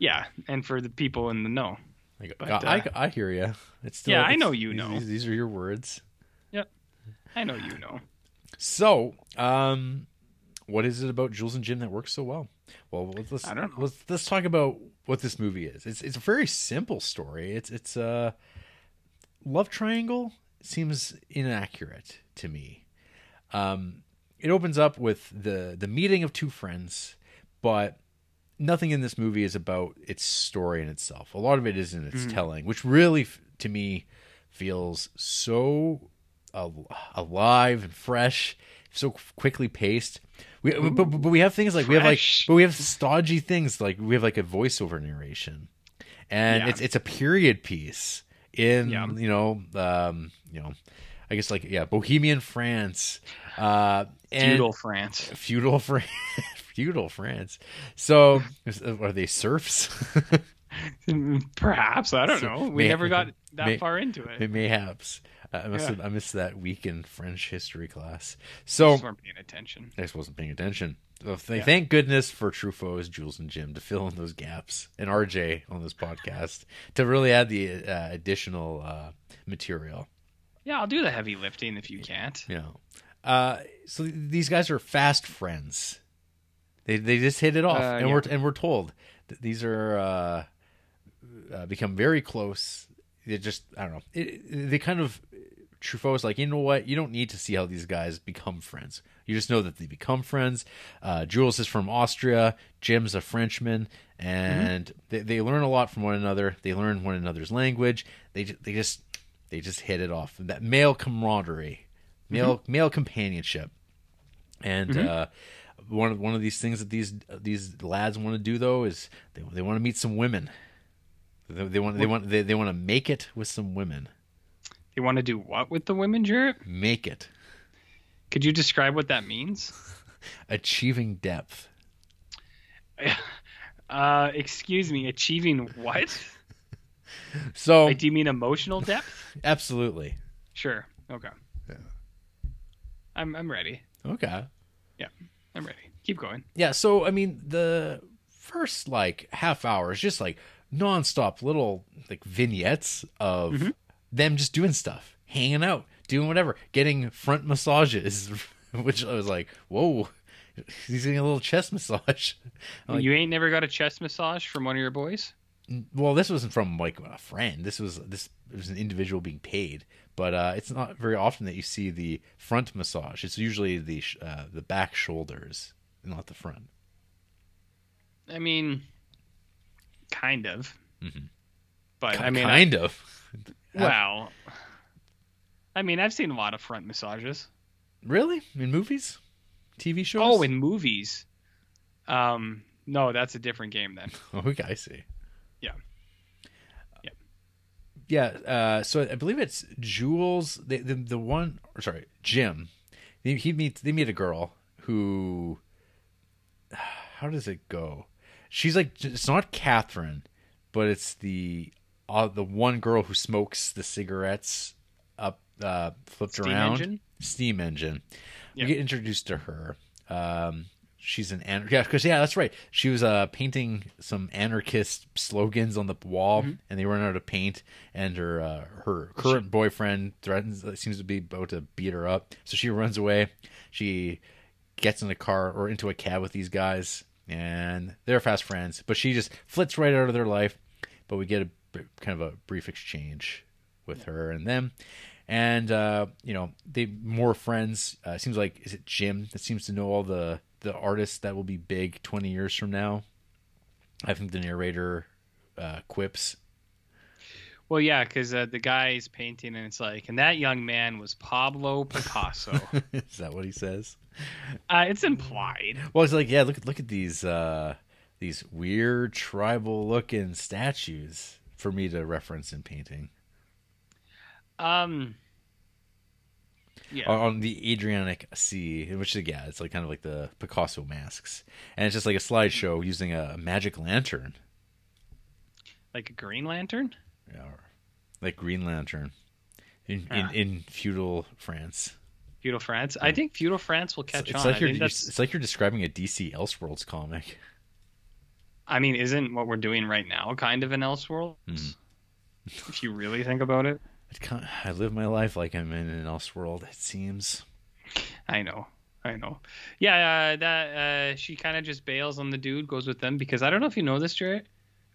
yeah, and for the people in the know. I, go, But, I, uh, I hear you. It's still, Yeah, I know you these- know. These, these are your words. Yep, I know you know. So, um, what is it about Jules and Jim that works so well? Well, let's let's, I don't know. let's let's talk about what this movie is. It's it's a very simple story. It's it's a love triangle seems inaccurate to me. Um, it opens up with the the meeting of two friends, but nothing in this movie is about its story in itself. A lot of it is in its telling, which really, to me, feels so al- alive and fresh, so quickly paced. We, but, but we have things like we have like, but we have stodgy things like we have like a voiceover narration, and Yeah. it's it's a period piece in Yeah. you know um you know I guess like yeah Bohemian France, uh, and Feudal France. feudal France, feudal France. So are they serfs? Perhaps I don't So, know. We may- never got that may- far into it. It mayhaps. I must Yeah. have, I missed that week in French history class. Just So weren't paying attention. I just wasn't paying attention. So th- Yeah. Thank goodness for Truffaut's Jules and Jim to fill in those gaps, and RJ on this podcast to really add the uh, additional uh, material. Yeah, I'll do the heavy lifting if you can't. Yeah. uh, so these guys are fast friends. They they just hit it off, Uh, and yeah. we're and we're told that these are uh, uh, become very close. They just I don't know. It, they kind of Truffaut's like you know what you don't need to see how these guys become friends. You just know that they become friends. Uh, Jules is from Austria. Jim's a Frenchman, and they, they learn a lot from one another. They learn one another's language. They they just they just hit it off. That male camaraderie, male male companionship, and uh, one of one of these things that these these lads want to do though is they they want to meet some women. They, they want they want they, they want to make it with some women. They want to do what with the women, Jared? Make it. Could you describe what that means? Achieving depth. Uh, excuse me, achieving what? So do you mean emotional depth? absolutely. Sure. Okay. Yeah. I'm I'm ready. Okay. Yeah. I'm ready. Keep going. Yeah, so I mean the first like half hour is just like nonstop little like vignettes of mm-hmm. them just doing stuff. hanging out, doing whatever, getting front massages, which I was like, whoa, he's getting a little chest massage. Like, you ain't never got a chest massage from one of your boys? Well, this wasn't from like a friend. This was this it was an individual being paid, but uh, it's not very often that you see the front massage. It's usually the sh- uh, the back shoulders, and not the front. I mean, kind of. Mhm. But I mean, I- kind of. well, I mean, I've seen a lot of front massages. Really? In movies? TV shows? Oh, in movies. Um, no, that's a different game then. Oh, okay, I see. Yeah. Uh, so I believe it's Jules, the, the the one, or sorry, Jim. He, he meets they meet a girl who. How does it go? She's like it's not Catherine, but it's the uh, the one girl who smokes the cigarettes up uh, flipped Steam around. engine? Steam engine. Yeah. We get introduced to her. Um, she's an an- yeah, because yeah, that's right. She was uh painting some anarchist slogans on the wall, Mm-hmm. and they run out of paint. And her uh, her current boyfriend threatens seems to be about to beat her up, so she runs away. She gets in a car or into a cab with these guys, and they're fast friends. But she just flits right out of their life. But we get a kind of a brief exchange with her and them. And uh, you know they more friends. Uh, seems like is it Jim that seems to know all the the artists that will be big twenty years from now. I think the narrator uh, quips. Well, yeah, because uh, the guy's painting, and it's like, and that young man was Pablo Picasso. is that what he says? uh, it's implied. Well, it's like yeah, look at look at these uh, these weird tribal looking statues for me to reference in painting. Um. Yeah. on the Adriatic Sea, which yeah, it's like kind of like the Picasso masks, and it's just like a slideshow using a magic lantern, like a Green Lantern. yeah, like Green Lantern, in Ah. in, in feudal France. Feudal France. I think feudal France will catch it's on. like you're that's. it's like you're describing a DC Elseworlds comic. I mean, isn't what we're doing right now kind of an Elseworlds? Hmm. if you really think about it. I live my life like I'm in an else world. It seems. I know. I know. Yeah, uh, that uh, she kind of just bails on the dude, goes with them because I don't know if you know this, Jared,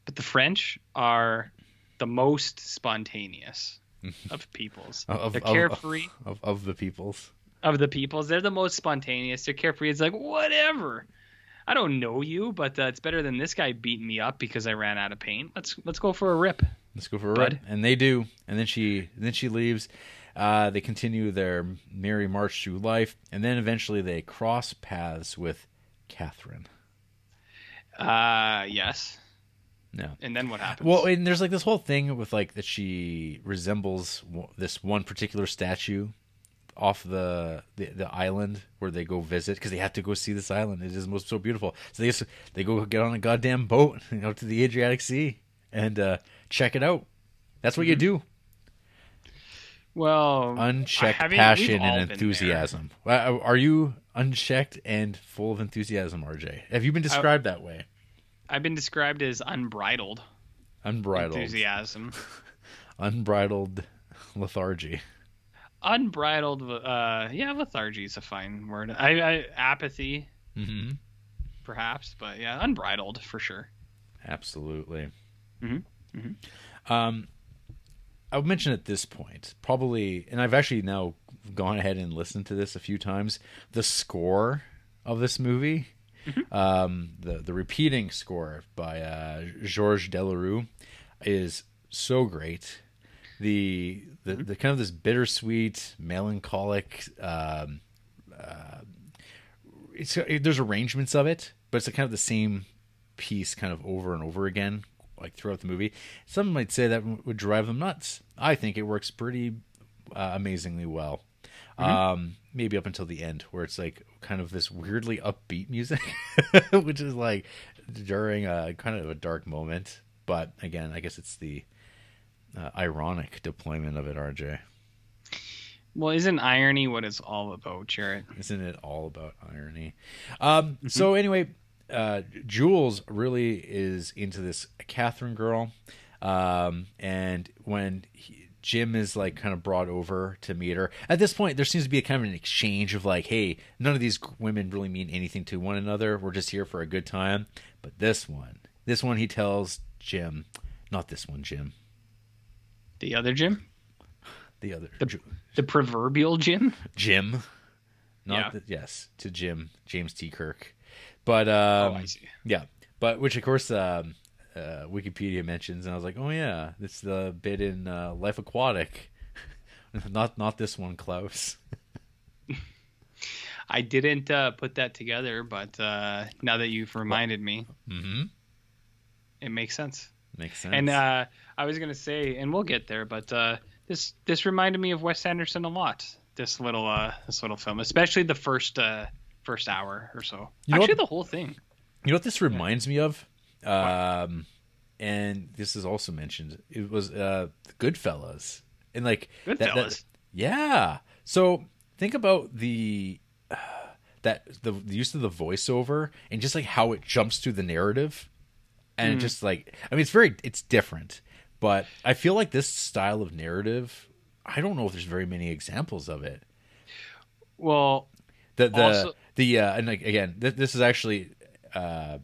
but the French are the most spontaneous of peoples. Of- They're of- carefree of, of the peoples. of the peoples. They're the most spontaneous. They're carefree. It's like whatever. I don't know you, but uh, it's better than this guy beating me up because I ran out of paint. Let's let's go for a rip. Let's go for a Bud. ride. And they do. And then she then she leaves. Uh, they continue their merry march through life, and then eventually they cross paths with Catherine. Uh, yes. No. And then what happens? Well, and there's like this whole thing with like that she resembles this one particular statue off the, the the island where they go visit because they have to go see this island. It is most so beautiful. So they just, they go get on a goddamn boat and out to the Adriatic Sea and uh, check it out. That's what you do. well, Unchecked I mean, passion and enthusiasm. Are you unchecked and full of enthusiasm, RJ? Have you been described that way? I've been described as unbridled Unbridled, enthusiasm. unbridled lethargy. Unbridled uh yeah lethargy is a fine word i, I apathy hmm perhaps but yeah unbridled for sure Absolutely. Mhm, Um, I'll mention at this point, probably, and I've actually now gone ahead and listened to this a few times. The score of this movie, um, the the repeating score by uh, Georges Delerue, is so great. The the, the kind of this bittersweet, melancholic. Um, uh, it's there's arrangements of it, but it's kind of the same piece kind of over and over again like throughout the movie. Some might say that would drive them nuts. I think it works pretty uh, amazingly well. Um maybe up until the end where it's like kind of this weirdly upbeat music which is like during a kind of a dark moment. But again i guess it's the uh, ironic deployment of it rj well isn't irony what it's all about jared Isn't it all about irony? Um, So anyway, uh, Jules really is into this Catherine girl, um, and when he, Jim is like kind of brought over to meet her. At this point, there seems to be a kind of an exchange of like, hey, none of these women really mean anything to one another. We're just here for a good time. But this one, this one, he tells Jim, not this one, Jim, The other Jim, the other The- Ju- the proverbial Jim. Jim, not Yeah. the, yes to Jim James T. Kirk, but um, oh, I see. yeah, but which of course um, uh, Wikipedia mentions, and I was like, oh yeah, it's the bit in uh, Life Aquatic, not not this one, Klaus. I didn't uh, put that together, but uh, now that you've reminded me, Mm-hmm. it makes sense. Makes sense. And uh, I was gonna say, and we'll get there, but uh, this this reminded me of Wes Anderson a lot. This little uh, this little film, especially the first uh, first hour or so. You Actually, what- the whole thing. You know what this reminds me of? Um, and this is also mentioned. It was uh, Goodfellas, and like that- that- Goodfellas. yeah. So think about the uh, that the, the use of the voiceover and just like how it jumps through the narrative, and it just like I mean, it's very it's different, but I feel like this style of narrative. I don't know if there's very many examples of it. Well, The the Also- the uh, and like again, th- this is actually uh,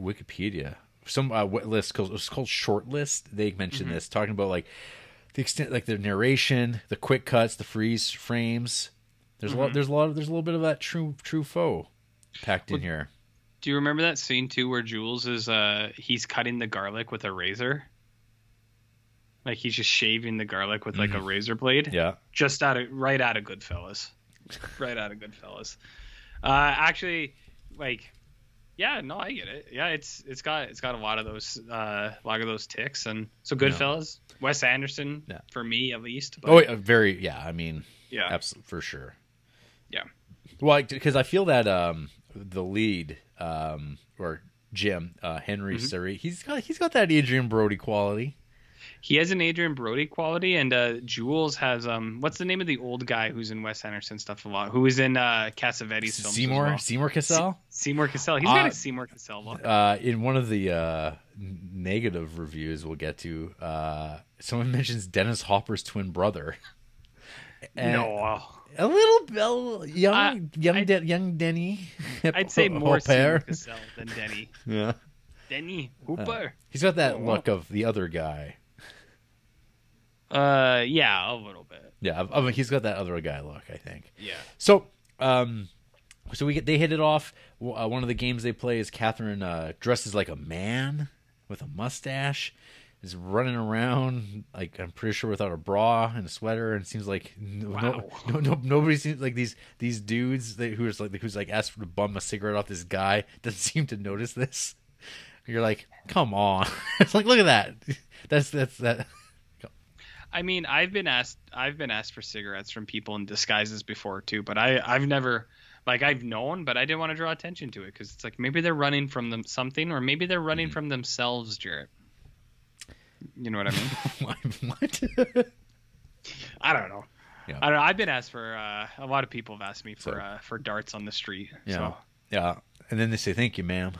Wikipedia. Some uh, list called it's called short list. They mentioned Mm-hmm. this, talking about like the extent, like the narration, the quick cuts, the freeze frames. There's a Mm-hmm. lot. There's a lot. Of, there's a little bit of that true Truffaut packed in here. do you remember that scene too, where Jules is uh he's cutting the garlic with a razor? Like he's just shaving the garlic with like a razor blade. Yeah, just out of right out of Goodfellas, right out of Goodfellas. Uh, actually, like, yeah, no, I get it. Yeah, it's it's got it's got a lot of those uh, a lot of those ticks, and so Goodfellas, Wes Anderson, Yeah. for me at least. But, Oh, yeah, very. Yeah, I mean, yeah, absolutely for sure. yeah, Well, because I feel that um, the lead um, or Jim uh, Henri Mm-hmm. Serre, he's got he's got that Adrien Brody quality. He has an Adrien Brody quality, and uh, Jules has um, what's the name of the old guy who's in Wes Anderson stuff a lot, who is in uh, Cassavetes films Seymour well. Seymour Cassell. Seymour Cassell. He's got Uh, a Seymour Cassell look. Uh, in one of the uh, negative reviews we'll get to, uh, someone mentions Dennis Hopper's twin brother. And no, a little, little young, Uh, young, De- young Denny. I'd say more Seymour. Cassell than Denny. Yeah, Denny Hopper. he's got that look of the other guy. Uh, yeah, a little bit. Yeah, I mean, he's got that other guy look. I think. Yeah. So, um, so we get they hit it off. Uh, one of the games they play is Catherine uh, dresses like a man with a mustache, is running around like I'm pretty sure without a bra and a sweater, and it seems like no, Wow. no, no, no nobody seems like these these dudes that, who's like who's like asked to bum a cigarette off this guy doesn't seem to notice this. You're like, come on! it's like, look at that. That's that's that. I mean, I've been asked I've been asked for cigarettes from people in disguises before too, but I I've never like I've known, but I didn't want to draw attention to it because it's like maybe they're running from them something, or maybe they're running Mm-hmm. from themselves, Jared. You know what I mean? what? I don't know. Yeah. I don't know. I've been asked for uh, a lot of people have asked me for So- uh, for darts on the street. Yeah. So Yeah. And then they say thank you, ma'am,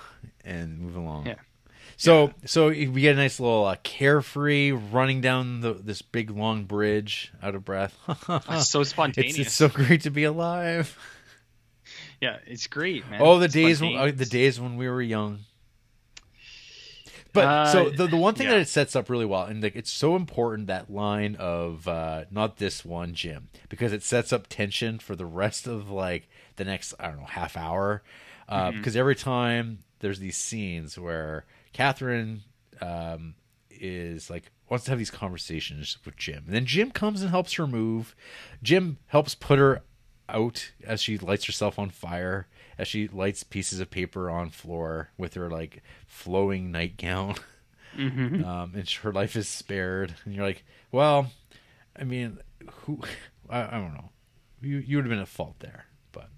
and move along. Yeah. So so we get a nice little uh, carefree running down the this big long bridge, out of breath. it's so spontaneous. It's, it's so great to be alive. yeah, it's great, man. Oh, the It's days when uh, the days when we were young. But so Uh, the the one thing yeah. that it sets up really well, and like it's so important that line of uh, not this one, Jim, because it sets up tension for the rest of like the next I don't know half hour, uh, Mm-hmm. because every time there's these scenes where Catherine um, is like wants to have these conversations with Jim, and then Jim comes and helps her move. Jim helps put her out as she lights herself on fire as she lights pieces of paper on floor with her like flowing nightgown. Um, and her life is spared. And you're like well i mean who i, I don't know. You, you would have been at fault there but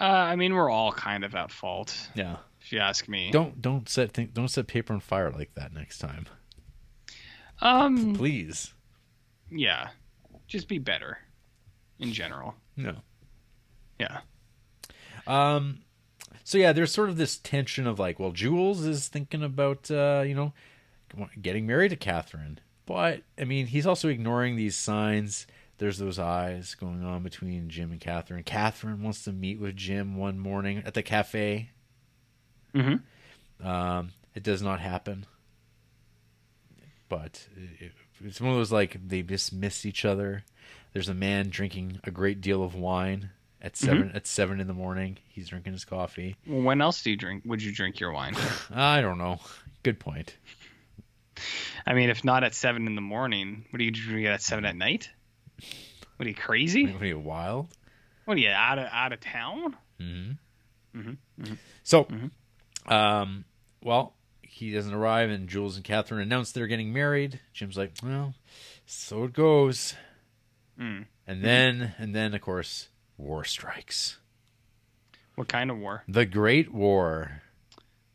Uh, I mean, we're all kind of at fault, yeah if you ask me. don't don't set th- don't set paper on fire like that next time um, please yeah, just be better in general. no Yeah. Um, so yeah, there's sort of this tension of like, well, Jules is thinking about uh, you know getting married to Catherine, But I mean, he's also ignoring these signs. There's those eyes going on between Jim and Catherine. Catherine wants to meet with Jim one morning at the cafe. Mm-hmm. Um, it does not happen. But it, it's one of those like they just miss each other. There's a man drinking a great deal of wine at mm-hmm. 7 at seven in the morning. He's drinking his coffee. When else do you drink? Would you drink your wine? I don't know. Good point. I mean, if not at seven in the morning, what do you drink at seven at night? What are you crazy? What are you wild? What are you out of out of town? Mm-hmm. Mm-hmm. So, um, well, he doesn't arrive, and Jules and Catherine announce they're getting married. Jim's like, well, so it goes. Mm. And then, and then, of course, war strikes. What kind of war? The Great War.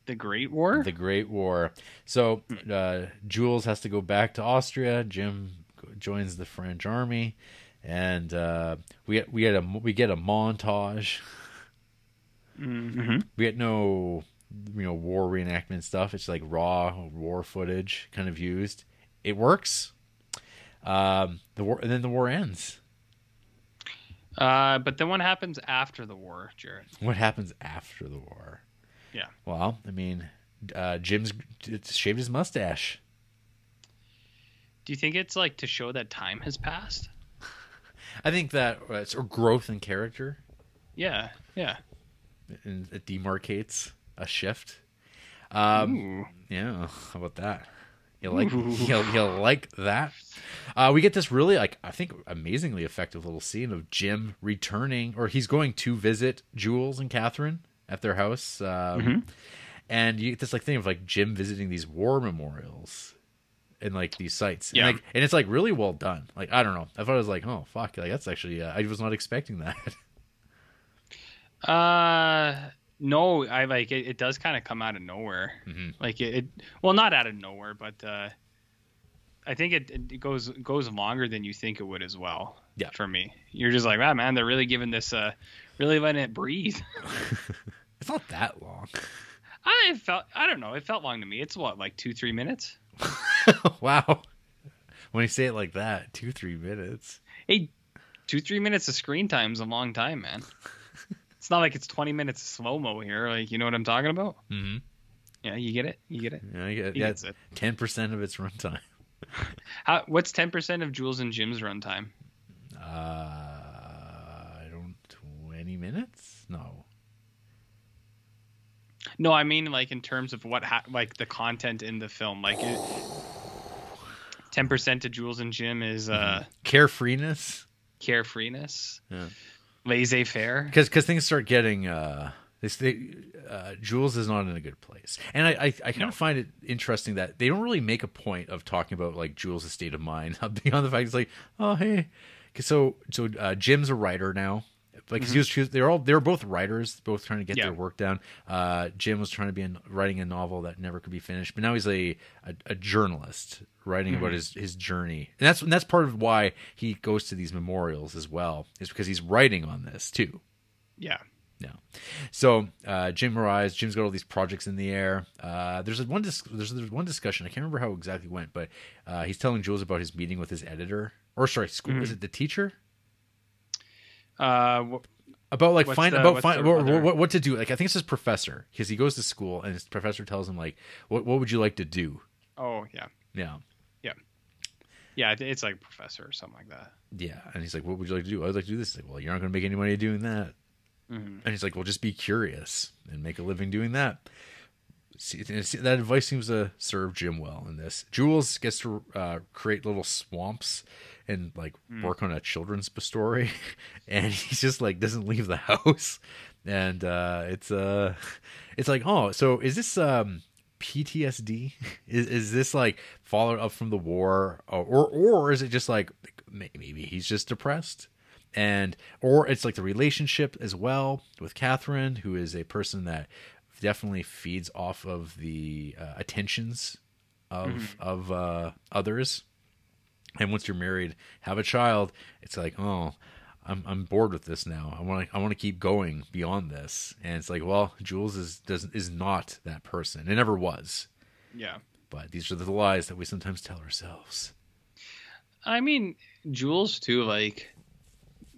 The Great War? The Great War. So, uh, Jules has to go back to Austria. Jim joins the French army, and uh, we get we get a we get a montage. mm-hmm. we get no you know war reenactment stuff it's like raw war footage kind of used it works um the war and then the war ends Uh, but then what happens after the war, Jared? what happens after the war Yeah. well i mean uh jim's shaved his mustache Do you think it's like to show that time has passed? i think that uh, it's a growth in character Yeah, yeah. and it demarcates a shift um Ooh. Yeah, how about that? You like you, you like that? Uh, we get this really like I think amazingly effective little scene of Jim returning, or he's going to visit Jules and Catherine at their house, um, and you get this like thing of like Jim visiting these war memorials and like these sites, Yeah. and, like, and it's like really well done. Like I don't know, I thought it was like oh fuck, like that's actually uh, I was not expecting that. Uh, no, I like it. It does kind of come out of nowhere. Mhm. Like it, it, well, not out of nowhere, but uh, I think it, it goes goes longer than you think it would as well. Yeah. For me, you're just like, wow, man, they're really giving this, uh, really letting it breathe. it's not that long. I felt, I don't know, it felt long to me. It's what, like two, three minutes. wow, when you say it like that, two three minutes. Hey, two, three minutes of screen time is a long time, man. It's not like it's 20 minutes of slow mo here. Like, you know what I'm talking about? Mm-hmm. Yeah, you get it. You get it. Yeah, you get, He yeah, it. ten percent of its runtime. How, what's 10% of Jules and Jim's runtime? Uh, I don't. Twenty minutes? No. No, I mean like in terms of what ha- like the content in the film. Like ten percent to Jules and Jim is uh Carefreeness. carefreeness, Yeah. Laissez faire. Because because things start getting uh. They, they, uh, Jules is not in a good place, and I I, I kind No. of find it interesting that they don't really make a point of talking about like Jules' state of mind beyond the fact it's like oh hey, so so uh, Jim's a writer now, like he was they're all they're both writers, both trying to get Mm-hmm. Yeah. their work down. Uh, Jim was trying to be in, writing a novel that never could be finished, but now he's a a, a journalist writing Mm-hmm. about his his journey, and that's and that's part of why he goes to these memorials as well, is because he's writing on this too. Yeah. No. So uh, Jim arrives. Jim's got all these projects in the air. Uh, there's a one dis- there's, there's one discussion. I can't remember how it exactly went, but uh, he's telling Jules about his meeting with his editor, or sorry, school. Mm-hmm. Is it the teacher? Uh, wh- About like find the- about find what, what, what to do. Like I think it's his professor because he goes to school and his professor tells him like, what what would you like to do? oh yeah, Yeah. yeah. Yeah, It's like professor or something like that. Yeah, and he's like, "What would you like to do?" I'd like to do this. He's like, well, you're not going to make any money doing that. Mhm. And he's like, "Well, just be curious and make a living doing that." See, and see- that advice seems to serve Jim well in this. Jules gets to uh, create little swamps and like work on a children's story, and he just like doesn't leave the house, and uh, it's uh, it's like, oh, so is this um PTSD? Is is this like followed up from the war, or or, or is it just like maybe he's just depressed? and or it's like the relationship as well with Catherine, who is a person that definitely feeds off of the uh, attentions of of uh, others. And once you're married, have a child, it's like, oh, I'm I'm bored with this now. I want to I want to keep going beyond this. And it's like, well, Jules is doesn't is not that person. It never was. Yeah. But these are the lies that we sometimes tell ourselves. I mean, Jules too. Like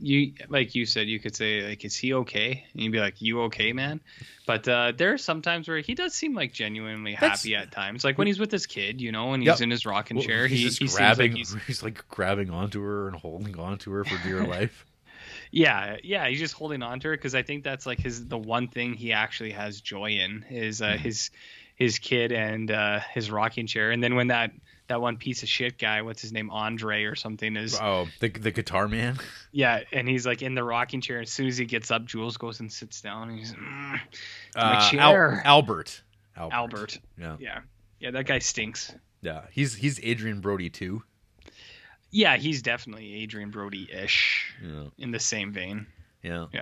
you, like you said, you could say like, "Is he okay?" And you'd be like, "You okay, man?" But uh, there are some times where he does seem like genuinely That's- happy at times, like when he's with his kid, you know, and he's Yep. in his rocking Well, chair. he's he, just he grabbing. like he's he's like grabbing onto her and holding onto her for dear life. Yeah, yeah, he's just holding on to her because I think that's like his the one thing he actually has joy in is uh, his his kid and uh, his rocking chair. And then when that that one piece of shit guy, what's his name, Andre or something, is Oh, the the guitar man. yeah, and he's like in the rocking chair. As soon as he gets up, Jules goes and sits down. And he's mm, my Uh, Al- chair. Albert. Albert. Albert. Yeah. Yeah, yeah, that guy stinks. Yeah. He's he's Adrien Brody too. Yeah, he's definitely Adrien Brody ish Yeah. in the same vein, Yeah. Yeah.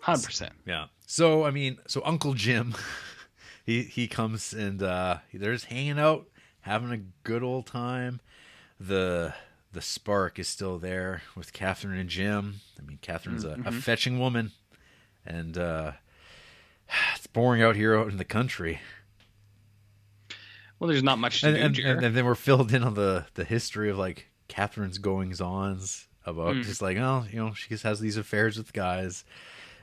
hundred percent. Yeah. So I mean, so Uncle Jim, he he comes and uh they're just hanging out, having a good old time. The the spark is still there with Catherine and Jim. I mean, Catherine's a, a fetching woman, and uh it's boring out here out in the country. Well, there's not much to And, do, and, and then we're filled in on the the history of like Catherine's goings ons about Mm. just like oh you know she just has these affairs with guys.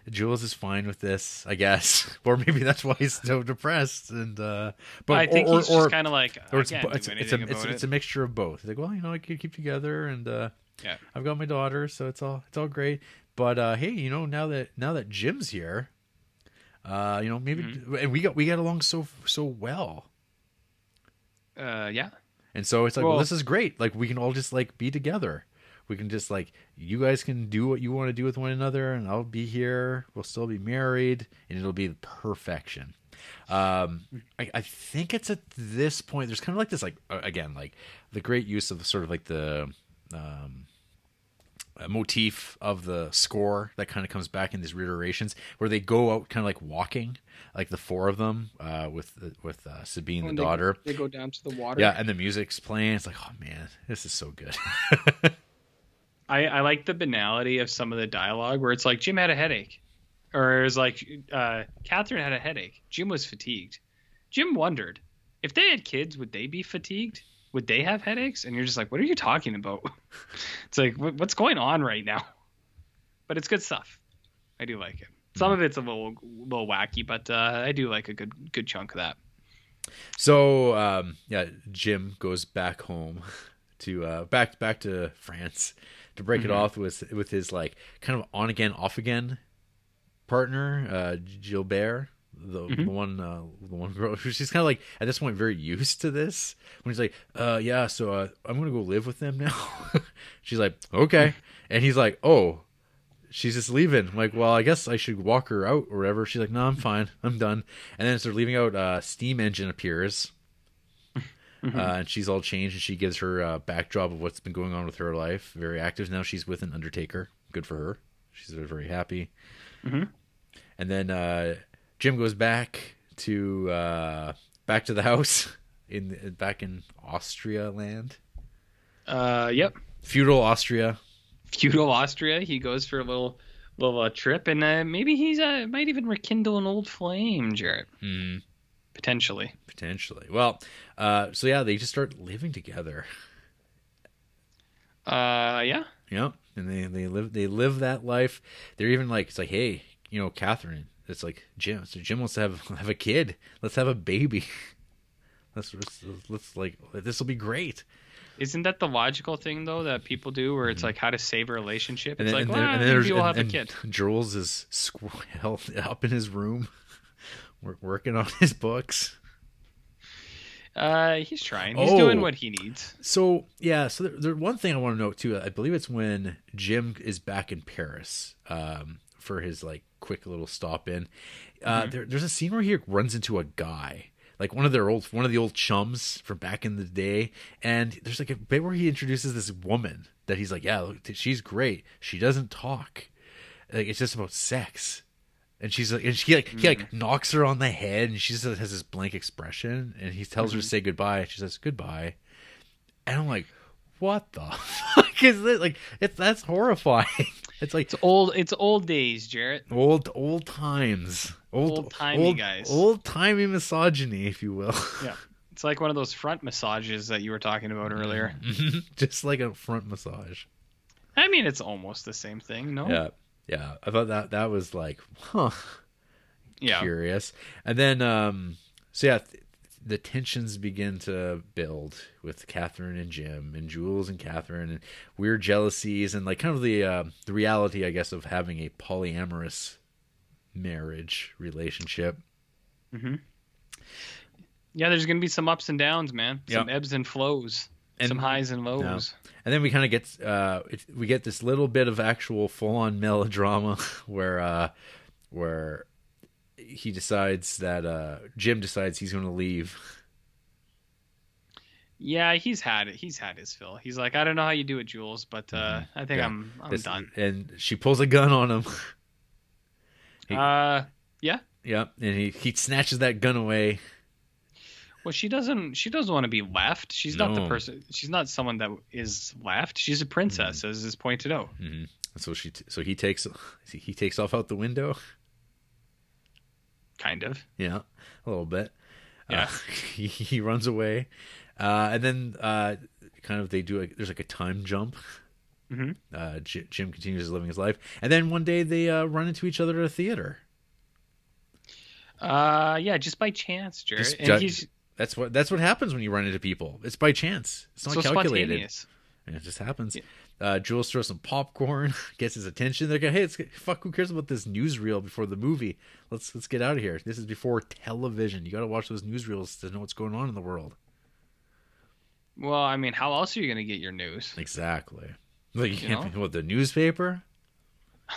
Jules is fine with this, I guess, or maybe that's why he's so depressed. And uh, but I think or, he's or, just kind of like or it's, can't bo- do it's, it's, a, it's, about it's a mixture of both. Like, well, you know, I can keep together, and uh, Yeah. I've got my daughter, so it's all it's all great. But uh, hey, you know, now that now that Jim's here, uh, you know, maybe Mm-hmm. and we got we got along so so well. Uh, yeah. And so it's like, well, Well- this is great. Like we can all just like be together. We can just like you guys can do what you want to do with one another, and I'll be here. We'll still be married, and it'll be perfection. Um, I, I think it's at this point. There's kind of like this, like again, like the great use of sort of like the um, motif of the score that kind of comes back in these reiterations, where they go out kind of like walking, like the four of them uh, with with uh, Sabine, the they- daughter. They, go down to the water. Yeah, and the music's playing. It's like, oh man, this is so good. I, I like the banality of some of the dialogue where it's like Jim had a headache, or it was like uh, Catherine had a headache. Jim was fatigued. Jim wondered if they had kids, would they be fatigued? Would they have headaches? And you're just like, what are you talking about? it's like, what, what's going on right now? But it's good stuff. I do like it. Some of it's a little little wacky, but uh, I do like a good good chunk of that. so um, yeah, Jim goes back home to uh, back back to France to break it off with with his like kind of on again off again partner uh, Gilbert. The, the one uh, the one girl who she's kind of like at this point very used to this when he's like uh yeah so uh, i'm gonna go live with them now she's like okay and he's like oh she's just leaving. I'm like, well, I guess I should walk her out or whatever. She's like, no, I'm fine. I'm done. And then as they're leaving out, uh, steam engine appears. Uh, and she's all changed and she gives her uh, backdrop of what's been going on with her life. Very active. Now she's with an Undertaker. Good for her. She's very, happy. And then uh, Jim goes back to uh, back to the house in back in Austria land, Uh, yep. feudal Austria. feudal Austria. He goes for a little little uh, trip, and uh, maybe he's uh, might even rekindle an old flame, Jared. Mm, Potentially. potentially. Well, uh, so yeah, they just start living together. Uh, yeah. Yep. And they, they live they live that life. They're even like it's like, hey, you know, Catherine. It's like Jim. So Jim wants to have have a kid. Let's have a baby. Let's let's, let's like this will be great. Isn't that the logical thing though that people do, where it's like how to save a relationship? Mm-hmm. And It's then, like, and then, well, and there's maybe we'll and, have and a kid. Jules is squ- up in his room, wor- working on his books. Uh, he's trying. He's Oh. doing what he needs. So yeah, so there, there one thing I want to note too. I believe it's when Jim is back in Paris um, for his like quick little stop in. Uh, there, there's a scene where he runs into a guy, like one of their old one of the old chums from back in the day, and there's like a bit where he introduces this woman that he's like, yeah, look, she's great. She doesn't talk. Like it's just about sex. And she's like, and she like, he like mm. knocks her on the head, and she just has this blank expression, and he tells her to mm-hmm. say goodbye. and She says goodbye, and I'm like, what the fuck is this? Like, it's that's horrifying. It's like It's old. It's old days, Jared. old old times, old Old-timey old, guys. old timey misogyny, if you will. Yeah. It's like one of those front massages that you were talking about earlier. just like a front massage. I mean, it's almost the same thing, no? Yeah, yeah. I thought that that was like, huh, Yeah. curious. And then, um, so yeah, th- the tensions begin to build with Catherine and Jim, and Jules and Catherine, and weird jealousies, and like kind of the uh, the reality, I guess, of having a polyamorous marriage relationship. Yeah, there's gonna be some ups and downs, man. Some Yep. ebbs and flows. And- some highs and lows. And then we kind of get uh, we get this little bit of actual full on melodrama where uh, where he decides that uh, Jim decides he's going to leave. Yeah, he's had it. He's had his fill. He's like, I don't know how you do it, Jules, but uh, I think Mm-hmm. Yeah. I'm I'm This- done. And she pulls a gun on him. He- Uh, yeah. Yep, and he he snatches that gun away. Well, she doesn't. She doesn't want to be left. She's not the person. She's not someone that is left. She's a princess, Mm-hmm. as is pointed out. So she t- so he takes he takes off out the window. Kind of. Yeah, a little bit. Yeah. Uh, he, he runs away, uh, and then uh, kind of they do a, there's like a time jump. Mhm. Uh, J- Jim continues living his life, and then one day they uh, run into each other at a theater. Uh, yeah, just by chance, Jared. Just and he's that's what that's what happens when you run into people. It's by chance. It's not so calculated. it just happens. Uh, Jules throws some popcorn, gets his attention. They're like, "Hey, it's, fuck! Who cares about this newsreel before the movie? Let's let's get out of here. This is before television. You got to watch those newsreels to know what's going on in the world." Well, I mean, how else are you gonna get your news? Exactly. Like you You can't know? what the newspaper,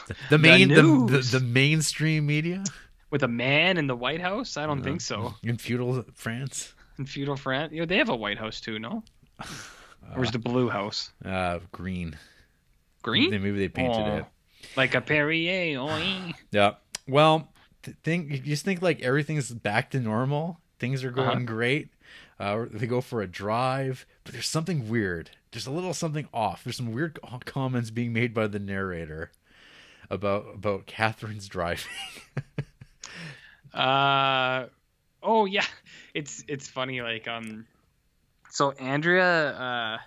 the, the main the, the, the mainstream media With a man in the White House? I don't think so. in feudal France. In feudal France, you know, they have a White House too, no? Or is the Blue House Uh, green. green? They maybe they painted Oh, it. like a Perrier. Oh, Yeah. Well, th- think you just think like everything's back to normal. Things are going Uh-huh. great. Uh, they go for a drive, but there's something weird. There's a little something off. There's some weird comments being made by the narrator about about Catherine's driving. Uh oh yeah. It's it's funny like um so Andrea uh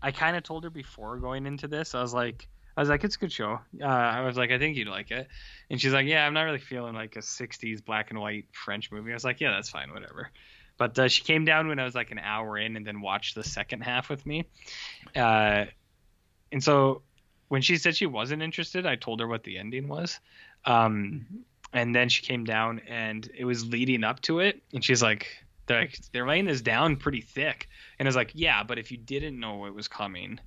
I kind of told her before going into this. I was like I was like it's a good show. Uh I was like I think you'd like it. And she's like yeah, I'm not really feeling like a 60s black and white French movie. I was like yeah, that's fine, whatever. But uh, she came down when I was like an hour in and then watched the second half with me. Uh and so when she said she wasn't interested, I told her what the ending was. Um and then she came down and it was leading up to it and she's like they're like they're laying this down pretty thick and I was like yeah but if you didn't know it was coming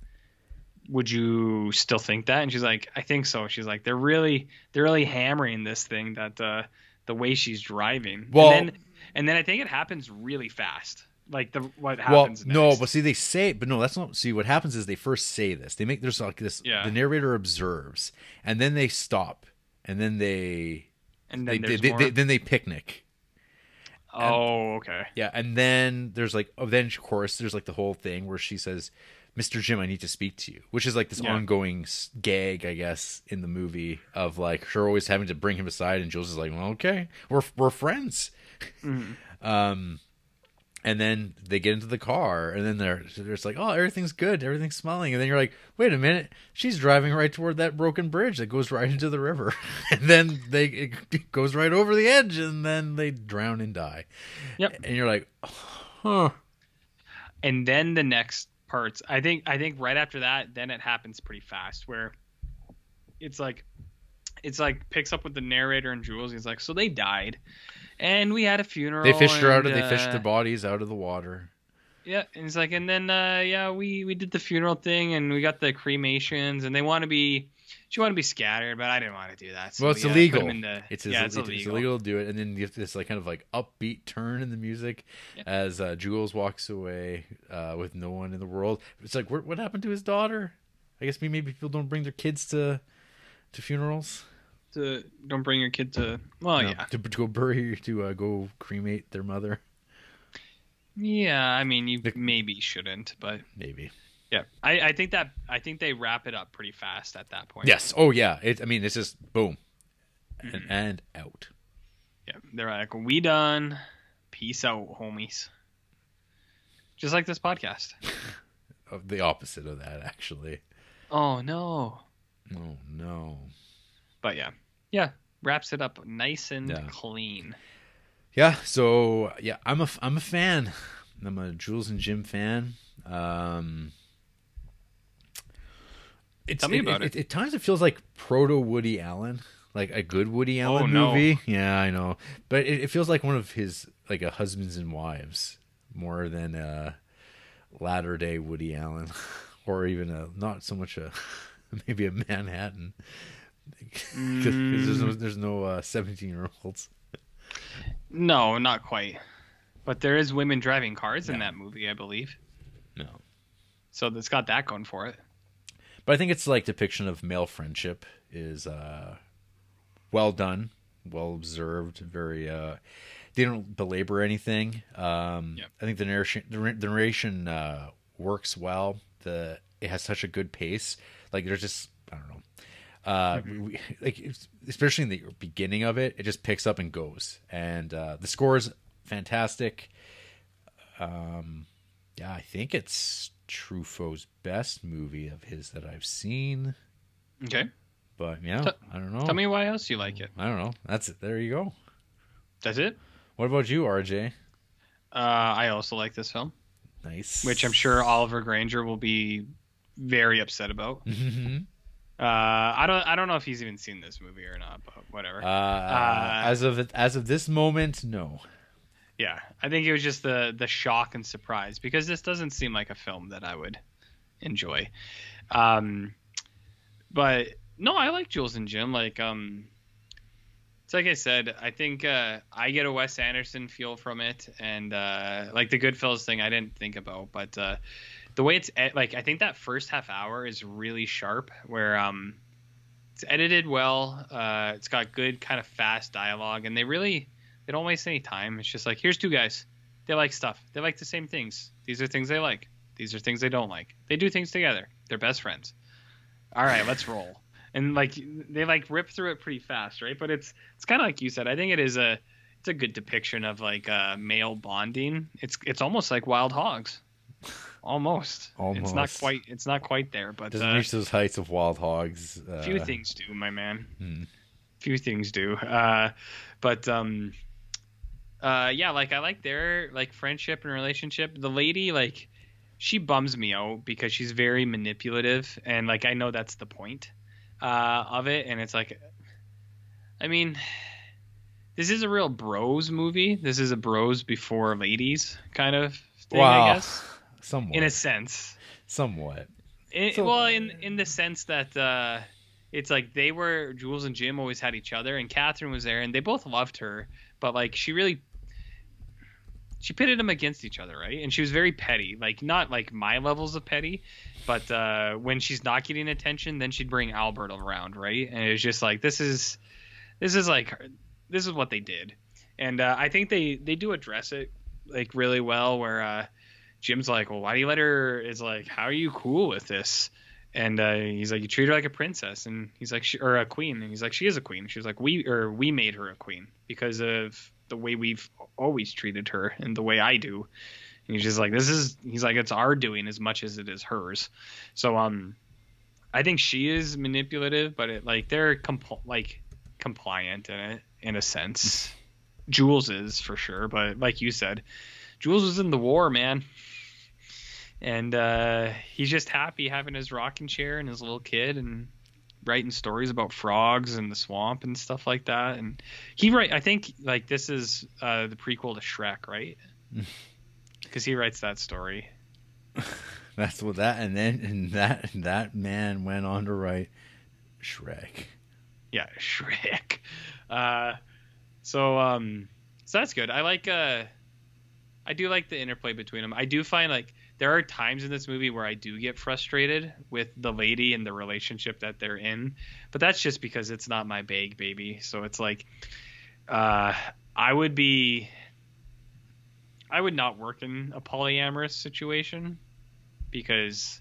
would you still think that and she's like I think so she's like they're really they're really hammering this thing that uh the way she's driving Well- and then and then I think it happens really fast like the what well, happens no, but see, they say, but no, that's not. See, what happens is they first say this. They make there's like this. Yeah. The narrator observes, and then they stop, and then they and then they, they, they- then they picnic. oh okay Yeah, and then there's like, oh, then of course there's like the whole thing where she says, "Mr. Jim, I need to speak to you," which is like this Yeah. ongoing gag, I guess, in the movie of like her always having to bring him aside, and Jules is like, "Well, okay, we're we're friends." Um, and then they get into the car, and then they're they're just like, "Oh, everything's good, everything's smiling," and then you're like, "Wait a minute, she's driving right toward that broken bridge that goes right into the river," and then they it goes right over the edge, and then they drown and die. Yep. and you're like, "Huh." and then the next parts i think i think right after that then it happens pretty fast where it's like it's like picks up with the narrator and jules he's like so they died and we had a funeral They fished her out of. They fished uh, their bodies out of the water. yeah and he's like and then uh yeah we we did the funeral thing and we got the cremations and they want to be she want to be scattered but i didn't want to do that so well, it's yeah, I put illegal. 'em in the- it's, yeah it's, it's it's illegal, illegal to do it, and then you have this like kind of like upbeat turn in the music Yeah. as uh, Jules walks away uh, with no one in the world. It's like, what, what happened to his daughter? I guess maybe people don't bring their kids to to funerals. To don't bring your kid to well No, yeah to, to go bury to uh, go cremate their mother. yeah i mean you maybe shouldn't but Maybe. Yeah, I, I think that I think they wrap it up pretty fast at that point. Yes. Oh yeah. It. I mean, it's just boom, Mm-hmm. and, and out. Yeah, they're like, "We done. Peace out, homies." just like this podcast. Of the opposite of that, actually. Oh no. Oh no. But yeah, yeah, wraps it up nice and Yeah. clean. Yeah. So yeah, I'm a I'm a fan. I'm a Jules and Jim fan. Um, it's, Tell me about it. At times, it feels like proto Woody Allen, like a good Woody Allen Oh, no. movie. Yeah, I know, but it, it feels like one of his like a husbands and wives more than a latter day Woody Allen, or even a not so much a maybe a Manhattan. Because there's no there's no seventeen year olds. No, not quite. But there is women driving cars in Yeah. that movie, I believe. No. So it's got that going for it. But I think it's like depiction of male friendship is uh, well done, well observed, very. Uh, they don't belabor anything. Um, Yep. I think the narration the, ra- the narration uh, works well. The it has such a good pace. Like there's just I don't know. Uh, we, like especially in the beginning of it, it just picks up and goes, and uh, the score is fantastic. Um, yeah, I think it's Truffaut's best movie of his that I've seen. Okay. But yeah, T- I don't know. Tell me why else you like it. I don't know. That's it. There you go. That's it. What about you, RJ? Uh, I also like this film, Nice. which I'm sure Oliver Granger will be very upset about. Mhm. Uh, I don't I don't know if he's even seen this movie or not, but whatever. uh, as of as of this moment, no. yeah, I think it was just the the shock and surprise because this doesn't seem like a film that I would enjoy. Um, but no, I like Jules and Jim. Like um, it's like I said, I think uh, I get a Wes Anderson feel from it, and uh, like the Goodfellas thing, I didn't think about, but uh, the way it's ed- like, I think that first half hour is really sharp, where um, it's edited well. Uh, it's got good kind of fast dialogue, and they really they don't waste any time. It's just like here's two guys. They like stuff. They like the same things. These are things they like. These are things they don't like. They do things together. They're best friends. All right, let's roll. And like they like rip through it pretty fast, right? But it's it's kind of like you said. I think it is a it's a good depiction of like uh, male bonding. It's it's almost like Wild Hogs. Almost. It's not quite. It's not quite there, but Doesn't uh, reach those heights of Wild Hogs. Uh, few things do, my man. hmm. Few things do. Uh, but um, uh, yeah, like I like their like friendship and relationship. The lady, like, she bums me out because she's very manipulative, and like I know that's the point uh, of it, and it's like, I mean. This is a real bros movie. This is a bros before ladies kind of thing, Wow. I guess, Somewhat. in a sense. somewhat. So- well, in in the sense that uh, it's like they were Jules and Jim always had each other, and Catherine was there, and they both loved her, but like she really she pitted them against each other, right? And she was very petty, like not like my levels of petty, but uh, when she's not getting attention, then she'd bring Albert around, right? And it was just like this is this is like this is what they did, and uh, I think they they do address it like really well, where. Jim's like, well, why do you let her? Is like, how are you cool with this? And uh, he's like, you treat her like a princess, and he's like, she, or a queen, and he's like, she is a queen. She's like, we or we made her a queen because of the way we've always treated her and the way I do. And he's just like, this is, he's like, it's our doing as much as it is hers. So um, I think she is manipulative, but it like they're compl- like compliant in it in a sense. Jules is for sure, but like you said, Jules was in the war, man and uh, he's just happy having his rocking chair and his little kid and writing stories about frogs and the swamp and stuff like that. And he write, I think like this is uh, the prequel to Shrek, right? Because he writes that story. That's what that and then and that and that man went on to write Shrek. Yeah, Shrek. Uh, so um, so that's good. I like uh, I do like the interplay between them. I do find like there are times in this movie where I do get frustrated with the lady and the relationship that they're in, but that's just because it's not my bag, baby. So it's like, uh, I would be, I would not work in a polyamorous situation because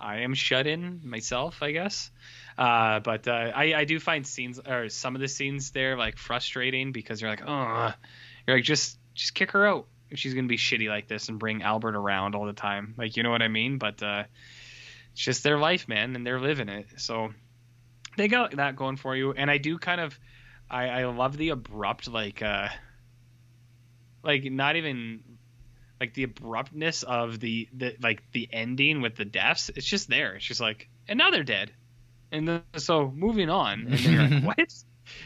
I am shut in myself, I guess. Uh, but uh, I, I do find scenes or some of the scenes there like frustrating because you're like, oh, you're like just just kick her out, she's gonna be shitty like this and bring Albert around all the time. Like you know what I mean? But uh, it's just their life, man, and they're living it. So they got that going for you. And I do kind of, I, I love the abrupt like, uh, like not even like the abruptness of the the like the ending with the deaths. It's just there. It's just like and now they're dead. And then, so moving on, and then you're like, what?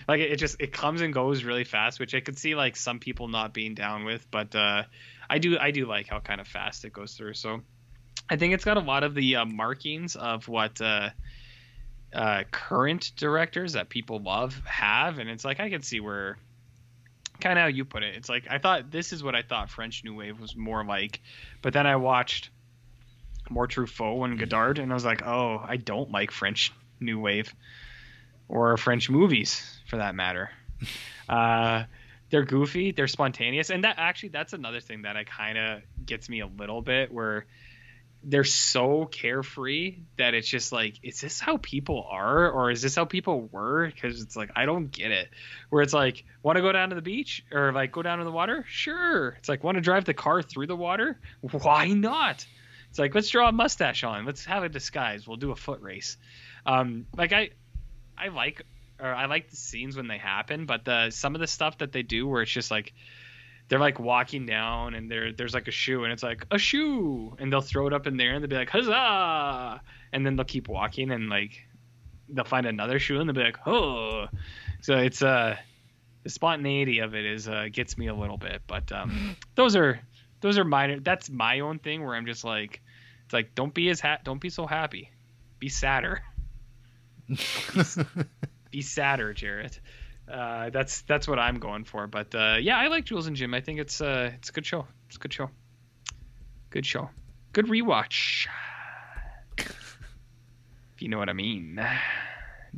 Like it, it just it comes and goes really fast, which I could see like some people not being down with, but uh, I do I do like how kind of fast it goes through. So I think it's got a lot of the uh, markings of what uh, uh, current directors that people love have, and it's like I can see where kind of how you put it. It's like I thought this is what I thought French New Wave was more like, but then I watched more Truffaut and Godard, and I was like, oh, I don't like French New Wave or French movies for that matter. uh, they're goofy, they're spontaneous, and that actually that's another thing that I kind of gets me a little bit where they're so carefree that it's just like, is this how people are, or is this how people were? Because it's like I don't get it. Where it's like, want to go down to the beach or like go down to the water? Sure. It's like, want to drive the car through the water? Why not? It's like, let's draw a mustache on. Let's have a disguise. We'll do a foot race. Um, like I, I like or I like the scenes when they happen, but the some of the stuff that they do where it's just like they're like walking down and there there's like a shoe and it's like a shoe! And they'll throw it up in there and they'll be like huzzah! And then they'll keep walking and like they'll find another shoe and they'll be like oh so it's uh the spontaneity of it is uh gets me a little bit but um those are those are minor that's my own thing where I'm just like it's like don't be as ha- don't be so happy. Be sadder be sadder, Jared. Uh, that's that's what I'm going for. But uh, yeah, I like Jules and Jim. I think it's uh, it's a good show. It's a good show. Good show. Good rewatch. if you know what I mean,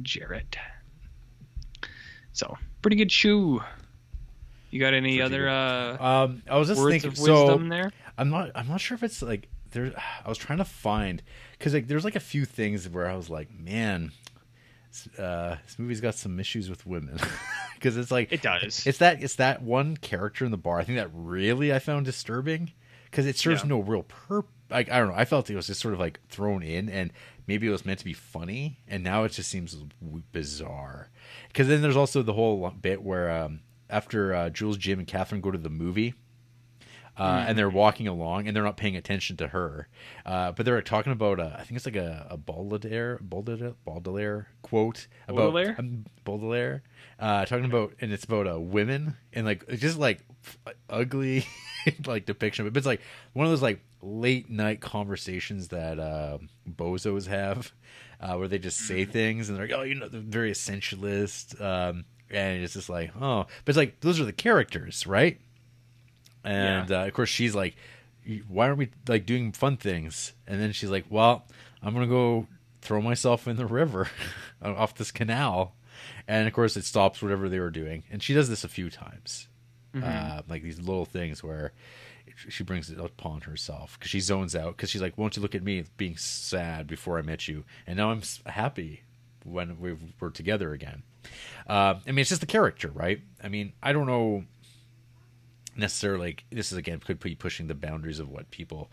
Jared. So pretty good shoe. You got any other uh, Um, I was just words thinking. of wisdom So there? I'm not. I'm not sure if it's like there. I was trying to find because like there's like a few things where I was like, man, uh, this movie's got some issues with women because it's like It does. It's that it's that one character in the bar. I think that really I found disturbing because it serves Yeah. no real purpose. Like I don't know. I felt it was just sort of like thrown in, and maybe it was meant to be funny, and now it just seems bizarre. Because then there's also the whole bit where um, after uh, Jules, Jim, and Catherine go to the movie, uh, and they're walking along and they're not paying attention to her. Uh, but they're talking about, uh, I think it's like a, a Baudelaire, Baudelaire, Baudelaire quote about Baudelaire? um, Baudelaire, uh, talking about, and it's about uh, women and like it's just like f- ugly like depiction. But it's like one of those like late night conversations that uh, bozos have, uh, where they just say things and they're like, oh, you know, they're very essentialist. Um, and it's just like, oh, but it's like those are the characters, right? And uh, of course she's like why aren't we like doing fun things? And then she's like well i'm gonna go throw myself in the river off this canal. And of course it stops whatever they were doing. And she does this a few times. Uh, like these little things where she brings it upon herself because she zones out because she's like won't you look at me being sad before i met you? And now i'm happy when we were together again. Uh, i mean it's just the character right? I mean i don't know necessarily like this is again could be pushing the boundaries of what people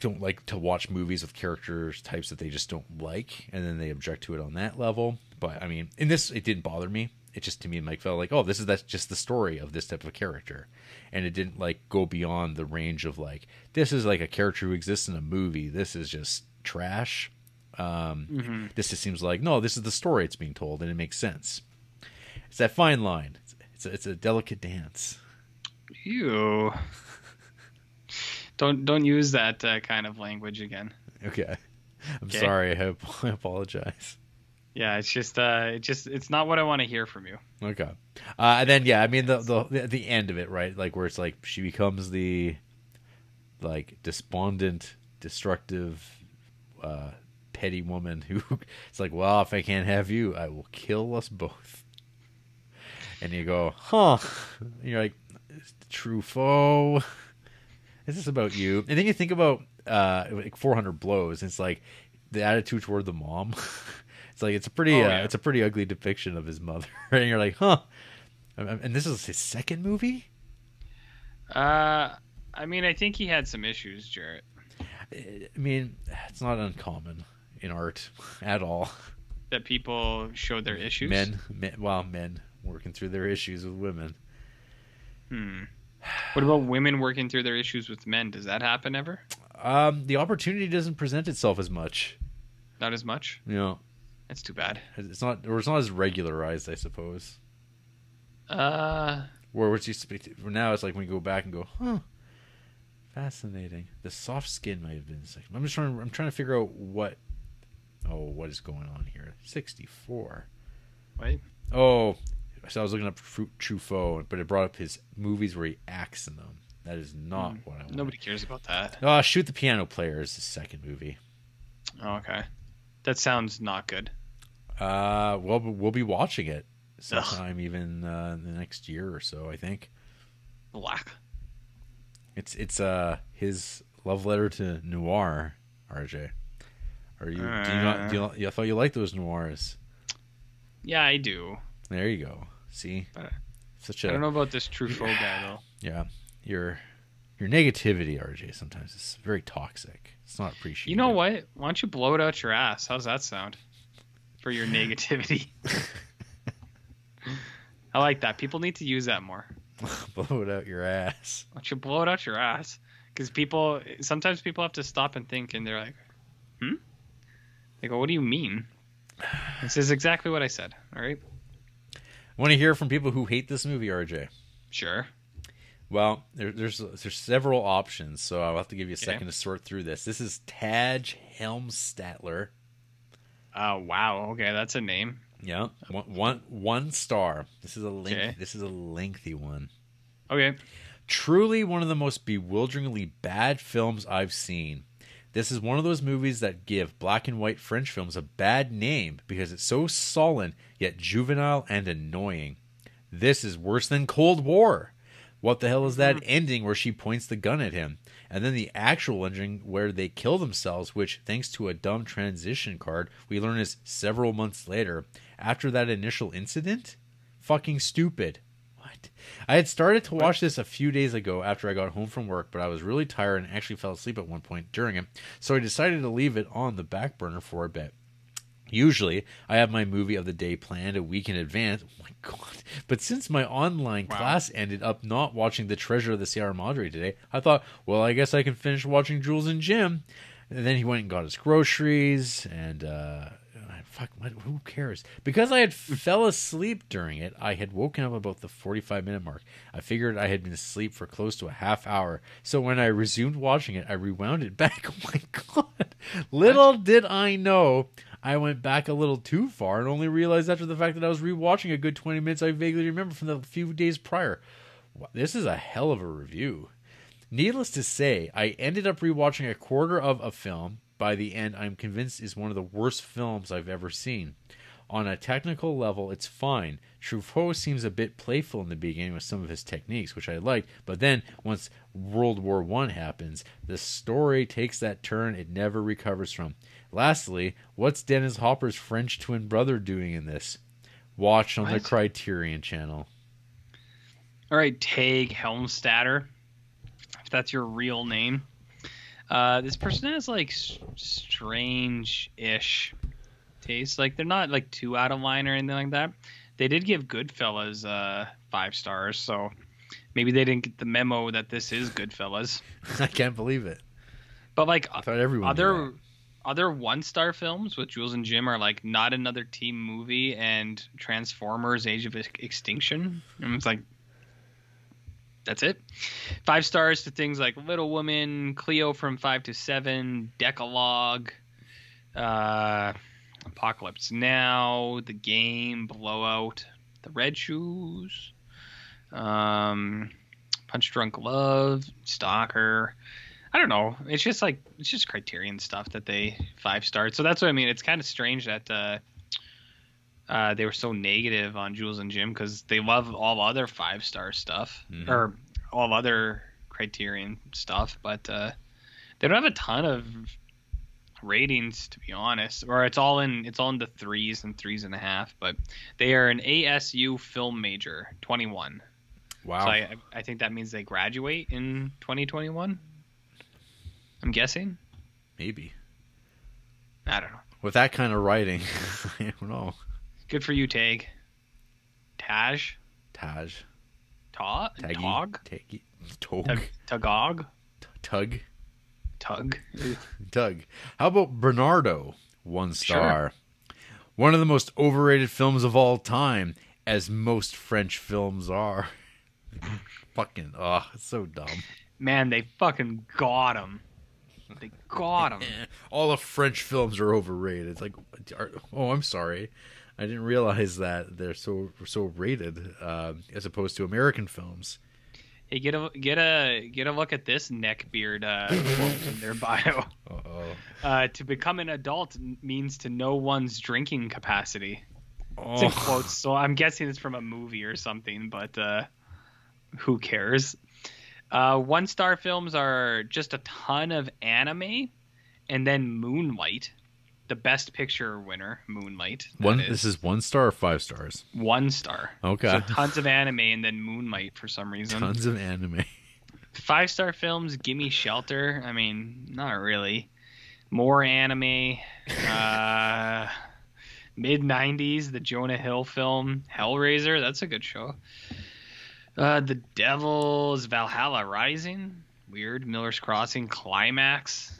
don't like to watch movies with characters types that they just don't like and then they object to it on that level. But i mean in this it didn't bother me. It just to me like felt like oh this is that's just the story of this type of character. And it didn't like go beyond the range of like this is like a character who exists in a movie. This is just trash. Um this just seems like no this is the story it's being told and it makes sense. It's that fine line. It's, it's, a, it's a delicate dance Ew. don't don't use that uh, kind of language again. Okay. I'm Okay. sorry. I, I apologize. Yeah, it's just uh, it just it's not what I want to hear from you. Okay. Uh, and then yeah, I mean the, the the end of it, right? Like where it's like she becomes the like despondent, destructive, uh, petty woman who it's like, well, if I can't have you, I will kill us both. And you go, huh? And you're like, Truffaut. Is this about you? And then you think about uh, like 400 blows. And it's like the attitude toward the mom. it's like it's a pretty, Oh, uh, it's a pretty ugly depiction of his mother. and you're like, huh? And and this is his second movie. Uh, I mean, I think he had some issues, Jared. I mean, it's not uncommon in art at all. That people show their issues. Men, men, well, men working through their issues with women. Hmm. What about women working through their issues with men? Does that happen ever? Um, the opportunity doesn't present itself as much. Not as much. You know, That's too bad. it's not, or it's not as regularized, I suppose. Uh, Where which used to be now it's like when you go back and go, huh, fascinating. The soft skin might have been. a second. I'm just trying. I'm trying to figure out what. Oh, what is going on here? Sixty four. wait. Oh, so I was looking up Tru- Truffaut, but it brought up his movies where he acts in them. That is not what I want. Nobody cares about that. Oh, Shoot the Piano Player is the second movie. Oh, okay. That sounds not good. Uh, well, we'll be watching it sometime, even uh, in the next year or so. I think Black. it's it's uh his love letter to noir. RJ, are you? do you not? Do you, not- I thought you liked those noirs. Yeah, I do. There you go. See, But such I a don't know about this Truffaut guy though. yeah. Your your negativity, RJ, sometimes is very toxic. It's not appreciated. You know what? Why don't you blow it out your ass? How's that sound? For your negativity. I like that. People need to use that more. Blow it out your ass. Why don't you blow it out your ass? Because people, sometimes people have to stop and think, and they're like, "Hmm." They go, "What do you mean?" This is exactly what I said. All right. Want to hear from people who hate this movie, RJ? Sure. Well, there, there's there's several options, so I'll have to give you a Okay. second to sort through this. This is Taj Helmstatler. Oh uh, wow. Okay, that's a name. Yeah, one, one, one star. This is a length, Okay. This is a lengthy one. Okay. Truly one of the most bewilderingly bad films I've seen. This is one of those movies that give black and white French films a bad name because it's so sullen yet juvenile and annoying. This is worse than Cold War. What the hell is that mm-hmm. ending where she points the gun at him? And then the actual ending where they kill themselves, which, thanks to a dumb transition card, we learn is several months later after that initial incident? Fucking stupid. What? I had started to watch this a few days ago after I got home from work, but I was really tired and actually fell asleep at one point during it, so I decided to leave it on the back burner for a bit. Usually, I have my movie of the day planned a week in advance. Oh my god. But since my online Wow. class ended up not watching The Treasure of the Sierra Madre today, I thought, well, I guess I can finish watching Jules and Jim. And then he went and got his groceries, and uh, fuck, what, who cares? Because I had fell asleep during it, I had woken up about the 45 minute mark. I figured I had been asleep for close to a half hour. So when I resumed watching it, I rewound it back. Oh my god. Little did I know I went back a little too far and only realized after the fact that I was rewatching a good 20 minutes I vaguely remember from the few days prior. This is a hell of a review. Needless to say, I ended up rewatching a quarter of a film. By the end, I'm convinced is one of the worst films I've ever seen. On a technical level, it's fine. Truffaut seems a bit playful in the beginning with some of his techniques, which I liked, but then once World War One happens, the story takes that turn it never recovers from. Lastly, what's Dennis Hopper's French twin brother doing in this? Watch on the Criterion channel. All right, Tag Helmstatter, if that's your real name. Uh, this person has like s- strange-ish taste. Like they're not like too out of line or anything like that. They did give Goodfellas uh, five stars, so maybe they didn't get the memo that this is Goodfellas. I can't believe it. But like I thought everyone. other other one star films with Jules and Jim are like not another teen movie and Transformers Age of Extinction. And it's like that's it. Five stars to things like Little Woman, Cleo from five to seven, Decalogue, uh, Apocalypse Now, The Game, Blowout, The Red Shoes, um, Punch Drunk Love, Stalker. I don't know. It's just like it's just Criterion stuff that they five starred. So that's what I mean. It's kind of strange that uh, uh, they were so negative on Jules and Jim because they love all other five star stuff Mhm. or all other Criterion stuff, but uh, they don't have a ton of ratings to be honest. Or it's all in it's all in the threes and threes and a half. But they are an ASU film major, twenty one. Wow. So I, I think that means they graduate in 2021. I'm guessing. Maybe. I don't know. With that kind of writing, I don't know. Good for you, Tag. Taj? Taj. Ta? Taggy. Tog? Taggy. Tog. Tug? Tugog? Tug. Tug? Doug. How about Bernardo? One star. Sure. One of the most overrated films of all time, as most French films are. Fucking, oh, it's so dumb. Man, they fucking got him. They got him. All the French films are overrated. It's like, oh, I'm sorry. I didn't realize that they're so so rated uh, as opposed to American films. Hey, get a get a get a look at this neckbeard uh, quote in their bio. Uh, to become an adult means to know one's drinking capacity. It's in Oh. quotes, so I'm guessing it's from a movie or something, but uh, who cares? Uh, one star films are just a ton of anime, and then Moonlight, the best picture winner, Moonlight. One. is. This is one star or five stars. one star. Okay. So tons of anime and then Moonlight for some reason. Tons of anime. Five star films, Gimme Shelter. I mean, not really. More anime. Uh, Mid 90s, the Jonah Hill film, Hellraiser. That's a good show. Uh, the Devil's Valhalla Rising. Weird. Miller's Crossing. Climax.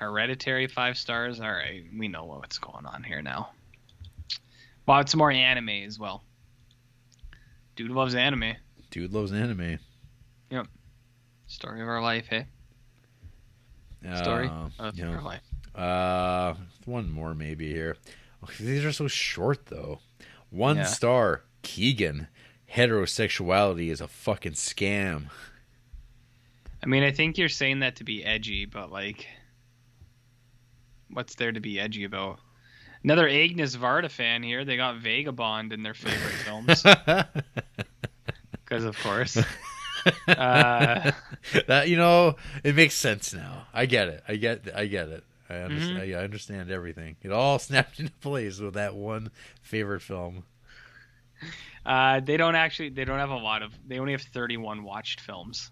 Hereditary, five stars. All right. We know what's going on here now. Well, it's more anime as well. Dude loves anime. Dude loves anime. Yep. Story of our life, hey? Story Uh, of yeah. our life. Uh, one more maybe here. These are so short though. One Yeah. star. Keegan. Heterosexuality is a fucking scam. I mean, I think you're saying that to be edgy, but like, what's there to be edgy about? Another Agnes Varda fan here. They got Vagabond in their favorite films, because of course. Uh, that you know, it makes sense now. I get it. I get. I get it. I Mm-hmm. understand. I understand everything. It all snapped into place with that one favorite film. uh, they don't actually. They don't have a lot of. They only have 31 watched films,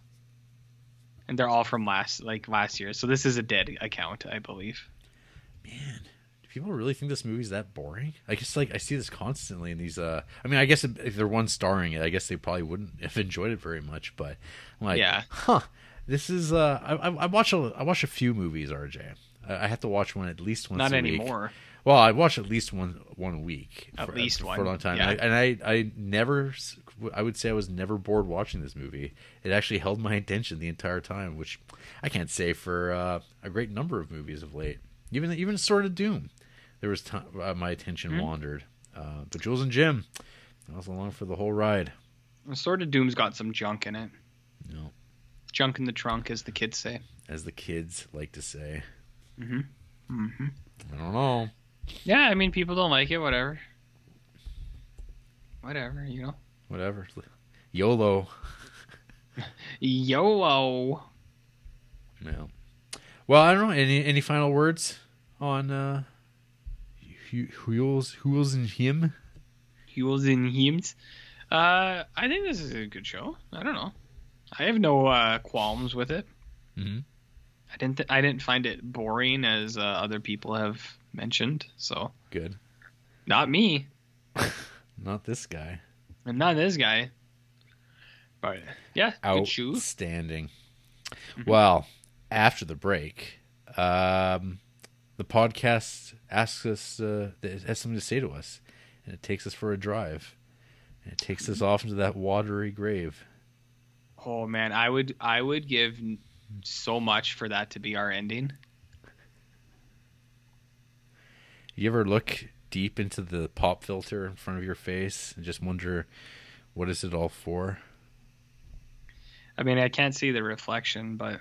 and they're all from last like last year. So this is a dead account, I believe. Man, do people really think this movie's that boring? I guess like I see this constantly in these. Uh, I mean, I guess if if they're one starring it, I guess they probably wouldn't have enjoyed it very much. But I'm like, Yeah. huh? This is. Uh, I, I, I watch a I watch a few movies, RJ. I, I have to watch one at least once. Not a week. anymore. Well, I watch at least one one week. At for, least for one, for a long time, yeah. and, I, and I I never. I would say I was never bored watching this movie. It actually held my attention the entire time, which I can't say for uh, a great number of movies of late. Even even Sword of Doom, there was time uh, my attention Hmm. wandered. Uh, but Jules and Jim, I was along for the whole ride. Sword of Doom's got some junk in it. No, Junk in the trunk, as the kids say. as the kids like to say. Mm-hmm. Mm-hmm. I don't know. Yeah, I mean, people don't like it. Whatever. Whatever, you know. Whatever. YOLO. YOLO. No. Well, I don't know. Any any final words on uh Wheels Wheels and him? Heels and hymns. Uh, I think this is a good show. I don't know. I have no uh, qualms with it. Mhm. I didn't. Th- I didn't find it boring as uh, other people have mentioned. So Good. not me, Not this guy. and not this guy. But yeah, good shoe. Outstanding. Mm-hmm. Well, after the break, um, the podcast asks us, uh, it has something to say to us, and it takes us for a drive. And it takes us off into that watery grave. Oh man, I would. I would give so much for that to be our ending. You ever look deep into the pop filter in front of your face and just wonder, what is it all for? I mean, I can't see the reflection, but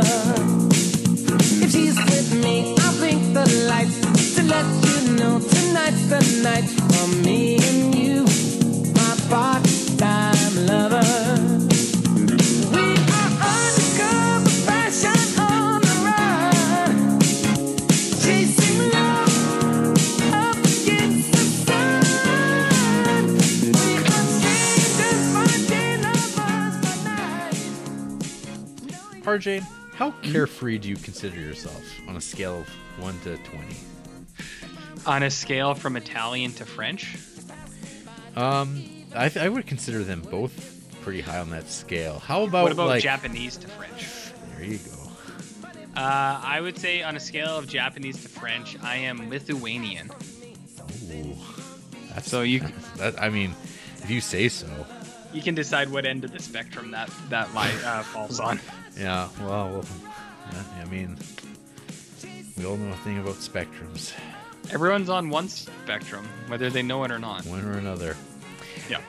let you know tonight's the night for me and you, my part-time lover. RJ, how carefree do you consider yourself on a scale of 1 to 20? On a scale from Italian to French, Um, I, th- I would consider them both pretty high on that scale. How about, what about like Japanese to French? there you go. Uh, I would say on a scale of Japanese to French, I am Lithuanian. Ooh, that's So you- that I mean, if you say so. You can decide what end of the spectrum that that lie uh, falls on. Yeah, well, well I mean, we all know a thing about spectrums, Everyone's on one spectrum, whether they know it or not. one or another. Yeah.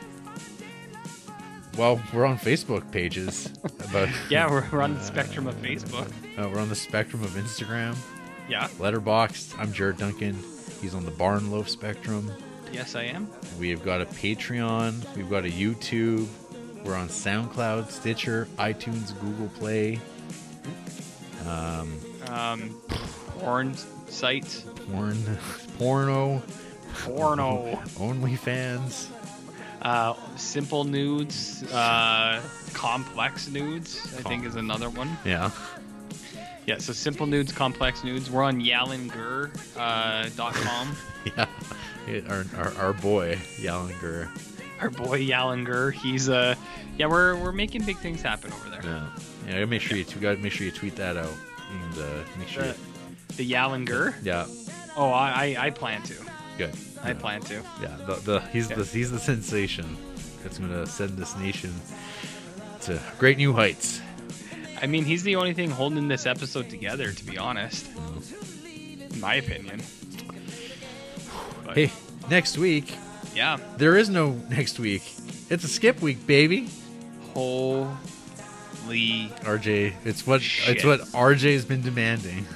Well, we're on Facebook pages, but Yeah, we're, we're on the spectrum of Facebook. uh, we're on the spectrum of Instagram, Yeah. Letterboxd. I'm Jared Duncan. He's on the Barn Loaf spectrum. Yes, I am. We've got a Patreon. We've got a YouTube. We're on SoundCloud, Stitcher, iTunes, Google Play, um, Um, porn sites. porn, porno, Porno. OnlyFans. Uh, simple nudes. Uh, complex nudes. I think is another one. Yeah. Yeah. So simple nudes, complex nudes. We're on Yalinger uh. Yeah. Our, our, our boy, Yalinger. Our boy Yalinger. He's uh, yeah. We're we're making big things happen over there. Yeah. Yeah, make sure you, gotta make sure you tweet that out. And uh, make sure you, The, Yalinger. Yeah. Oh, I, I I plan to. Good. I Yeah. plan to. Yeah, the, the he's Yeah. the he's the sensation that's gonna send this nation to great new heights. I mean, he's the only thing holding this episode together, to be honest. Mm-hmm. In my opinion. But, Hey, next week Yeah. there is no next week. It's a skip week, baby. Holy. RJ, it's what it's what RJ's been demanding.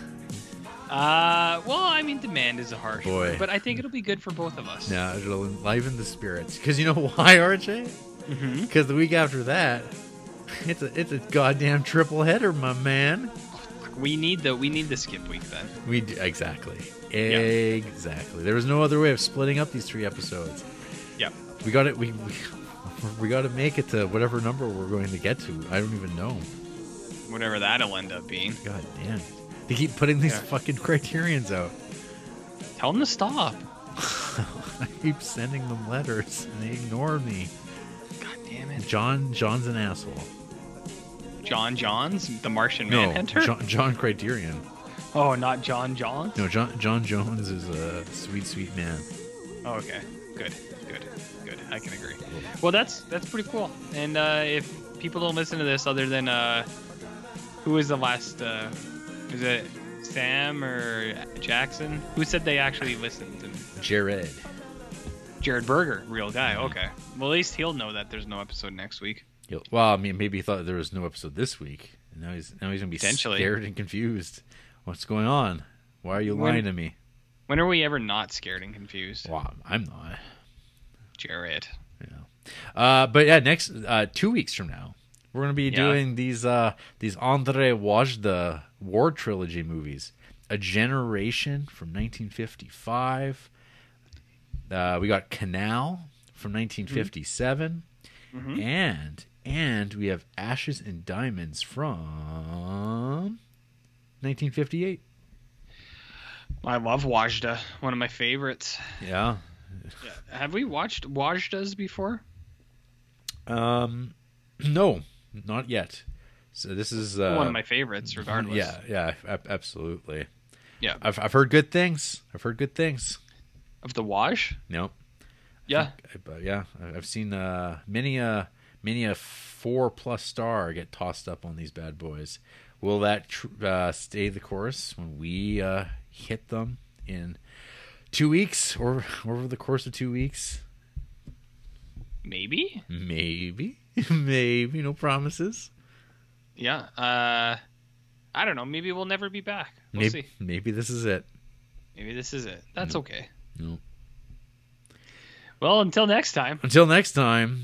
Uh, well, I mean, demand is a harsh Boy. word, but I think it'll be good for both of us. Yeah, it'll enliven the spirits. Because you know why, RJ? Because the week after that, it's a it's a goddamn triple header, my man. We need the we need the skip week then. We d- exactly, exactly. There was no other way of splitting up these three episodes. Yeah, We got it. We we, we got to make it to whatever number we're going to get to. I don't even know. Whatever that'll end up being. God damn! They keep putting these Yeah. fucking criterions out. Tell them to stop. I keep sending them letters and they ignore me. God damn it. John John's an asshole. John Johns, the Martian No, Manhunter. John, John Criterion. Oh, not John Johns. No, John John Jones is a sweet sweet man. Oh, okay. Good. Good. Good. I can agree. Well, that's that's pretty cool. And uh, if people don't listen to this, other than uh, who was the last? Uh, is it Sam or Jackson? Who said they actually listened? And Jared. Jared Berger, real guy. Okay. Well, at least he'll know that there's no episode next week. He'll- Well, I mean, maybe he thought there was no episode this week. And now he's now he's gonna be scared and confused. What's going on? Why are you When- lying to me? When are we ever not scared and confused? Well, I'm not. Jared. Yeah. Uh, but yeah, next uh, two weeks from now, we're gonna be Yeah. doing these uh these Andre Wajda war trilogy movies. A Generation from 1955. Uh, we got Kanal from 1957, Mhm. and and we have Ashes and Diamonds from 1958. I love Wajda, one of my favorites. Yeah. Have we watched Wajdas before? Um, no, not yet. So this is uh, one of my favorites, regardless. Yeah, yeah, absolutely. Yeah. I've I've heard good things. I've heard good things. Of the Wash. No, Yeah. but yeah, I've seen uh many a many a four plus star get tossed up on these bad boys. Will that tr- uh, stay the course when we uh, hit them in two weeks or over the course of two weeks? Maybe. Maybe, maybe. No promises. Yeah. Uh, I don't know. Maybe we'll never be back. We'll maybe, see. maybe this is it. Maybe this is it. That's No. okay. No. Well, until next time, Until next time.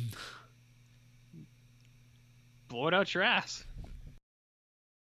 blow it out your ass.